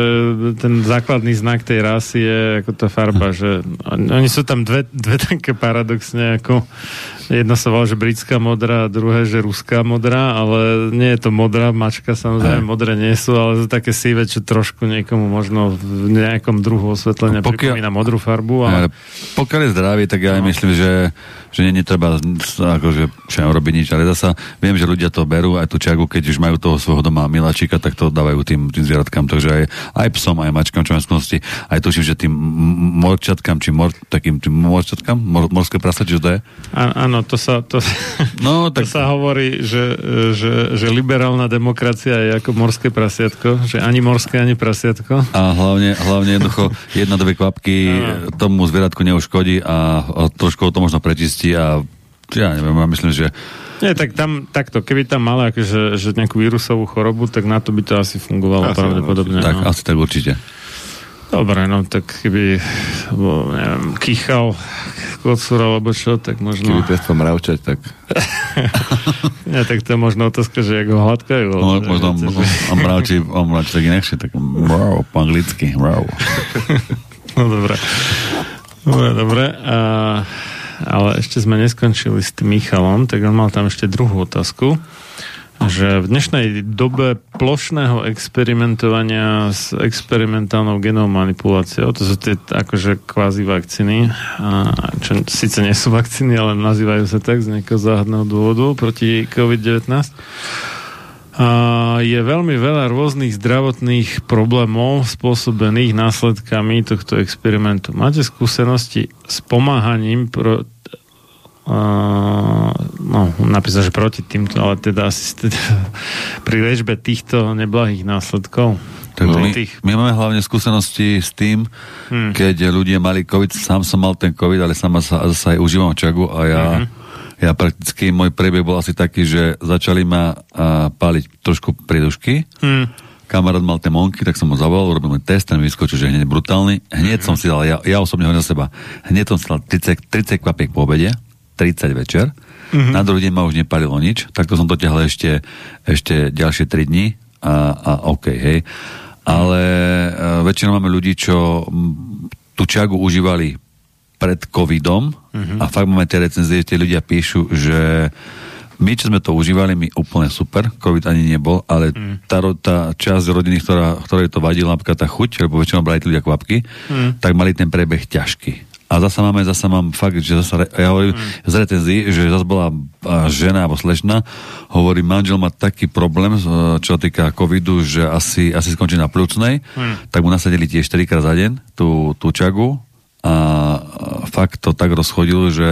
ten základný znak tej rasy je ako tá farba, že oni sú tam dve, dve také paradoxne ako Jedna sa volá, že britská modrá, a druhé, že ruská modrá, ale nie je to modrá mačka, samozrejme, Aj. modré nie sú, ale to také sivé, čo trošku niekomu možno v nejakom druhu osvetlenia pokiaľ, pripomína modrú farbu. Ale... Pokiaľ je zdravý, tak ja no. myslím, že že nie, netreba akože, čo robiť nič, ale zasa viem, že ľudia to berú, aj tú čagu, keď už majú toho svojho doma miláčika, tak to dávajú tým, tým zvieratkám, takže aj, aj psom, aj mačkám, čo mám skúsenosti, aj tuším, že tým morčatkám, či mor, takým tým morčatkám, mor, morské prasa, či to je? Áno, to sa, to, no, tak... to sa hovorí, že, že, že liberálna demokracia je ako morské prasiatko, že ani morské, ani prasiatko. A hlavne, hlavne jednoducho jedna, dve kvapky tomu zvieratku neuškodí a, a trošku to možno prečistí a ja neviem, ja myslím, že nie, tak tam, takto, keby tam mala akože, že nejakú vírusovú chorobu, tak na to by to asi fungovalo asi, pravdepodobne. Tak, no. asi tak určite. Dobre, no tak keby bo, neviem, kýchal kocúr alebo čo, tak možno... Keby pestvo mravčať, tak... Nie, tak to je možno otázka, že ako hladkajú. No, možno on, on mravčí, on mravčí tak inakšie, tak mrav, po anglicky, mrav. no dobre. Dobre, dobre. A ale ešte sme neskončili s tým Michalom, tak on mal tam ešte druhú otázku že v dnešnej dobe plošného experimentovania s experimentálnou genovou manipuláciou, to sú tie akože kvázi vakcíny, a, čo síce nie sú vakcíny, ale nazývajú sa tak z nejakého záhadného dôvodu proti COVID-19, a je veľmi veľa rôznych zdravotných problémov spôsobených následkami tohto experimentu. Máte skúsenosti s pomáhaním pro, Uh, no, napísal, že proti týmto, ale teda asi teda, pri liečbe týchto neblahých následkov. Tak my, tých... my máme hlavne skúsenosti s tým, hmm. keď ľudia mali COVID, sám som mal ten COVID, ale sama sa, sa aj užívam čagu a ja, hmm. ja prakticky, môj priebeh bol asi taký, že začali ma uh, páliť trošku priedušky, hmm. kamarát mal tie monky, tak som ho zavolal, urobil mi test, ten vyskočil, že hneď brutálny. Hneď hmm. som si dal, ja, ja osobne hovorím za seba, hneď som si dal 30, 30 kvapiek po obede, 30 večer. Mm-hmm. Na druhý deň ma už nepalilo nič, takto som dotiahol ešte, ešte ďalšie 3 dní a, a OK, hej. Ale uh, väčšinou máme ľudí, čo m, tú čagu užívali pred covidom mm-hmm. a fakt máme tie recenzie, tie ľudia píšu, že my, čo sme to užívali, my úplne super, COVID ani nebol, ale mm. tá, tá časť rodiny, ktorá, ktorej to vadila, napríklad tá chuť, lebo väčšinou brali ľudia kvapky, mm. tak mali ten prebeh ťažký. A zasa máme, zasa mám fakt, že zasa, ja hovorím mm. z recenzí, že zase bola žena alebo slečna, hovorí, manžel má taký problém, čo týka covidu, že asi, asi skončí na plúcnej, mm. tak mu nasadili tiež 4 krát za deň tú, tú čagu a fakt to tak rozchodil, že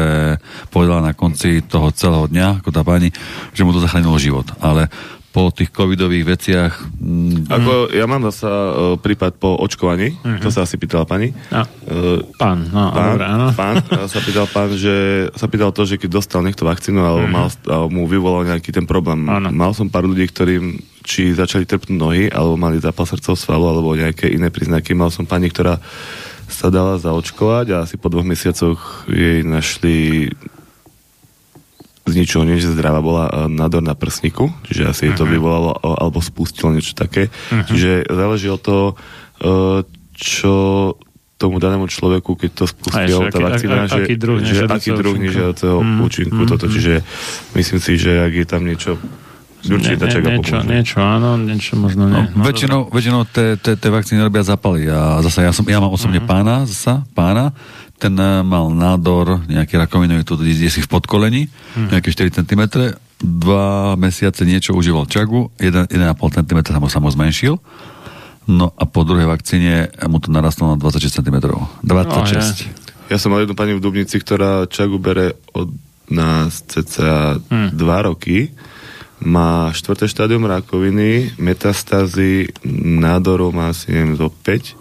povedala na konci toho celého dňa, ako tá pani, že mu to zachránilo život. Ale po tých covidových veciach. Mm, Ako ja mám zasa uh, prípad po očkovaní, uh-huh. to sa asi pýtala pani. Ja. Uh, pán, no, pán, dobré, áno. Pán sa pýtal pán, že sa pýtal to, že keď dostal niekto vakcínu, alebo, uh-huh. mal, alebo mu vyvolal nejaký ten problém. Ano. Mal som pár ľudí, ktorým či začali trpnúť nohy, alebo mali zápal srdcov svalu, alebo nejaké iné príznaky. Mal som pani, ktorá sa dala zaočkovať a asi po dvoch mesiacoch jej našli z ničoho nič zdravá bola e, nádor na prsníku, čiže asi uh-huh. to mhm. vyvolalo alebo spustilo niečo také. Uh-huh. Čiže záleží od toho, e, čo to tomu danému človeku, keď to spustil A ešte tá vakcína, a- že, aký druh že aký druh nežiaduceho Mm, účinku mm, toto. mm. Čiže myslím si, že ak je tam niečo určite Nie- čaga niečo, pomôže. niečo áno, niečo možno No, nie. No, väčšinou, väčšinou tie te, te vakcíny robia zápaly. A zase ja, som, ja mám osobne Mhm. pána, zasa, pána, ten mal nádor, nejaký rakovinový, tu si v podkolení, Mhm. nejaké 4 cm, dva mesiace niečo užíval čagu, 1, 1,5 cm sa mu, sa mu zmenšil, no a po druhej vakcíne mu to narastlo na 26 cm. 26. Ja som mal jednu pani v Dubnici, ktorá čagu bere od nás cca Hm. dva roky. Má štvrté štádium rakoviny, metastázy, nádorov má asi neviem zo 5.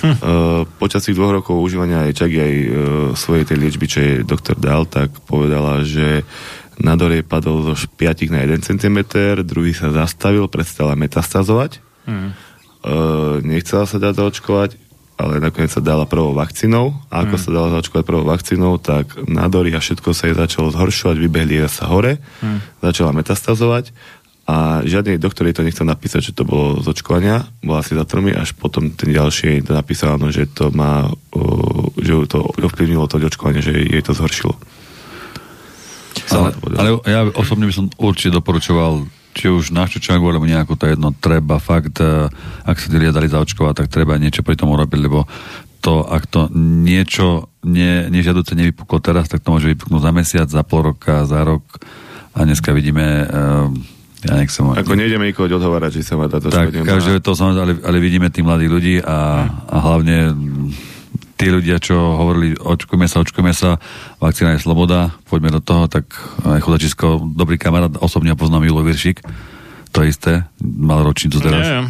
Hm. Uh, počas tých dvoch rokov užívania aj čaky aj uh, svojej tej liečby, čo jej doktor dal, tak povedala, že nádor jej padol zo 5 na 1 cm, druhý sa zastavil, prestala metastazovať Hm. Nechcela sa dať zaočkovať, ale nakoniec sa dala prvou vakcínou a ako Mm. sa dala zaočkovať prvou vakcínou, tak nádory a všetko sa jej začalo zhoršovať, vybehli sa hore, Mm. začala metastazovať a žiadny doktor jej to nechcel napísať, že to bolo z očkovania, bola si za trmy, až potom ten ďalší to napísal, no, že to má, uh, že to ovplyvnilo to očkovanie, že jej to zhoršilo. Ale, ale ja osobne by som určite doporučoval či už našu čagu, alebo nejakú to jedno, treba fakt, eh, ak sa tí ľudia dali zaočkovať, tak treba niečo pri tom urobiť, lebo to, ak to niečo ne, nežiaduce nevypuklo teraz, tak to môže vypuknúť za mesiac, za pol roka, za rok. A dneska vidíme uh, ja nechcem... Ako nejdeme nikoho odhovárať, že sa má dať Tak, každého to som, ale, ale vidíme tých mladých ľudí a, a hlavne tí ľudia, čo hovorili, očkujme sa, očkujme sa, vakcína je sloboda, poďme do toho, tak aj chudačisko, dobrý kamarát, osobne poznám Julo Viršik, to isté, mal ročnicu teraz. Nie,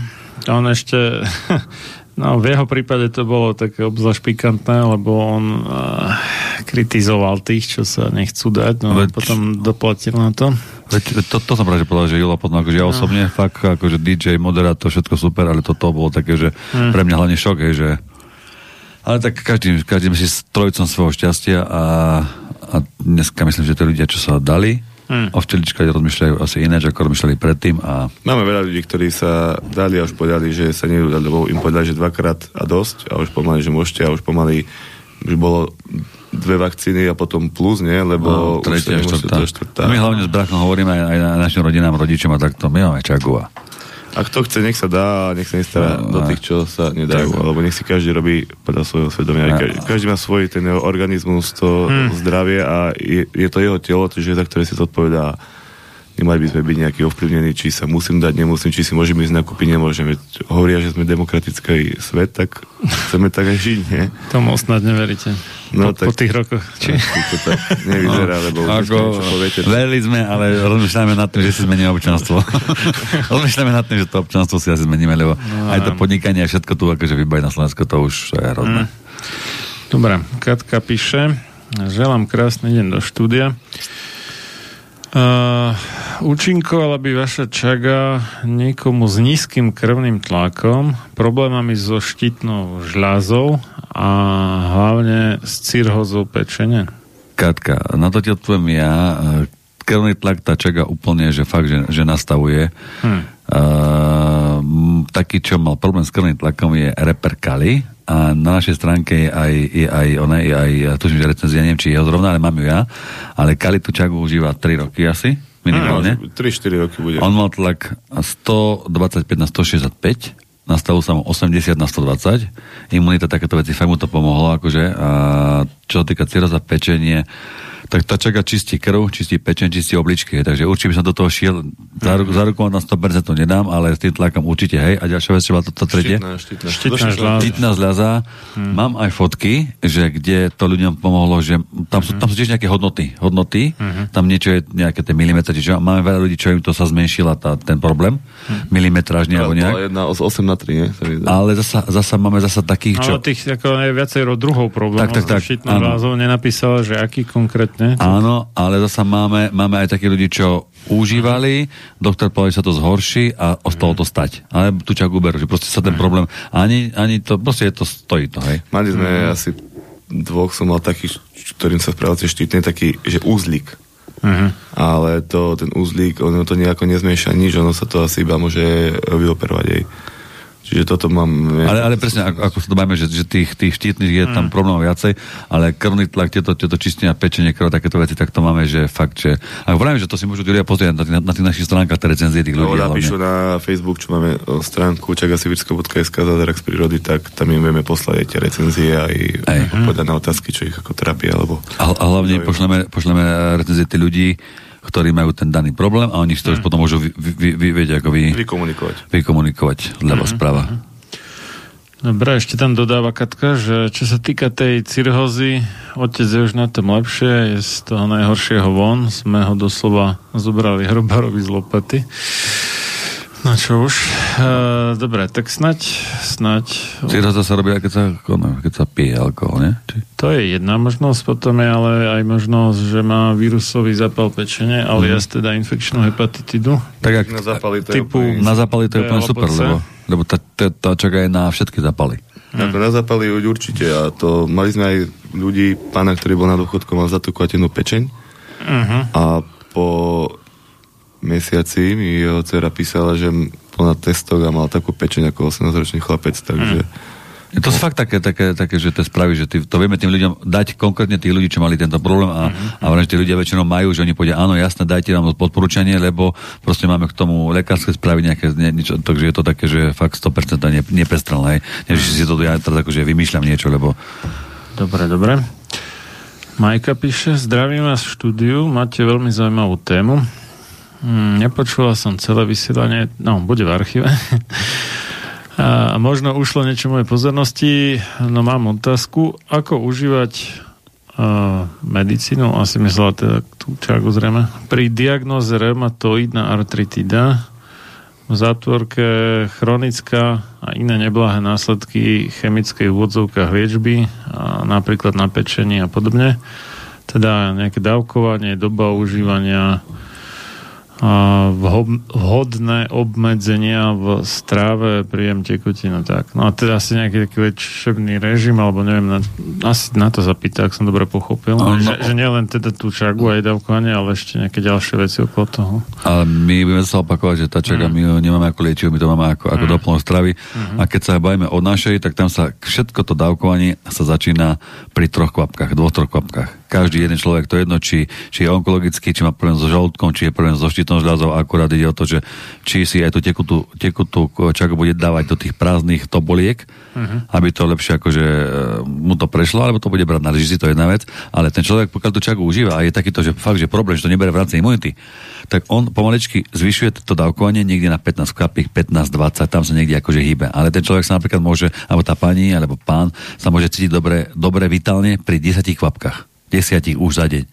on ešte... No, v jeho prípade to bolo také obzvlášť pikantné, lebo on uh, kritizoval tých, čo sa nechcú dať, no a Veď- potom doplatil na to. Veď, to, to som práve povedal, že Julo poznám, akože ja No. osobne, fakt, akože DJ, moderátor, všetko super, ale toto bolo také, že Hm. pre mňa hlavne šok, hej, že ale tak každý, každý si s trojicom svojho šťastia a, a dneska myslím, že tí ľudia, čo sa dali, Hm. o včeličkách rozmýšľajú asi ináč, ako rozmýšľali predtým a Máme veľa ľudí, ktorí sa dali a už povedali, že sa dať, lebo im povedali, že dvakrát a dosť a už pomaly, že môžete a už pomaly už bolo dve vakcíny a potom plus, nie? Lebo No, tretia, štvrtá. My hlavne s brachom hovoríme aj, aj na našim rodinám, rodičom a takto. My máme čagu a kto chce, nech sa dá a nech sa nestará No, do tých, čo sa nedajú. tak. Alebo nech si každý robí podľa svojho svedomia. A- Každý, každý má svoj ten jeho organizmus, to Hm. zdravie a je, je to jeho telo, čiže za ktoré si zodpovedá. Nemali by sme byť nejaký ovplyvnení, či sa musím dať, nemusím, či si môžeme ísť nakúpiť, nemôžeme. Hovoria, že sme demokratický svet, tak chceme tak aj žiť, nie? Tomu snad neveríte. No, po, po tak- tých rokoch. Či? To tak nevyzerá, lebo už ako, poviete. verili sme, ale rozmýšľame nad tým, že si zmeníme občanstvo. rozmýšľame nad tým, že to občanstvo si asi zmeníme, lebo No, aj to podnikanie a všetko tu akože vybaví na Slovensku, to už je hrozné. Mm. Dobre, Katka píše, želám krásny deň do štúdia. Uh, účinkovala by vaša čaga niekomu s nízkym krvným tlakom, problémami so štítnou žľazou a hlavne s cirhozou pečenia. Katka, na to ti odpoviem ja. e, Krvný tlak tá čaga úplne, že fakt, že, že nastavuje. Hm. Uh, taký, čo mal problém s krvným tlakom, je reper Kali a na našej stránke je aj, je aj, ona, je aj tuším, že recenzia, neviem, či je zrovna, ale mám ju ja, ale Kali tú čagu užíva 3 roky asi, minimálne. 3-4 roky bude. On mal tlak 125 na 165, nastavil sa mu 80 na 120, imunita, takéto veci, fakt mu to pomohlo, akože, a čo sa týka ciroza pečenie, tak tá čaga čistí krv, čistí pečen, čistí obličky, takže určite by som do toho šiel, za, ru- za ruku na 100% to nedám, ale s tým tlakom určite, hej, a ďalšia vec, čo to, to tretie. Štítna, štítna. Štítna. Štítna zľaza. Mám aj fotky, že kde to ľuďom pomohlo, že tam sú, tam sú tiež nejaké hodnoty. Hodnoty, tam niečo je nejaké tie milimetre, čiže máme veľa ľudí, čo im to sa zmenšila tá, ten problém, milimetrážne alebo Bola nejak. jedna z 8 na 3, nie? Ale zasa, zasa máme zasa takých, čo... Ale tých ako je viacero druhov problémov. Tak, tak, tak, áno. žľazou nenapísala, že aký konkrétne. Áno, ale zasa máme, máme aj takých ľudí, čo užívali, doktor povedal, že sa to zhorší a ostalo to stať. Ale tu čak uberú, že proste sa ten problém, ani, ani to, proste je to, stojí to, hej. Mali sme Mhm. asi dvoch, som mal taký, ktorým sa spravil cez štítne, taký, že úzlik. Mhm. Ale to, ten úzlík, ono to nejako nezmieša nič, ono sa to asi iba môže vyoperovať aj. Čiže toto mám... Ale, ale presne, ako, ako sa to bavíme, že, že tých, tých štítnych je tam Mm. problém viacej, ale krvný tlak, tieto, tieto čistenia, pečenie, krv, takéto veci, tak to máme, že fakt, že... A hovorím, že to si môžu ľudia pozrieť na, na, na tých našich stránkach, tie recenzie tých No, ľudí. napíšu hlavne. na Facebook, čo máme stránku čagasibirsko.sk zázrak z prírody, tak tam im vieme poslať aj tie recenzie aj odpovedať na otázky, čo ich ako trápia, alebo... A, a hlavne pošleme, pošleme recenzie tých ľudí, ktorí majú ten daný problém a oni si to už potom môžu vy, vy, vy, vy, ako vy, Vykomunikovať. vykomunikovať ľava Mhm, správa. Dobre, ešte tam dodáva Katka, že čo sa týka tej cirhózy, otec je už na tom lepšie, je z toho najhoršieho von, sme ho doslova zobrali hrobárovi z lopaty. No čo už. E, dobre, tak snať, snať. Cirróza sa robí, keď sa, no, keď sa pije alkohol, nie? Či... To je jedna možnosť, potom je ale aj možnosť, že má vírusový zápal pečene, alias teda infekčnú hepatitidu. Tak jak, Na zápaly to je typu, úplne- na zápaly to je úplne super, lebo, lebo tá, tá, tá čaká aj na všetky zápaly. Ako na zápaly určite a to mali sme aj ľudí, pána, ktorý bol na dôchodku, mal zatukvatenú pečeň Uh-huh. a po mesiaci mi jeho dcera písala, že bola na testoch a mal takú pečeň ako 18-ročný chlapec, takže Je to sú fakt také, také, také, že to spraví, že ty, to vieme tým ľuďom dať konkrétne tých ľudí, čo mali tento problém a, a vraj, že tí ľudia väčšinou majú, že oni povedia, áno, jasné, dajte nám odporúčanie, lebo proste máme k tomu lekárske správy nejaké, nie, niečo, takže je to také, že fakt 100% ne, nepestrelné. Nie, že si to ja teraz akože vymýšľam niečo, lebo Dobre, dobre. Majka píše, zdravím vás v štúdiu, máte veľmi zaujímavú tému. Hm, nepočula som celé vysielanie, no, bude v archíve. A možno ušlo niečo mojej pozornosti, no mám otázku, ako užívať uh, medicínu, asi myslela teda tú čagu zrejme, pri diagnoze reumatoidná artritida, v zátvorke chronická a iné neblahé následky chemickej v úvodzovkách liečby, a napríklad na pečení a podobne. Teda nejaké dávkovanie, doba užívania, vho- vhodné obmedzenia v stráve, príjem tekutín a tak. No a teda asi nejaký taký liečebný režim, alebo neviem, na, asi na to zapýta, ak som dobre pochopil. No, že, že nielen teda tú čagu aj dávkovanie, ale ešte nejaké ďalšie veci okolo toho. Ale my budeme sa opakovať, že tá čaga, Mm. my ho nemáme ako liečivo, my to máme ako, ako doplnok stravy. Mhm. A keď sa bavíme o našej, tak tam sa všetko to dávkovanie sa začína pri troch kvapkách, dvoch, troch kvapkách. Každý jeden človek, to je jedno, či, či je onkologický, či má problém so žalúdkom, či je problém so štítnou žľazou, akurát ide o to, že či si aj tú tekutú, tekutú čagu bude dávať do tých prázdnych toboliek, Mhm. aby to lepšie akože e, mu to prešlo, alebo to bude brať na lyžici, to je jedna vec. Ale ten človek, pokiaľ tú čagu užíva a je takýto, že fakt, že problém, že to nebere v rámci imunity, tak on pomaličky zvyšuje to dávkovanie niekde na 15 kapík, 15, 20, tam sa niekde akože hýbe. Ale ten človek sa napríklad môže, alebo tá pani, alebo pán sa môže cítiť dobre, dobre vitálne pri 10 kvapkách. 10 už za deň.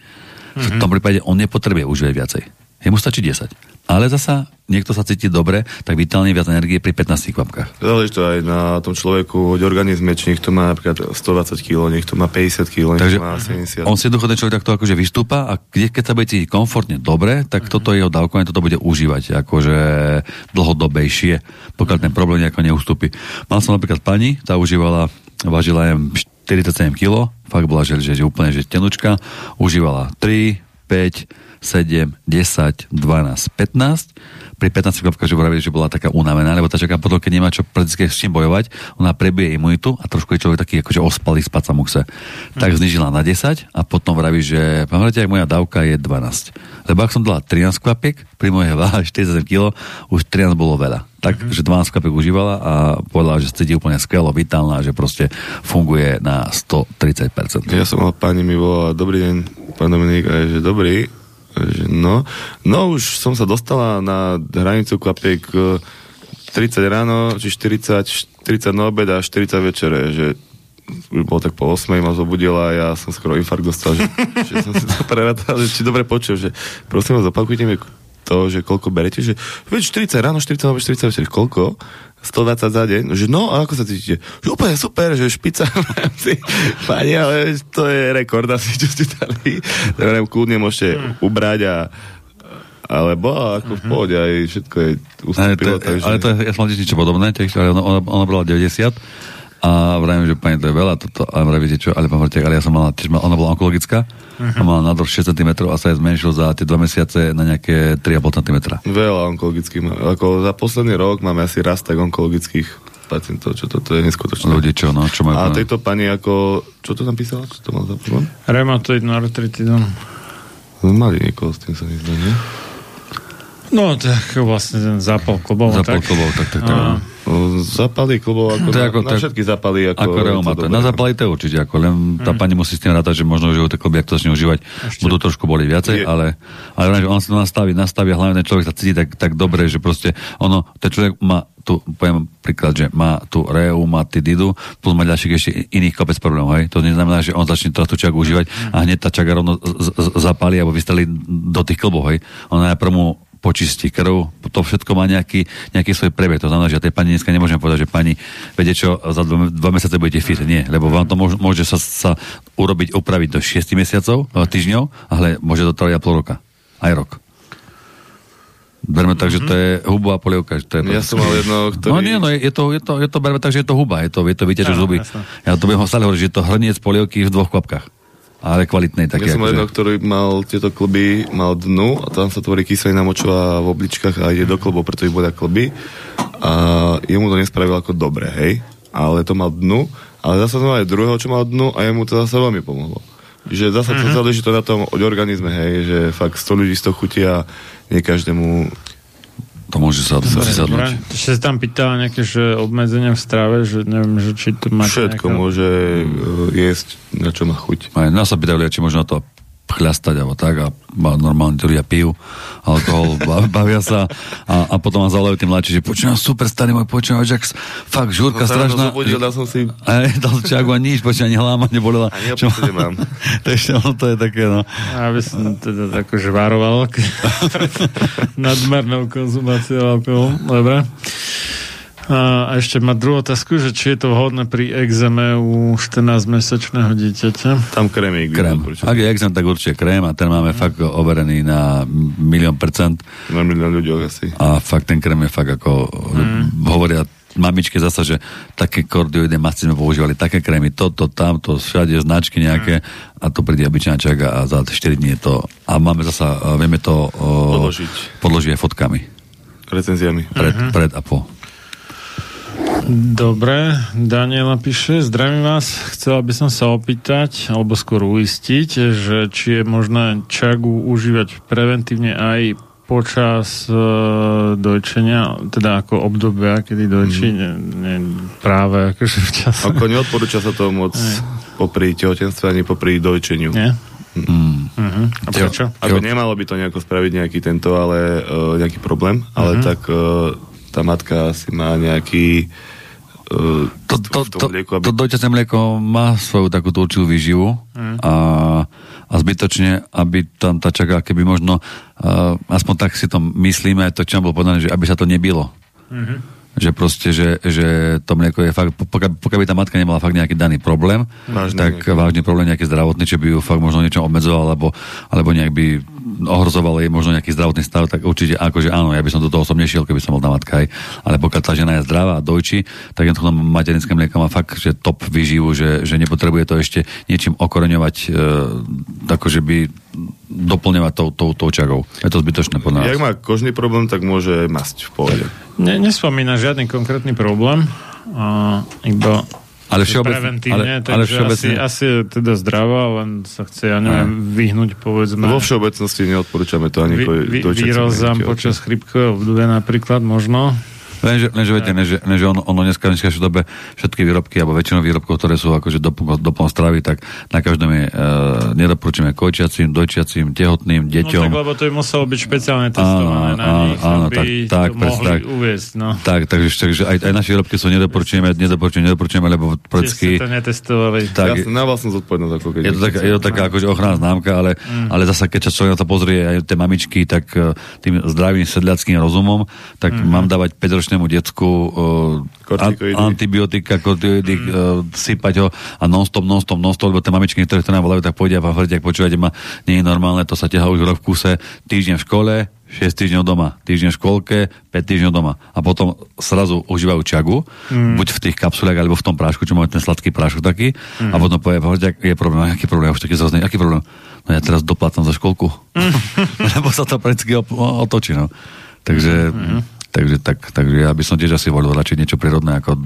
V tom prípade on nepotrebuje užívať viacej. Jemu stačí 10. Ale zasa niekto sa cíti dobre, tak vitálne viac energie pri 15 kvapkách. záleží to aj na tom človeku, hoď organizme, či niekto má napríklad 120 kg, niekto má 50 kg, Takže má 70 on si jednoducho ten človek takto akože vystúpa a keď, keď sa bude cítiť komfortne dobre, tak toto jeho dávkovanie, toto bude užívať akože dlhodobejšie, pokiaľ ten problém nejako neustúpi. Mal som napríklad pani, tá užívala, vážila jem 47 kg, fakt bola, že, že, úplne že tenučka, užívala 3, 5, 7, 10, 12, 15. Pri 15 kvapkách, že vravili, že bola taká unavená, lebo tá čaká potom, keď nemá čo prakticky s čím bojovať, ona prebije imunitu a trošku je človek taký akože ospalý, spať sa mu chce. Tak znižila na 10 a potom vraví, že pamätáte, ak moja dávka je 12. Lebo ak som dala 13 kvapiek, pri mojej váhe 47 kg, už 13 bolo veľa. Tak, že 12 kvapiek užívala a povedala, že cíti úplne skvelo, vitálna, že proste funguje na 130%. Ja som mal pani mi volala, dobrý deň, pán Dominik, a je, že dobrý, no, no už som sa dostala na hranicu klapiek e, 30 ráno, či 40, 40 na obed a 40 večere, že už bolo tak po 8 ma zobudila a ja som skoro infarkt dostal, že, že som si to prerátal, že či dobre počul, že prosím vás, opakujte mi to, že koľko berete, že veď 40 ráno, 40 na obed, 40 večer, koľko? 120 za deň, že no, a ako sa cítite? Že úplne super, že špica v rámci pani, ale to je rekord asi, čo ste dali. Tak kľudne môžete ubrať a alebo ako v pohode, aj všetko je Ale to, ustúpilo, takže... ale to, je- ja som niečo podobné, tiež, ale ona, ona, ona brala 90 a vravím, že pani, to je veľa, toto, ale vravíte čo, ale pán ale ja som mala, tiež, mal- ona bola onkologická Mhm. a mala nádor 6 cm a sa je zmenšil za tie 2 mesiace na nejaké 3,5 cm. Veľa onkologických. Ako za posledný rok máme asi raz tak onkologických pacientov, čo to, to je neskutočné. Ľudí čo, no, čo majú A problém? tejto pani ako, čo to tam písala? Čo to mal za problém? Reumatoidný artritidom. Mali niekoho s tým sa nezdá, nie? No, tak vlastne ten zápal klbov. Zápal tak. tak, tak, tak. A, No, Zápaly klubov ako, To na, ako- na tak- všetky zápaly. Ako, Ako reuma, to to, dobre. na zápali to je určite, ako len tá pani musí s tým rátať, že možno, že ju tie kloby, ak to začne užívať, budú trošku boli viacej, Je- ale, ale že on si to nastaví, nastaví a hlavne ten človek sa cíti tak, tak dobre, že proste ono, ten človek má tu, poviem príklad, že má tu reumatididu, plus má ďalších ešte iných kopec problémov, hej. To neznamená, že on začne teraz tú čagu užívať a hneď tá čaga rovno z- z- zapáli alebo vystrelí do tých klbov, hej. Ona najprv mu počistí krv, to všetko má nejaký, nejaký svoj prebeh. To znamená, že tej pani dneska nemôžem povedať, že pani, viete čo, za dva, dva mesiace budete fit. Nie, lebo vám to môže, môže sa, sa urobiť, upraviť do 6 mesiacov, eh, týždňov, ale môže to trvať pol roka. Aj rok. Berme tak, že to je huba a polievka. Že to je Ja som mal jedno, ktorý... No nie, no je, to, je, to, je to, berme tak, že je to huba, je to, je to zuby. jasné. Ja to budem ho stále hovoriť, že je to hrniec polievky v dvoch kvapkách. Ale kvalitnej také. Ja som akože- jedno, ktorý mal tieto klby, mal dnu a tam sa tvorí kyselina močová v obličkách a ide do klbov, preto ich bolia klby. A jemu to nespravilo ako dobre, hej. Ale to mal dnu, ale zase som aj druhého, čo mal dnu a jemu to zase veľmi pomohlo. Že zase mm-hmm. záleží to na tom od organizme, hej, že fakt 100 ľudí 100 chutí a nie každému To môže sa Dobre, dobre. Ešte sa tam pýtala nejaké že obmedzenia v strave, že neviem, že či to máte všetko nejaké... môže uh, jesť, na čo má chuť. Aj nás sa pýtajú, či možno to chľastať alebo tak a normálne ľudia pijú alkohol, ba- bavia sa a, a potom ma zavolajú tí mladší, že počúvam super starý môj, počúvam, že fakt žúrka ráno strašná. zobudil, dal som si- Aj, dal čagu a nič, počúvam, ani hlava nebolela. Ani Čo mám. to ešte ono to je také, no. Ja by som teda akože varoval k- pred nadmernou konzumáciou alkoholu. Dobre. A ešte má druhú otázku, že či je to vhodné pri exeme u 14-mesačného dieťaťa. Tam krémik. Krém. Ak je exem, tak určite krém a ten máme fakt overený na milión percent. Na milión ľudí asi. A fakt ten krém je fakt ako mm. hovoria mamičke zasa, že také kordioidné masy sme používali, také krémy, toto, tamto, všade značky nejaké a to príde obyčajná čaga a za 4 dní je to a máme zasa, a vieme to o, Podložiť. podložiť aj fotkami. Recenziami. Pred, pred a po. Dobre, Daniela píše, zdravím vás, chcela by som sa opýtať, alebo skôr uistiť, že či je možné čagu užívať preventívne aj počas e, dojčenia, teda ako obdobia, kedy dojčí, mm. ne, ne, práve akože včas. Ako neodporúča sa to moc popri tehotenstve ani popri dojčeniu. Nie? Mm. Uh-huh. A prečo? Ako nemalo by to nejako spraviť nejaký tento, ale uh, nejaký problém, ale Mhm. tak uh, tá matka si má nejaký uh, To, to, to, to dojčacie mlieko má svoju takú tú určitú výživu Mm. a, a zbytočne, aby tam tá čaká, keby možno, uh, aspoň tak si to myslíme, to, čo nám bolo povedané, že aby sa to nebilo. Mhm. Že proste, že, že to mlieko je fakt, pokiaľ, pokiaľ by tá matka nemala fakt nejaký daný problém, Vážny tak nejaký. vážny problém nejaký zdravotný, čo by ju fakt možno niečo obmedzoval, alebo, alebo nejak by ohrozoval jej možno nejaký zdravotný stav, tak určite akože áno, ja by som do toho som nešiel, keby som bol tá matka aj. Ale pokiaľ tá žena je zdravá a dojčí, tak jednoducho materinské mlieko má fakt, že top vyživu, že, že nepotrebuje to ešte niečím okoreňovať, e, akože by doplňovať tou, tou, tou čagou. Je to zbytočné podľa nás. Jak má kožný problém, tak môže masť v pohode. Ne, nespomína žiadny konkrétny problém, a iba Ale všeobecne- preventívne, ale- ale takže všeobecne- asi, asi je teda zdravá, len sa chce, ja neviem, vyhnúť povedzme. Vo všeobecnosti neodporúčame to ani vy, vy, výrozám počas chrypkového obdobia napríklad možno. Lenže, lenže viete, lenže, lenže ono, ono dneska v dneskajšej dobe všetky výrobky, alebo väčšinu výrobkov, ktoré sú akože doplnkom, doplnkom stravy, tak na každom je, e, nedoporučíme kojčiacim, dojčiacim, tehotným, deťom. No tak, lebo to by muselo byť špeciálne testované Áno, na áno, nich, áno, aby tak- tak, to presne mohli tak. uviesť. No. Tak, takže, takže aj, aj naše výrobky sú nedoporučujeme, nedoporučujeme, nedoporučujeme, lebo ste to netestovali. Tak, Jasne, na vlastnú zodpovednosť. Ako keď je to, taká, je to taká akože ochranná známka, ale, Mm. ale zasa keď sa človek na to pozrie aj tie mamičky, tak eh, tým zdravým sedliackým rozumom, tak Mhm. mám dávať 5-ročnému decku uh, antibiotika, kortikoidy, mm. uh, sypať ho a non-stop, non-stop, non-stop, lebo tie mamičky, ktoré to nám volajú, tak pôjde a vám hovoríte, ak počúvate ma, nie je normálne, to sa ťahá už rok v kuse, týždeň v škole, 6 týždňov doma, týždeň v školke, 5 týždňov doma. A potom srazu užívajú čagu, Mm. buď v tých kapsulách, alebo v tom prášku, čo máme ten sladký prášok taký, Mm. a potom povie, ak je problém, aký problém, už taký zrazný, aký problém? No ja teraz doplácam za školku. Lebo sa to predsky otočí, no. Takže, Mm. Takže, tak, takže ja by som tiež asi volil radšej niečo prírodné ako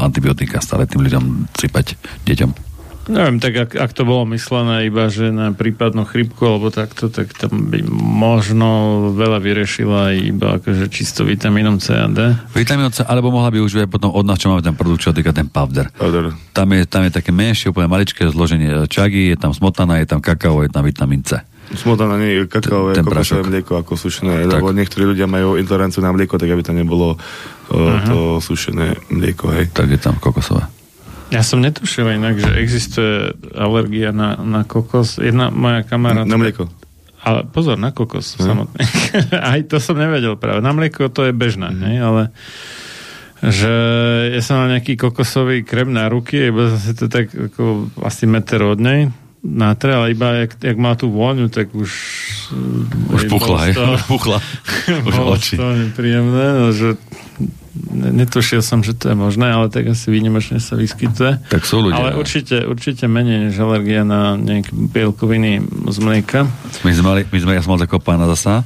antibiotika stále tým ľuďom sypať deťom. Neviem, tak ak, ak to bolo myslené iba, že na prípadnú chrypku alebo takto, tak tam by možno veľa vyriešila aj iba akože čisto vitamínom C a D. Vitamínom C, alebo mohla by už aj potom od nás, čo máme ten produkt, čo týka ten powder. Powder. Tam je, tam je také menšie, úplne maličké zloženie čagy, je tam smotana, je tam kakao, je tam vitamín C. Smotana nie je kakao, je Ten kokosové mlieko ako sušené, lebo niektorí ľudia majú intoleranciu na mlieko, tak aby tam nebolo uh, to sušené mlieko, hej. Tak je tam kokosové. Ja som netušil inak, že existuje alergia na, na kokos. Jedna moja kamarátka... Na mlieko. Ale pozor, na kokos hm. samotný. Aj to som nevedel práve. Na mlieko to je bežné, Mhm. hm. hej, ale že ja som mal nejaký kokosový krem na ruky, iba som si to tak ako asi meter od nej nátre, ale iba jak, jak má tú vôňu, tak už Už hej, puchla, toho- už puchla. Už oči. toho nepríjemné, no, že ne- netušil som, že to je možné, ale tak asi výnimočne sa vyskytuje. Tak sú ľudia. Ale určite, určite menej než alergia na nejaké bielkoviny z mlieka. My sme mali, my sme, ja som mal takého pána zasa,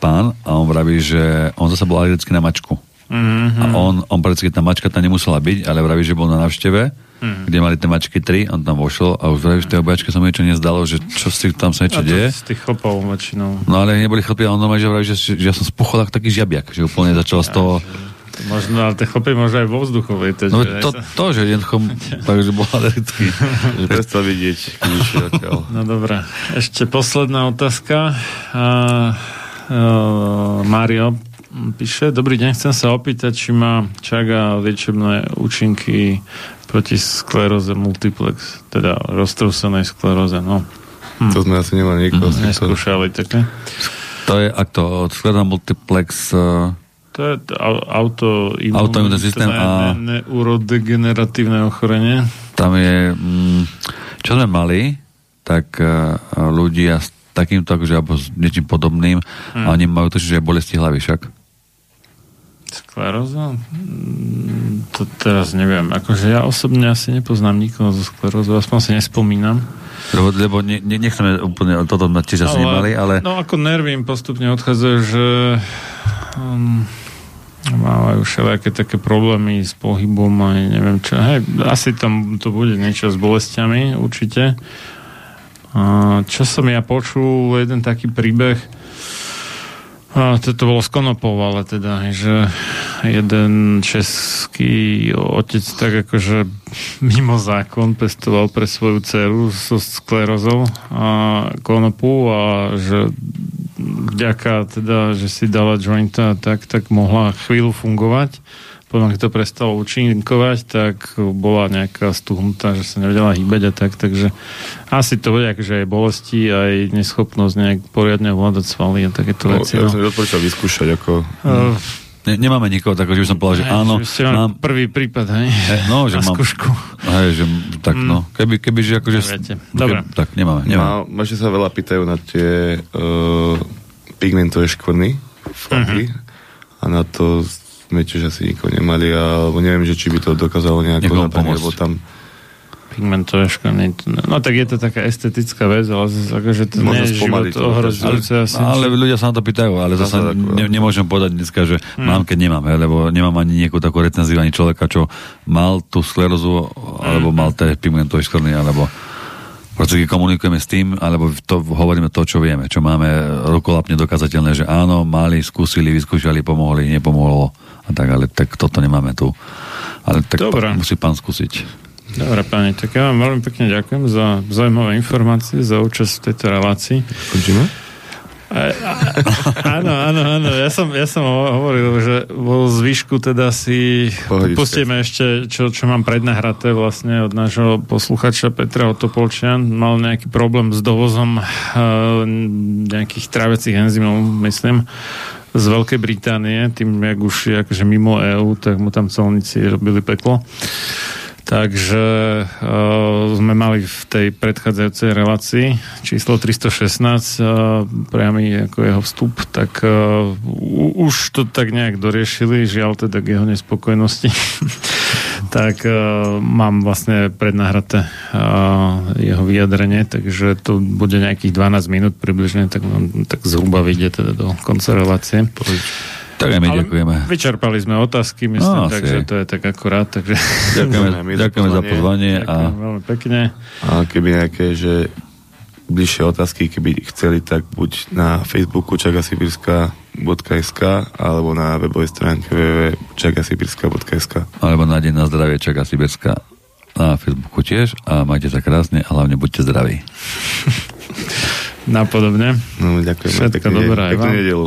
pán, a on vraví, že on zase bol alergický na mačku. Mhm. A on, on predsa, keď tá mačka tam nemusela byť, ale vraví, že bol na návšteve, Mhm. kde mali tie mačky tri, on tam vošiel a už že tej obačke sa mu niečo nezdalo, že čo si tam sa niečo A to deje. z tých chlopov väčšinou. No ale neboli chlpy, a on normálne, že vraví, že, že, ja som spuchol ako taký žiabiak, že úplne začal z toho... To Možno, ale tie chlopy možno aj vo vzduchu lietať. No že to, sa- to, že jednoducho, takže bol alergický. Že predstav vidieť. No dobré. Ešte posledná otázka. A, uh, Mário píše, dobrý deň, chcem sa opýtať, či má čaga liečebné účinky proti skleróze multiplex, teda roztrúsenej skleróze, no. Hm. To sme asi nemali nikoho. Mhm. Neskúšali také. To je, ak to, skleróza multiplex, uh, To je auto Autoimunný systém a- neurodegeneratívne ochorenie. tam je, mm, čo sme mali, tak uh, ľudia s takýmto, akože, alebo s niečím podobným, Hm. a oni majú to, že bolesti hlavy však. Skleróza? Mm, To teraz neviem. Akože ja osobne asi nepoznám nikoho zo sklerózou, aspoň si nespomínam. Lebo, lebo ne, ne, nechceme úplne, toto sme tiež asi nemali, ale No ako nervy im postupne odchádzajú, že um, mávajú všelijaké také problémy s pohybom a neviem čo. Hej, asi tam to bude niečo s bolestiami, určite. A čo som ja počul, jeden taký príbeh, a to, bolo z ale teda, že jeden český otec tak akože mimo zákon pestoval pre svoju dceru so sklerozou a konopu a že vďaka teda, že si dala jointa, tak, tak mohla chvíľu fungovať. Potom, keď to prestalo účinkovať, tak bola nejaká stuhnutá, že sa nevedela hýbať a tak, takže asi to bude akože aj bolesti, aj neschopnosť nejak poriadne ovládať svaly a takéto No, veci. ja No. som odporúčal vyskúšať, ako... Uh, ne, nemáme nikoho takého, že by som povedal, že hej, áno, že mám, prvý prípad, hej? He, no, že Na mám, skúšku. hej, že, tak Mm. no, keby, keby, že akože... Neviete. Dobre. Keby, tak nemáme, nemáme. No, sa veľa pýtajú na tie uh, pigmentové škvrny, flaky, a na to sme tiež asi nikoho nemali, alebo neviem, že či by to dokázalo nejako pomôcť. lebo tam Pigmentové škvrny. No tak je to taká estetická vec, ale zase akože to Možno nie je život ohrozujúce asi. No, ale ľudia sa na to pýtajú, ale zase tak, ne, nemôžem povedať dneska, že Hm. mám, keď nemám, he, lebo nemám ani nejakú takú recenziu, ani človeka, čo mal tú sklerozu, alebo mal tie pigmentové škvrny, alebo keď komunikujeme s tým, alebo to, hovoríme to, čo vieme, čo máme rukolapne dokázateľné, že áno, mali, skúsili, vyskúšali, pomohli, nepomohlo a tak, ale tak toto nemáme tu. Ale tak Dobre. pa, musí pán skúsiť. Dobre, pani, tak ja vám veľmi pekne ďakujem za zaujímavé informácie, za účasť v tejto relácii. Končíme? Áno, áno, áno. Ja som, ja som ho- hovoril, že vo zvyšku teda si Pohodičke. pustíme ešte, čo, čo mám prednahraté vlastne od nášho posluchača Petra Otopolčian. Mal nejaký problém s dovozom uh, nejakých trávecích enzymov, myslím, z Veľkej Británie, tým, jak už je akože mimo EÚ, tak mu tam colníci robili peklo. Takže uh, sme mali v tej predchádzajúcej relácii číslo 316 uh, priamy ako jeho vstup, tak u, už to tak nejak doriešili, žiaľ teda k jeho nespokojnosti. tak uh, mám vlastne prednahraté uh, jeho vyjadrenie, takže to bude nejakých 12 minút približne, tak, tak zhruba vyjde teda do konca relácie. Tak aj my Ale ďakujeme. Vyčerpali sme otázky, myslím, No, takže to je tak akurát. Takže... Ďakujeme, ďakujeme za pozvanie a Ďakujem veľmi pekne. A keby nejaké, že bližšie otázky, keby chceli, tak buď na Facebooku čagasibirska.sk alebo na webovej stránke www.čagasibirska.sk alebo na deň na zdravie Čaká Siberská na Facebooku tiež a majte sa krásne a hlavne buďte zdraví. Napodobne. No, ďakujem. Všetko dobré Peknú nedelu.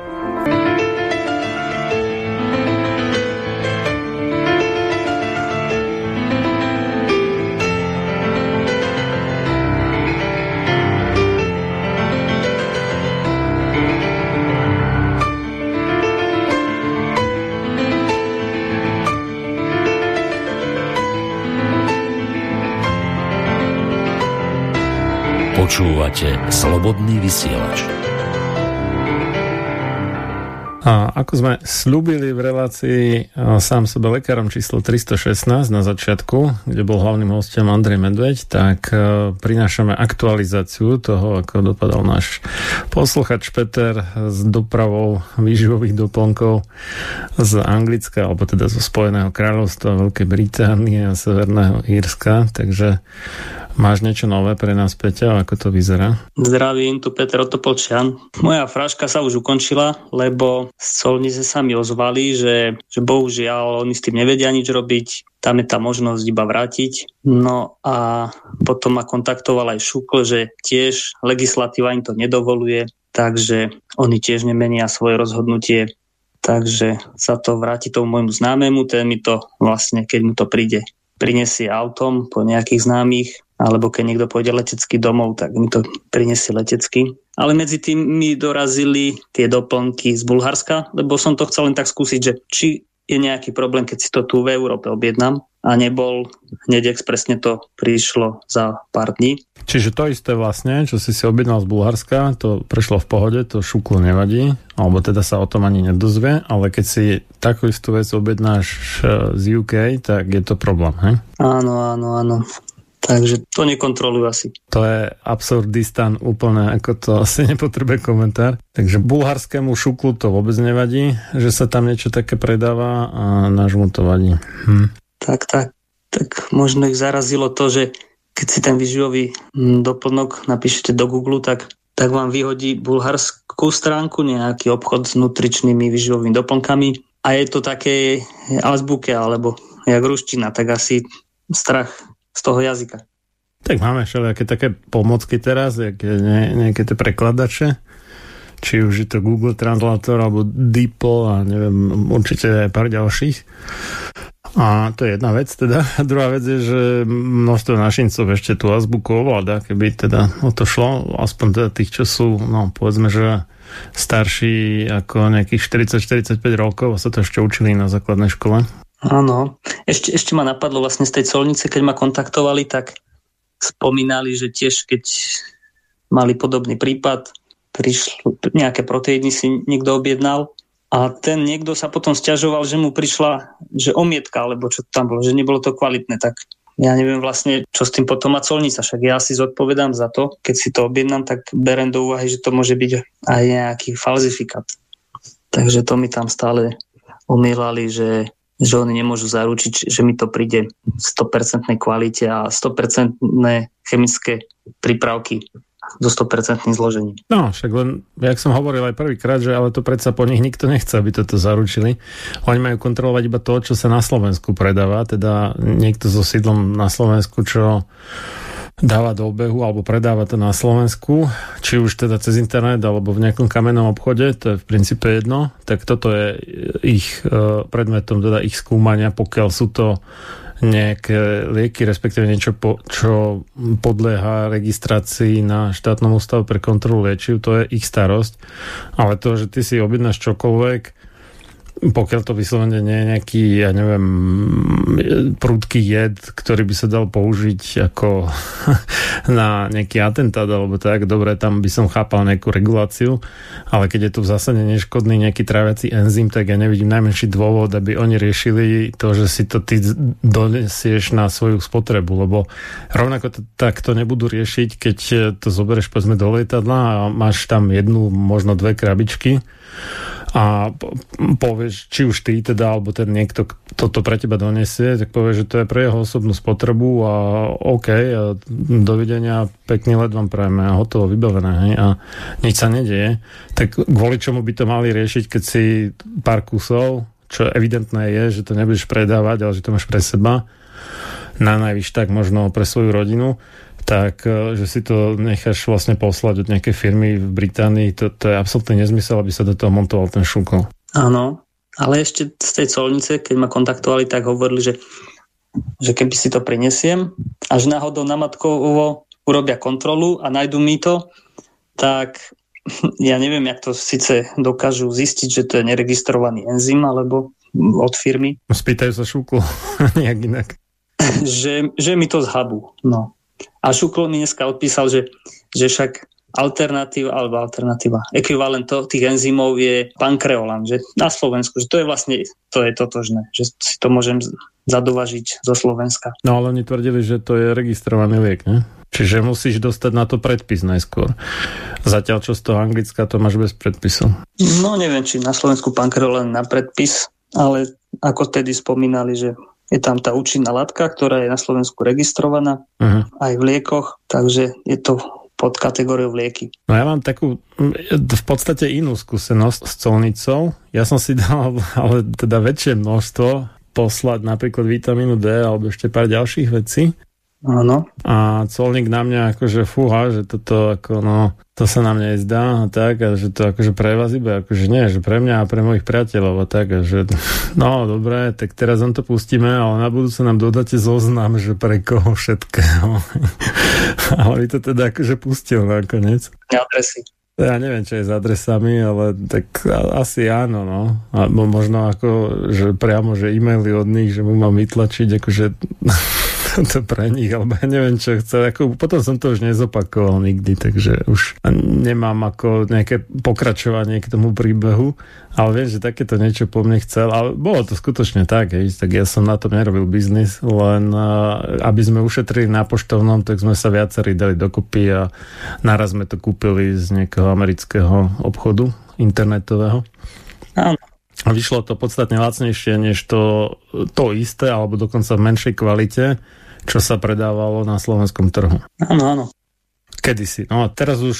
Počúvate Slobodný vysielač. A ako sme slúbili v relácii a, sám sebe lekárom číslo 316 na začiatku, kde bol hlavným hostom Andrej Medveď, tak e, prinášame aktualizáciu toho, ako dopadal náš posluchač Peter s dopravou výživových doplnkov z Anglicka, alebo teda zo Spojeného kráľovstva, Veľkej Británie a Severného Írska. Takže máš niečo nové pre nás, Peťa? Ako to vyzerá? Zdravím, tu Peter Otopolčian. Moja fraška sa už ukončila, lebo z colnice sa mi ozvali, že, že bohužiaľ oni s tým nevedia nič robiť, tam je tá možnosť iba vrátiť. No a potom ma kontaktoval aj Šukl, že tiež legislatíva im to nedovoluje, takže oni tiež nemenia svoje rozhodnutie. Takže sa to vráti tomu môjmu známemu, ten mi to vlastne, keď mu to príde, prinesie autom po nejakých známych, alebo keď niekto pôjde letecky domov, tak mi to prinesie letecky. Ale medzi tým mi dorazili tie doplnky z Bulharska, lebo som to chcel len tak skúsiť, že či je nejaký problém, keď si to tu v Európe objednám a nebol, hneď expresne to prišlo za pár dní. Čiže to isté vlastne, čo si si objednal z Bulharska, to prešlo v pohode, to šuklo nevadí, alebo teda sa o tom ani nedozvie, ale keď si takú istú vec objednáš eh, z UK, tak je to problém, hej? Áno, áno, áno. Takže to nekontrolujú asi. To je absurdistan úplne, ako to asi nepotrebuje komentár. Takže bulharskému šuklu to vôbec nevadí, že sa tam niečo také predáva a nášmu to vadí. Hm. Tak, tak. Tak možno ich zarazilo to, že keď si ten výživový mm, doplnok napíšete do Google, tak, tak vám vyhodí bulharskú stránku, nejaký obchod s nutričnými výživovými doplnkami a je to také azbuke alebo jak ruština, tak asi strach z toho jazyka. Tak máme všelijaké také pomocky teraz, jak nejaké tie prekladače, či už je to Google Translator alebo DeepL a neviem, určite aj pár ďalších. A to je jedna vec teda. A druhá vec je, že množstvo našincov ešte tú azbuku ovláda, keby teda o to šlo, aspoň teda tých, čo sú, no povedzme, že starší ako nejakých 40-45 rokov a sa to ešte učili na základnej škole. Áno. Ešte, ešte ma napadlo vlastne z tej colnice, keď ma kontaktovali, tak spomínali, že tiež keď mali podobný prípad, prišlo, nejaké proteíny si niekto objednal a ten niekto sa potom stiažoval, že mu prišla, že omietka, alebo čo tam bolo, že nebolo to kvalitné, tak ja neviem vlastne, čo s tým potom má colnica, však ja si zodpovedám za to, keď si to objednám, tak berem do úvahy, že to môže byť aj nejaký falzifikát. Takže to mi tam stále omielali, že že oni nemôžu zaručiť, že mi to príde v 100% kvalite a 100% chemické prípravky so 100% zložením. No, však len, jak som hovoril aj prvýkrát, že ale to predsa po nich nikto nechce, aby toto zaručili. Oni majú kontrolovať iba to, čo sa na Slovensku predáva, teda niekto so sídlom na Slovensku, čo dáva do obehu alebo predáva to na Slovensku, či už teda cez internet alebo v nejakom kamennom obchode, to je v princípe jedno, tak toto je ich e, predmetom teda ich skúmania, pokiaľ sú to nejaké lieky, respektíve niečo, po, čo podlieha registrácii na štátnom ústavu pre kontrolu liečiv, to je ich starosť. Ale to, že ty si objednáš čokoľvek, pokiaľ to vyslovene nie je nejaký, ja neviem, prudký jed, ktorý by sa dal použiť ako na nejaký atentát alebo tak, dobre, tam by som chápal nejakú reguláciu, ale keď je to v zásade neškodný nejaký tráviaci enzym, tak ja nevidím najmenší dôvod, aby oni riešili to, že si to ty donesieš na svoju spotrebu, lebo rovnako to, tak to nebudú riešiť, keď to zoberieš povedzme do lietadla a máš tam jednu, možno dve krabičky a povieš, či už ty teda, alebo ten niekto, kto to pre teba donesie, tak povieš, že to je pre jeho osobnú spotrebu a OK, a dovidenia, pekný let vám prajeme a hotovo, vybavené, hej, a nič sa nedieje. Tak kvôli čomu by to mali riešiť, keď si pár kusov, čo evidentné je, že to nebudeš predávať, ale že to máš pre seba, na najvyš tak možno pre svoju rodinu, tak e, že si to necháš vlastne poslať od nejakej firmy v Británii, to, to je absolútne nezmysel, aby sa do toho montoval ten šukol. Áno, ale ešte z tej colnice, keď ma kontaktovali, tak hovorili, že, že keby si to prinesiem, až náhodou na matkovo urobia kontrolu a nájdu mi to, tak ja neviem, jak to síce dokážu zistiť, že to je neregistrovaný enzym alebo od firmy. Spýtajú sa šúklo, nejak inak. že, že mi to zhabú. No. A Šuklo mi dneska odpísal, že, že však alternatíva, alebo alternatíva, ekvivalent to, tých enzymov je pankreolan, že na Slovensku, že to je vlastne, to je totožné, že si to môžem zadovažiť zo Slovenska. No ale oni tvrdili, že to je registrovaný liek, ne? Čiže musíš dostať na to predpis najskôr. Zatiaľ, čo z toho Anglicka, to máš bez predpisu. No neviem, či na Slovensku pankreolan na predpis, ale ako tedy spomínali, že je tam tá účinná látka, ktorá je na Slovensku registrovaná uh-huh. aj v liekoch, takže je to pod kategóriou lieky. No ja mám takú v podstate inú skúsenosť s colnicou. Ja som si dal ale teda väčšie množstvo poslať napríklad vitamínu D alebo ešte pár ďalších vecí. Áno. A colník na mňa akože fúha, že toto ako no, to sa nám nezdá a tak, a že to akože pre vás iba, akože nie, že pre mňa a pre mojich priateľov a tak, a že no dobre, tak teraz on to pustíme, ale na budúce nám dodáte zoznam, že pre koho všetkého. ale vy to teda akože pustil nakoniec. Adresy. Ja neviem, čo je s adresami, ale tak asi áno, no. Alebo možno ako, že priamo, že e-maily od nich, že mu mám vytlačiť, akože to pre nich, alebo ja neviem, čo chce. Ako, potom som to už nezopakoval nikdy, takže už nemám ako nejaké pokračovanie k tomu príbehu, ale viem, že takéto niečo po mne chcel, ale bolo to skutočne tak, hej, tak ja som na tom nerobil biznis, len aby sme ušetrili na poštovnom, tak sme sa viacerí dali dokopy a naraz sme to kúpili z nejakého amerického obchodu internetového. Áno. A vyšlo to podstatne lacnejšie než to, to isté, alebo dokonca v menšej kvalite čo sa predávalo na slovenskom trhu. Áno, áno. Kedysi. No a teraz už,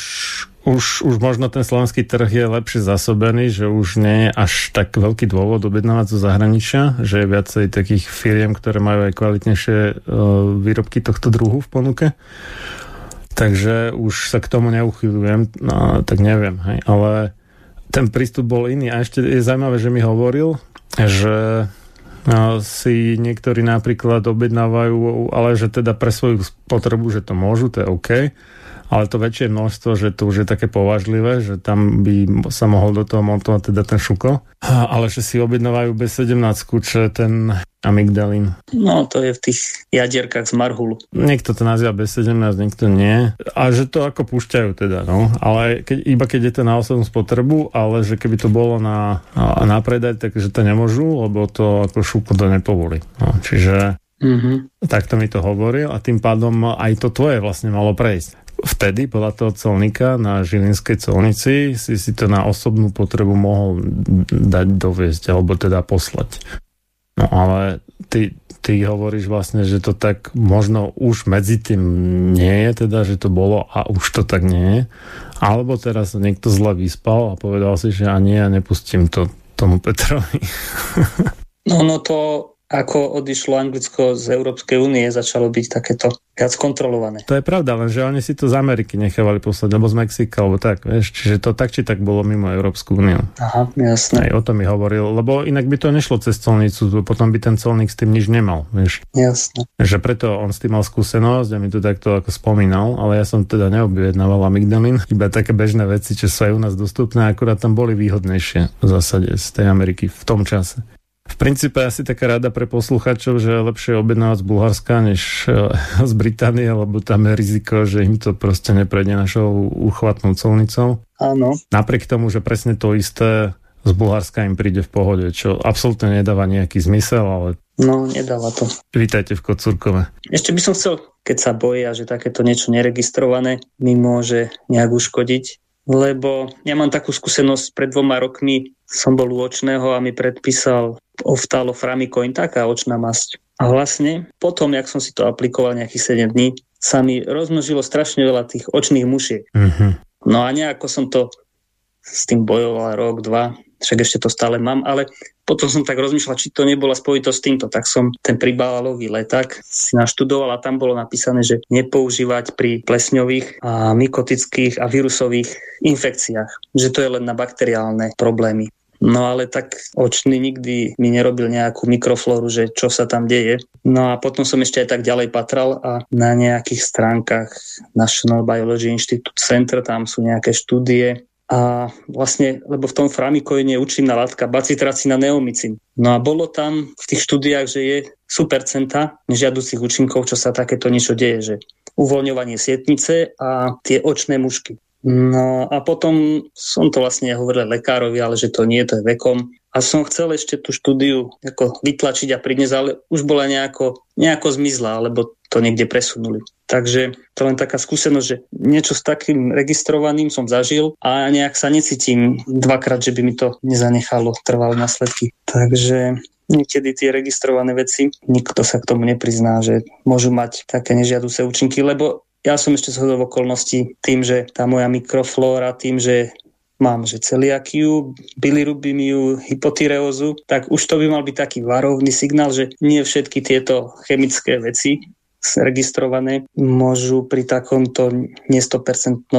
už, už možno ten slovenský trh je lepšie zasobený, že už nie je až tak veľký dôvod objednávať zo zahraničia, že je viacej takých firiem, ktoré majú aj kvalitnejšie uh, výrobky tohto druhu v ponuke. Takže už sa k tomu neuchylujem, no, tak neviem, hej. ale ten prístup bol iný. A ešte je zaujímavé, že mi hovoril, že si niektorí napríklad objednávajú, ale že teda pre svoju potrebu, že to môžu, to je OK, ale to väčšie množstvo, že to už je také považlivé, že tam by sa mohol do toho montovať teda ten šuko. Ale že si objednávajú B17, čo ten amygdalín. No, to je v tých jadierkách z marhulu. Niekto to nazýva B17, niekto nie. A že to ako púšťajú teda, no. Ale keď, iba keď je to na osobnú spotrebu, ale že keby to bolo na, na predať, takže to nemôžu, lebo to ako šuko to nepovolí. No, čiže Mm-hmm. to mi to hovoril a tým pádom aj to tvoje vlastne malo prejsť vtedy podľa toho colníka na Žilinskej colnici si si to na osobnú potrebu mohol dať doviesť alebo teda poslať. No ale ty, ty hovoríš vlastne, že to tak možno už medzi tým nie je, teda, že to bolo a už to tak nie je. Alebo teraz niekto zle vyspal a povedal si, že ani ja nepustím to tomu Petrovi. no, no to ako odišlo Anglicko z Európskej únie, začalo byť takéto viac kontrolované. To je pravda, lenže oni si to z Ameriky nechávali poslať, alebo z Mexika, alebo tak, vieš, čiže to tak či tak bolo mimo Európsku úniu. Aha, jasné. Aj o tom mi hovoril, lebo inak by to nešlo cez colnicu, potom by ten colník s tým nič nemal, vieš. Jasné. Že preto on s tým mal skúsenosť a mi to takto ako spomínal, ale ja som teda neobjednával amygdalín, iba také bežné veci, čo sú aj u nás dostupné, akurát tam boli výhodnejšie v zásade z tej Ameriky v tom čase. V princípe asi taká rada pre poslucháčov, že je lepšie objednávať z Bulharska než e, z Británie, lebo tam je riziko, že im to proste neprejde našou uchvatnou colnicou. Áno. Napriek tomu, že presne to isté z Bulharska im príde v pohode, čo absolútne nedáva nejaký zmysel, ale No, nedáva to. vítajte v Kocúrkove. Ešte by som chcel, keď sa boja, že takéto niečo neregistrované mi môže nejak uškodiť, lebo ja mám takú skúsenosť, pred dvoma rokmi som bol u očného a mi predpísal oftaloframicoin, taká očná masť. A vlastne potom, jak som si to aplikoval nejakých 7 dní, sa mi rozmnožilo strašne veľa tých očných mušiek. Mm-hmm. No a nejako som to s tým bojoval rok, dva, však ešte to stále mám, ale potom som tak rozmýšľal, či to nebola spojitosť s týmto, tak som ten pribálalový leták si naštudoval a tam bolo napísané, že nepoužívať pri plesňových a mykotických a vírusových infekciách, že to je len na bakteriálne problémy. No ale tak očný nikdy mi nerobil nejakú mikroflóru, že čo sa tam deje. No a potom som ešte aj tak ďalej patral a na nejakých stránkach National Biology Institute Center, tam sú nejaké štúdie, a vlastne, lebo v tom framikoine je účinná látka bacitracina neomycin. No a bolo tam v tých štúdiách, že je supercenta nežiaducich účinkov, čo sa takéto niečo deje, že uvoľňovanie sietnice a tie očné mušky. No a potom som to vlastne hovoril lekárovi, ale že to nie, to je vekom. A som chcel ešte tú štúdiu ako vytlačiť a priniesť, ale už bola nejako, nejako zmizla, alebo to niekde presunuli. Takže to len taká skúsenosť, že niečo s takým registrovaným som zažil a nejak sa necítim dvakrát, že by mi to nezanechalo trvalé následky. Takže niekedy tie registrované veci, nikto sa k tomu neprizná, že môžu mať také nežiaduce účinky, lebo ja som ešte zhodol okolností tým, že tá moja mikroflóra, tým, že mám že celiakiu, bilirubiniu, hypotyreózu, tak už to by mal byť taký varovný signál, že nie všetky tieto chemické veci registrované môžu pri takomto nie 100%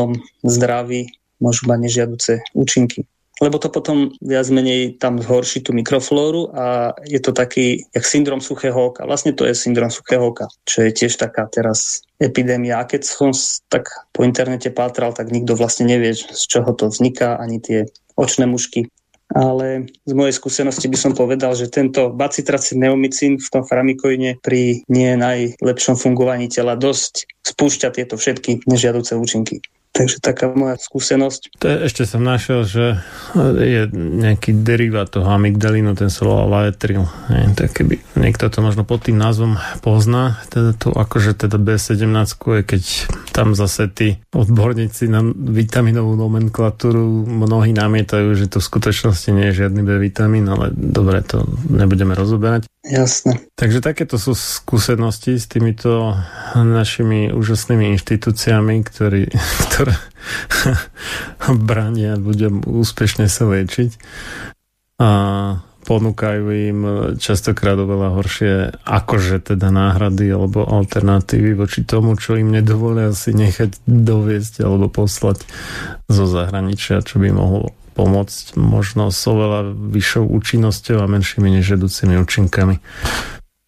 zdraví môžu mať nežiaduce účinky. Lebo to potom viac menej tam zhorší tú mikroflóru a je to taký, jak syndrom suchého oka. Vlastne to je syndrom suchého oka, čo je tiež taká teraz epidémia. A keď som tak po internete pátral, tak nikto vlastne nevie, z čoho to vzniká, ani tie očné mušky ale z mojej skúsenosti by som povedal, že tento bacitracin neomycin v tom framikoine pri nie najlepšom fungovaní tela dosť spúšťa tieto všetky nežiaduce účinky. Takže taká moja skúsenosť. To je, ešte som našiel, že je nejaký derivát toho amygdalínu, ten solalaetril. Tak keby niekto to možno pod tým názvom pozná, teda to akože teda B17 je, keď tam zase tí odborníci na vitaminovú nomenklatúru mnohí namietajú, že to v skutočnosti nie je žiadny B vitamín, ale dobre, to nebudeme rozoberať. Jasné. Takže takéto sú skúsenosti s týmito našimi úžasnými inštitúciami, ktorí, ktoré bránia ľuďom úspešne sa liečiť a ponúkajú im častokrát oveľa horšie akože teda náhrady alebo alternatívy voči tomu, čo im nedovolia si nechať doviesť alebo poslať zo zahraničia, čo by mohlo pomôcť možno s oveľa vyššou účinnosťou a menšími nežedúcimi účinkami.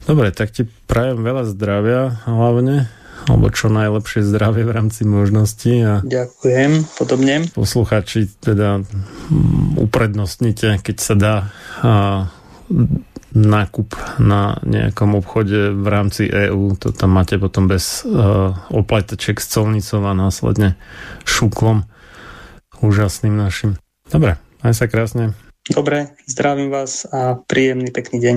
Dobre, tak ti prajem veľa zdravia hlavne alebo čo najlepšie zdravie v rámci možností. A Ďakujem, podobne. Posluchači teda uprednostnite, keď sa dá a nákup na nejakom obchode v rámci EÚ, to tam máte potom bez uh, oplataček s colnicou a následne šuklom úžasným našim. Dobre, aj sa krásne. Dobre, zdravím vás a príjemný pekný deň.